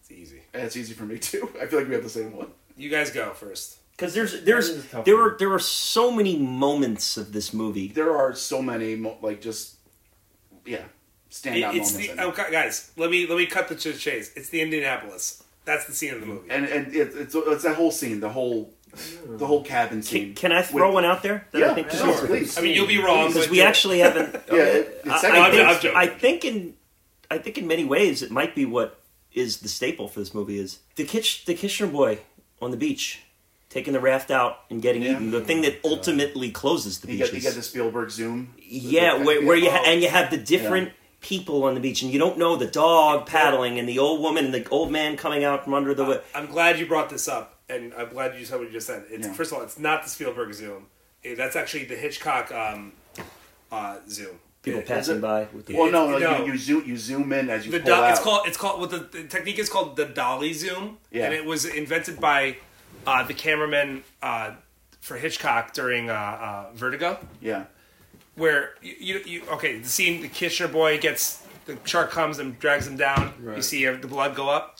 It's easy. and it's easy for me too. I feel like we have the same one. You guys go first. Because there's That there's is a tough there one. were there were so many moments of this movie. There are so many mo- like just yeah It- standout it's moments. the in it. okay, guys. Let me let me cut the chase. It's the Indianapolis. That's the scene of the movie. and and it, it's it's that whole scene, the whole the whole cabin scene. Can, can I throw with- one out there? That Yeah, I think sure, please. I mean, you'll be wrong because we actually haven't. Yeah, it, it's I, second I I'm- think, I'm. I think in I think in many ways it might be what is the staple for this movie is the Kitch the Kitchener boy on the beach taking the raft out and getting Yeah. eaten. The thing that ultimately closes the you get beaches. you get the Spielberg zoom. Yeah, The- where, where you ha- and you have the different people on the beach, and you don't know the dog paddling and the old woman and the old man coming out from under the. wi- I'm glad you brought this up, and I'm glad you said what you just said. It's Yeah. first of all, it's not the Spielberg Zoom. eh, that's actually the Hitchcock um, uh, zoom. People It- passing it- by with the Well, no, no, No. You, you zoom you zoom in as you the pull do- out. it's called it's called what the, the technique is called the dolly zoom Yeah. and it was invented by uh, the cameraman uh, for hitchcock during uh, uh, vertigo yeah. Where you, you, you okay the scene the kitchener boy gets the shark comes and drags him down you see uh, the blood go up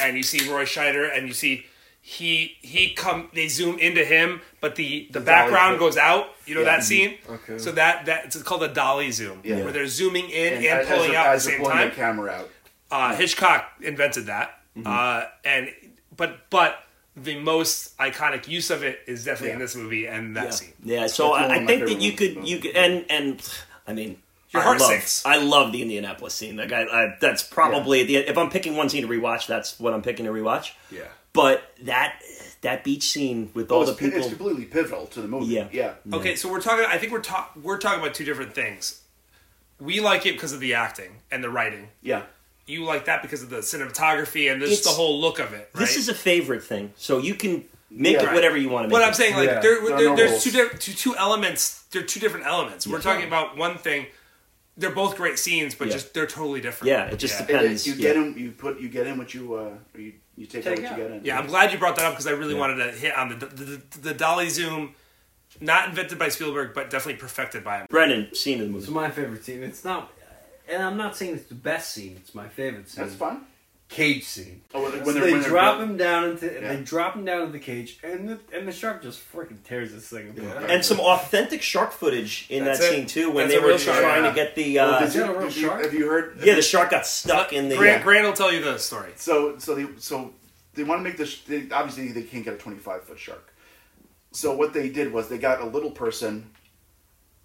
and you see roy scheider and you see he he come they zoom into him but the the, The background goes out you know Yeah. that scene Okay. so that that it's called a dolly zoom Yeah. where they're zooming in and, as- pulling out at the same time the camera out. uh, Hitchcock invented that, Mm-hmm. uh, and but but the most iconic use of it is definitely in this movie and that yeah. scene. Yeah, so I, I think that you ones could in you could, and and I mean Your I heart love, sinks. I love the Indianapolis scene. Like I, I that's probably the if I'm picking one scene to rewatch, that's what I'm picking to rewatch. Yeah, But that that beach scene with Oh, all the people, it's completely pivotal to the movie. Yeah. Yeah. Okay, so we're talking. I think we're talk, we're talking about two different things. We like it because of the acting and the writing. Yeah. You like that because of the cinematography and just the whole look of it. Right? this is a favorite thing, so you can make Yeah. it whatever you want to make. But it. I'm saying like Yeah. there, There there- there's two, different two two elements. They're two different elements. We're talking about one thing. They're both great scenes, but Yeah. just they're totally different. Yeah, it just And depends. it- you yeah. get in, you put, you get in what you, uh, or you, you take, Take out what out. you get in. Yeah, I'm glad you brought that up because I really wanted to hit on the, the the the dolly zoom, not invented by Spielberg, but definitely perfected by him. Brendan scene in the movie. It's my favorite scene. It's not, and I'm not saying it's the best scene. It's my favorite scene. That's fun. Cage scene. Oh, when, So when they're, they when they're drop built- him down into Yeah. they drop him down into the cage, and the and the shark just freaking tears this thing apart. And some authentic shark footage in That's that it. scene too, when That's they were shark. trying Yeah. to get the. Oh, Uh, did you, that a real did you- shark? Have you heard? yeah, the shark got stuck in the. Grant uh, Grant will tell you the story. So so they so they want to make this. They, obviously, they can't get a twenty five foot shark. So what they did was they got a little person,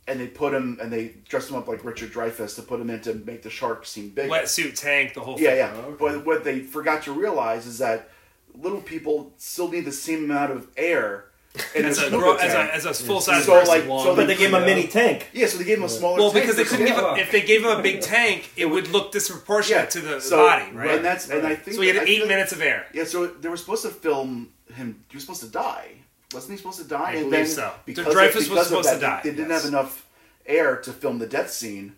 and they put him and they dressed him up like Richard Dreyfuss to put him in to make the shark seem bigger. Wetsuit tank, the whole Yeah, thing. yeah. Oh, okay. But what they forgot to realize is that little people still need the same amount of air in As a, gro- as a as a full size So, person. like, so but they gave him a Yeah. mini tank. yeah, so they gave him a smaller. well, tank because they couldn't give scale him, if they gave him a big tank, it would look disproportionate yeah to the so, body, right? And that's and I think so he had I eight feel- minutes of air. Yeah, so they were supposed to film him. He was supposed to die. Wasn't he supposed to die? I and believe then so. Because Dreyfuss of, was because of supposed that, to die, They didn't yes. have enough air to film the death scene,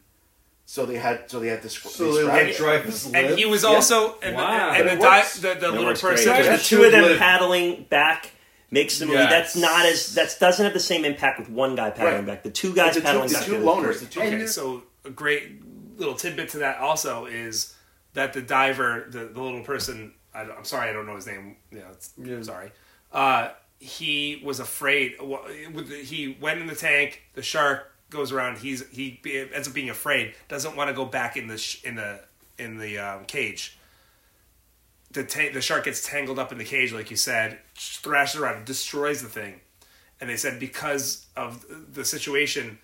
so they had so they had to. sc- So they they let. Dreyfuss live. And he was Yeah. also and, Wow. and But the, di- the, the That little person. Because the two of them live. paddling back makes the movie. Yes. That's not as that doesn't have the same impact with one guy paddling Right. back. The two guys the two, paddling the back. two loners, great. the two. Okay, so a great little tidbit to that also is that the diver, the, the little person, I, am sorry, I don't know his name. Yeah, it's, Yeah. sorry. Uh, he was afraid. well, with the- He went in the tank. The shark goes around. He's he ends up being afraid. Doesn't want to go back in the sh- in the in the um, cage. The ta- the shark gets tangled up in the cage, like you said, thrashes around, destroys the thing and they said because of the situation,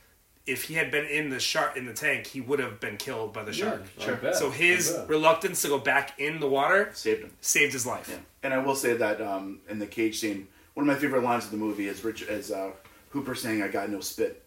if he had been in the shark in the tank, he would have been killed by the shark. Bet, So his reluctance to go back in the water saved him. saved his life. Yeah. And I will say that um, in the cage scene, one of my favorite lines of the movie is Rich as uh, Hooper saying, "I got no spit."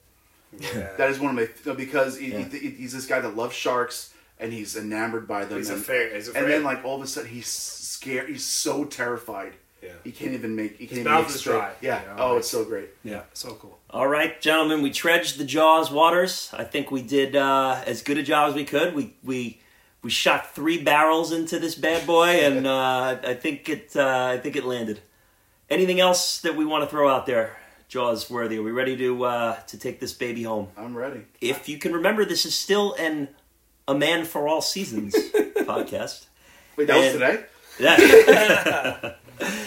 Yeah. That is one of my no, because he, Yeah. he, he's this guy that loves sharks and he's enamored by them. He's and, afraid- he's and then like all of a sudden he's scared. He's so terrified. Yeah. He can't even make. He can't His even mouth make is straight. dry, Yeah. you know, oh, like- it's so great. yeah, so cool. All right, gentlemen, we trudged the Jaws waters. I think we did uh, as good a job as we could. We we we shot three barrels into this bad boy, and uh, I think it uh, I think it landed. Anything else that we want to throw out there, Jaws worthy? Are we ready to uh, to take this baby home? I'm ready. If you can remember, this is still an a man for all seasons podcast. Wait, that was today. Yeah.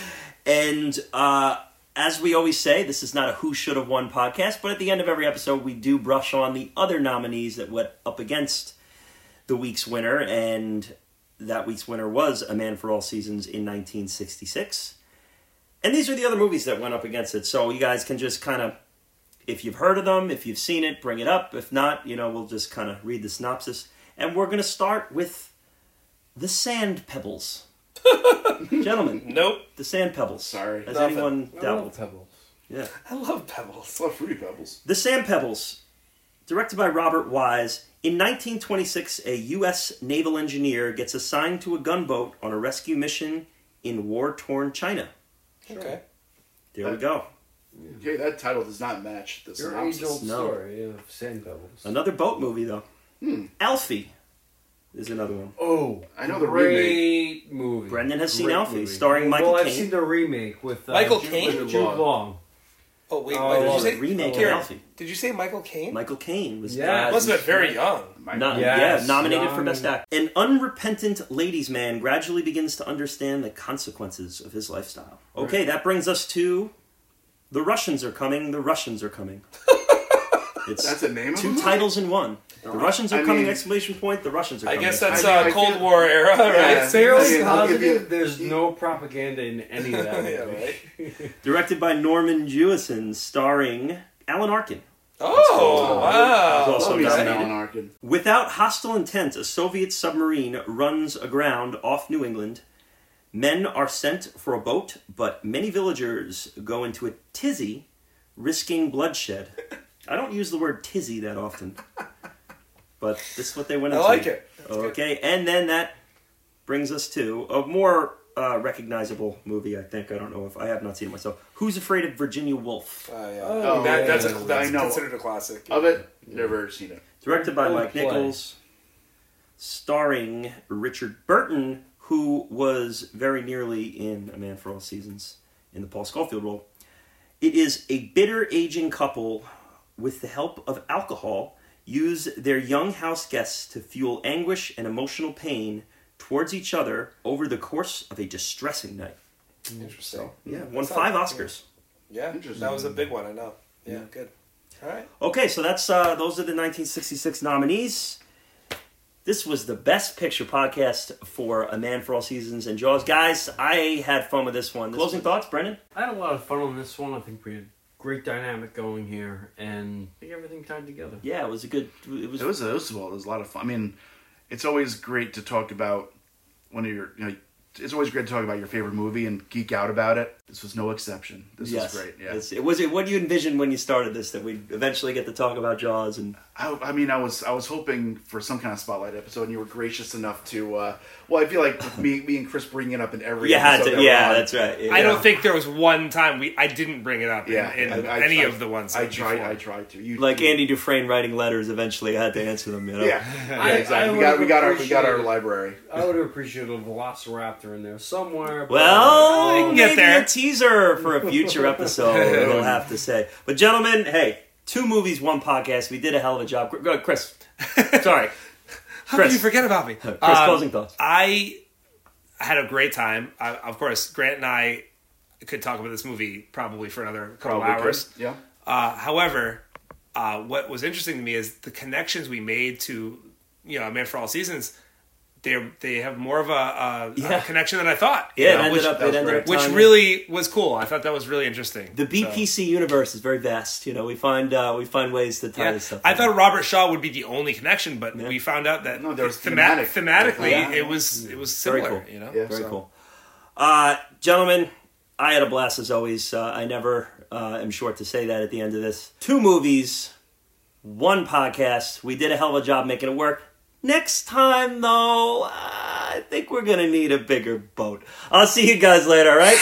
and uh, as we always say, this is not a who should have won podcast, but at the end of every episode, we do brush on the other nominees that went up against the week's winner, and that week's winner was A Man for All Seasons in 1966. And these are the other movies that went up against it, so you guys can just kind of, if you've heard of them, if you've seen it, bring it up. If not, you know, we'll just kind of read the synopsis. And we're going to start with The Sand Pebbles. Gentlemen, Nope. the Sand Pebbles. Sorry. Has Nothing. anyone I love pebbles. Yeah. I love pebbles. I love fruity pebbles. The Sand Pebbles, directed by Robert Wise. In 1926, a U.S. naval engineer gets assigned to a gunboat on a rescue mission in war-torn China. Okay. There we go. Okay, that title does not match the Your age old. No. story of sand pebbles. Another boat movie though. Hmm. Alfie is another one. Oh, I know the great movie. Brendan has seen Great Alfie, movie. starring Michael Well, I've Caine. seen the remake with uh, Michael Jude- Caine? with Jude Law. Oh wait, Oh, did you well, say remake of Kieran, Alfie. Did you say Michael Caine? Michael Caine was Yes. Must have been very young. My- Not, Yes, yeah, nominated for. Best Actor. An unrepentant ladies' man gradually begins to understand the consequences of his lifestyle. Okay, that brings us to The Russians Are Coming, The Russians Are Coming. It's That's a name of two titles in one. The Russians are I coming! mean- exclamation point. The Russians are Coming. I coming! guess that's I- uh, I Cold feel- War era, right? Yeah. Fairly I'll you- positive. There's no propaganda in any of that. Yeah, right. directed by Norman Jewison, starring Alan Arkin. Oh, wow. He's also he's nominated. Arkin. Without hostile intent, a Soviet submarine runs aground off New England. Men are sent for a boat, but many villagers go into a tizzy, risking bloodshed. I don't use the word tizzy that often, but this is what they went I into. like it. That's good. Okay, and then that brings us to a more uh, recognizable movie. I think I don't know if I have not seen it myself. Who's Afraid of Virginia Woolf? Uh, yeah. Oh, that, that's, a, yeah. that's I know. considered a classic. Of it, never seen it. Directed by Old Mike play. Nichols, starring Richard Burton, who was very nearly in A Man for All Seasons in the Paul Scofield role. It is a bitter aging couple, with the help of alcohol, use their young house guests to fuel anguish and emotional pain towards each other over the course of a distressing night. Interesting. Yeah, That won sounds- five Oscars. Yeah, Interesting. that was a big one. I know. Yeah, good. All right. Okay, so that's uh, those are the 1966 nominees. This was the best picture podcast for A Man for All Seasons and Jaws. Guys, I had fun with this one. Closing thoughts, Brendan? I had a lot of fun on this one. I think we had great dynamic going here, and I think everything tied together. Yeah, it was a good. It was. It was, it was well, it was a lot of fun. I mean, it's always great to talk about one of your, you know, it's always great to talk about your favorite movie and geek out about it. This was no exception. This yes, was great. Yeah. It's- It was. It, what do you envision when you started this that we'd eventually get to talk about Jaws and I, I mean, I was I was hoping for some kind of spotlight episode, and you were gracious enough to. Uh, well, I feel like me, me and Chris bringing it up in every you had episode to. that Yeah, on, that's right. I don't think there was one time we I didn't bring it up in, Yeah, in I- I any tried- of the ones. I before. tried. I tried to. You, like you- Andy Dufresne writing letters. Eventually, I had to answer them. You know. Yeah, yeah, I- exactly. I we got we got our we got our library. I would have appreciated a velociraptor in there somewhere. but- Well, We can get maybe there. a teaser for a future episode. we'll have to say. But gentlemen, hey, two movies, one podcast. We did a hell of a job. Go Chris. Sorry, How Chris. could you forget about me? Chris. Um, closing thoughts. I had a great time. I, of course, Grant and I could talk about this movie probably for another couple Probably hours. could. Yeah. Uh, however, uh, what was interesting to me is the connections we made to, you know, A Man for All Seasons. They they have more of a, a, Yeah. a connection than I thought. you Yeah, it know, ended which, up. that It ended up which really was cool. I thought that was really interesting. the So, BPC universe is very vast. You know, we find uh, we find ways to tie yeah. this stuff. I in. thought Robert Shaw would be the only connection, but Yeah. we found out that No, there was thema- thematic. thematically Yeah. it was it was Very similar. cool. You know, Yeah. very So- cool. Uh, gentlemen, I had a blast as always. Uh, I never uh, am short to say that at the end of this. Two movies, one podcast. We did a hell of a job making it work. Next time, though, uh, I think we're gonna need a bigger boat. I'll see you guys later, all right?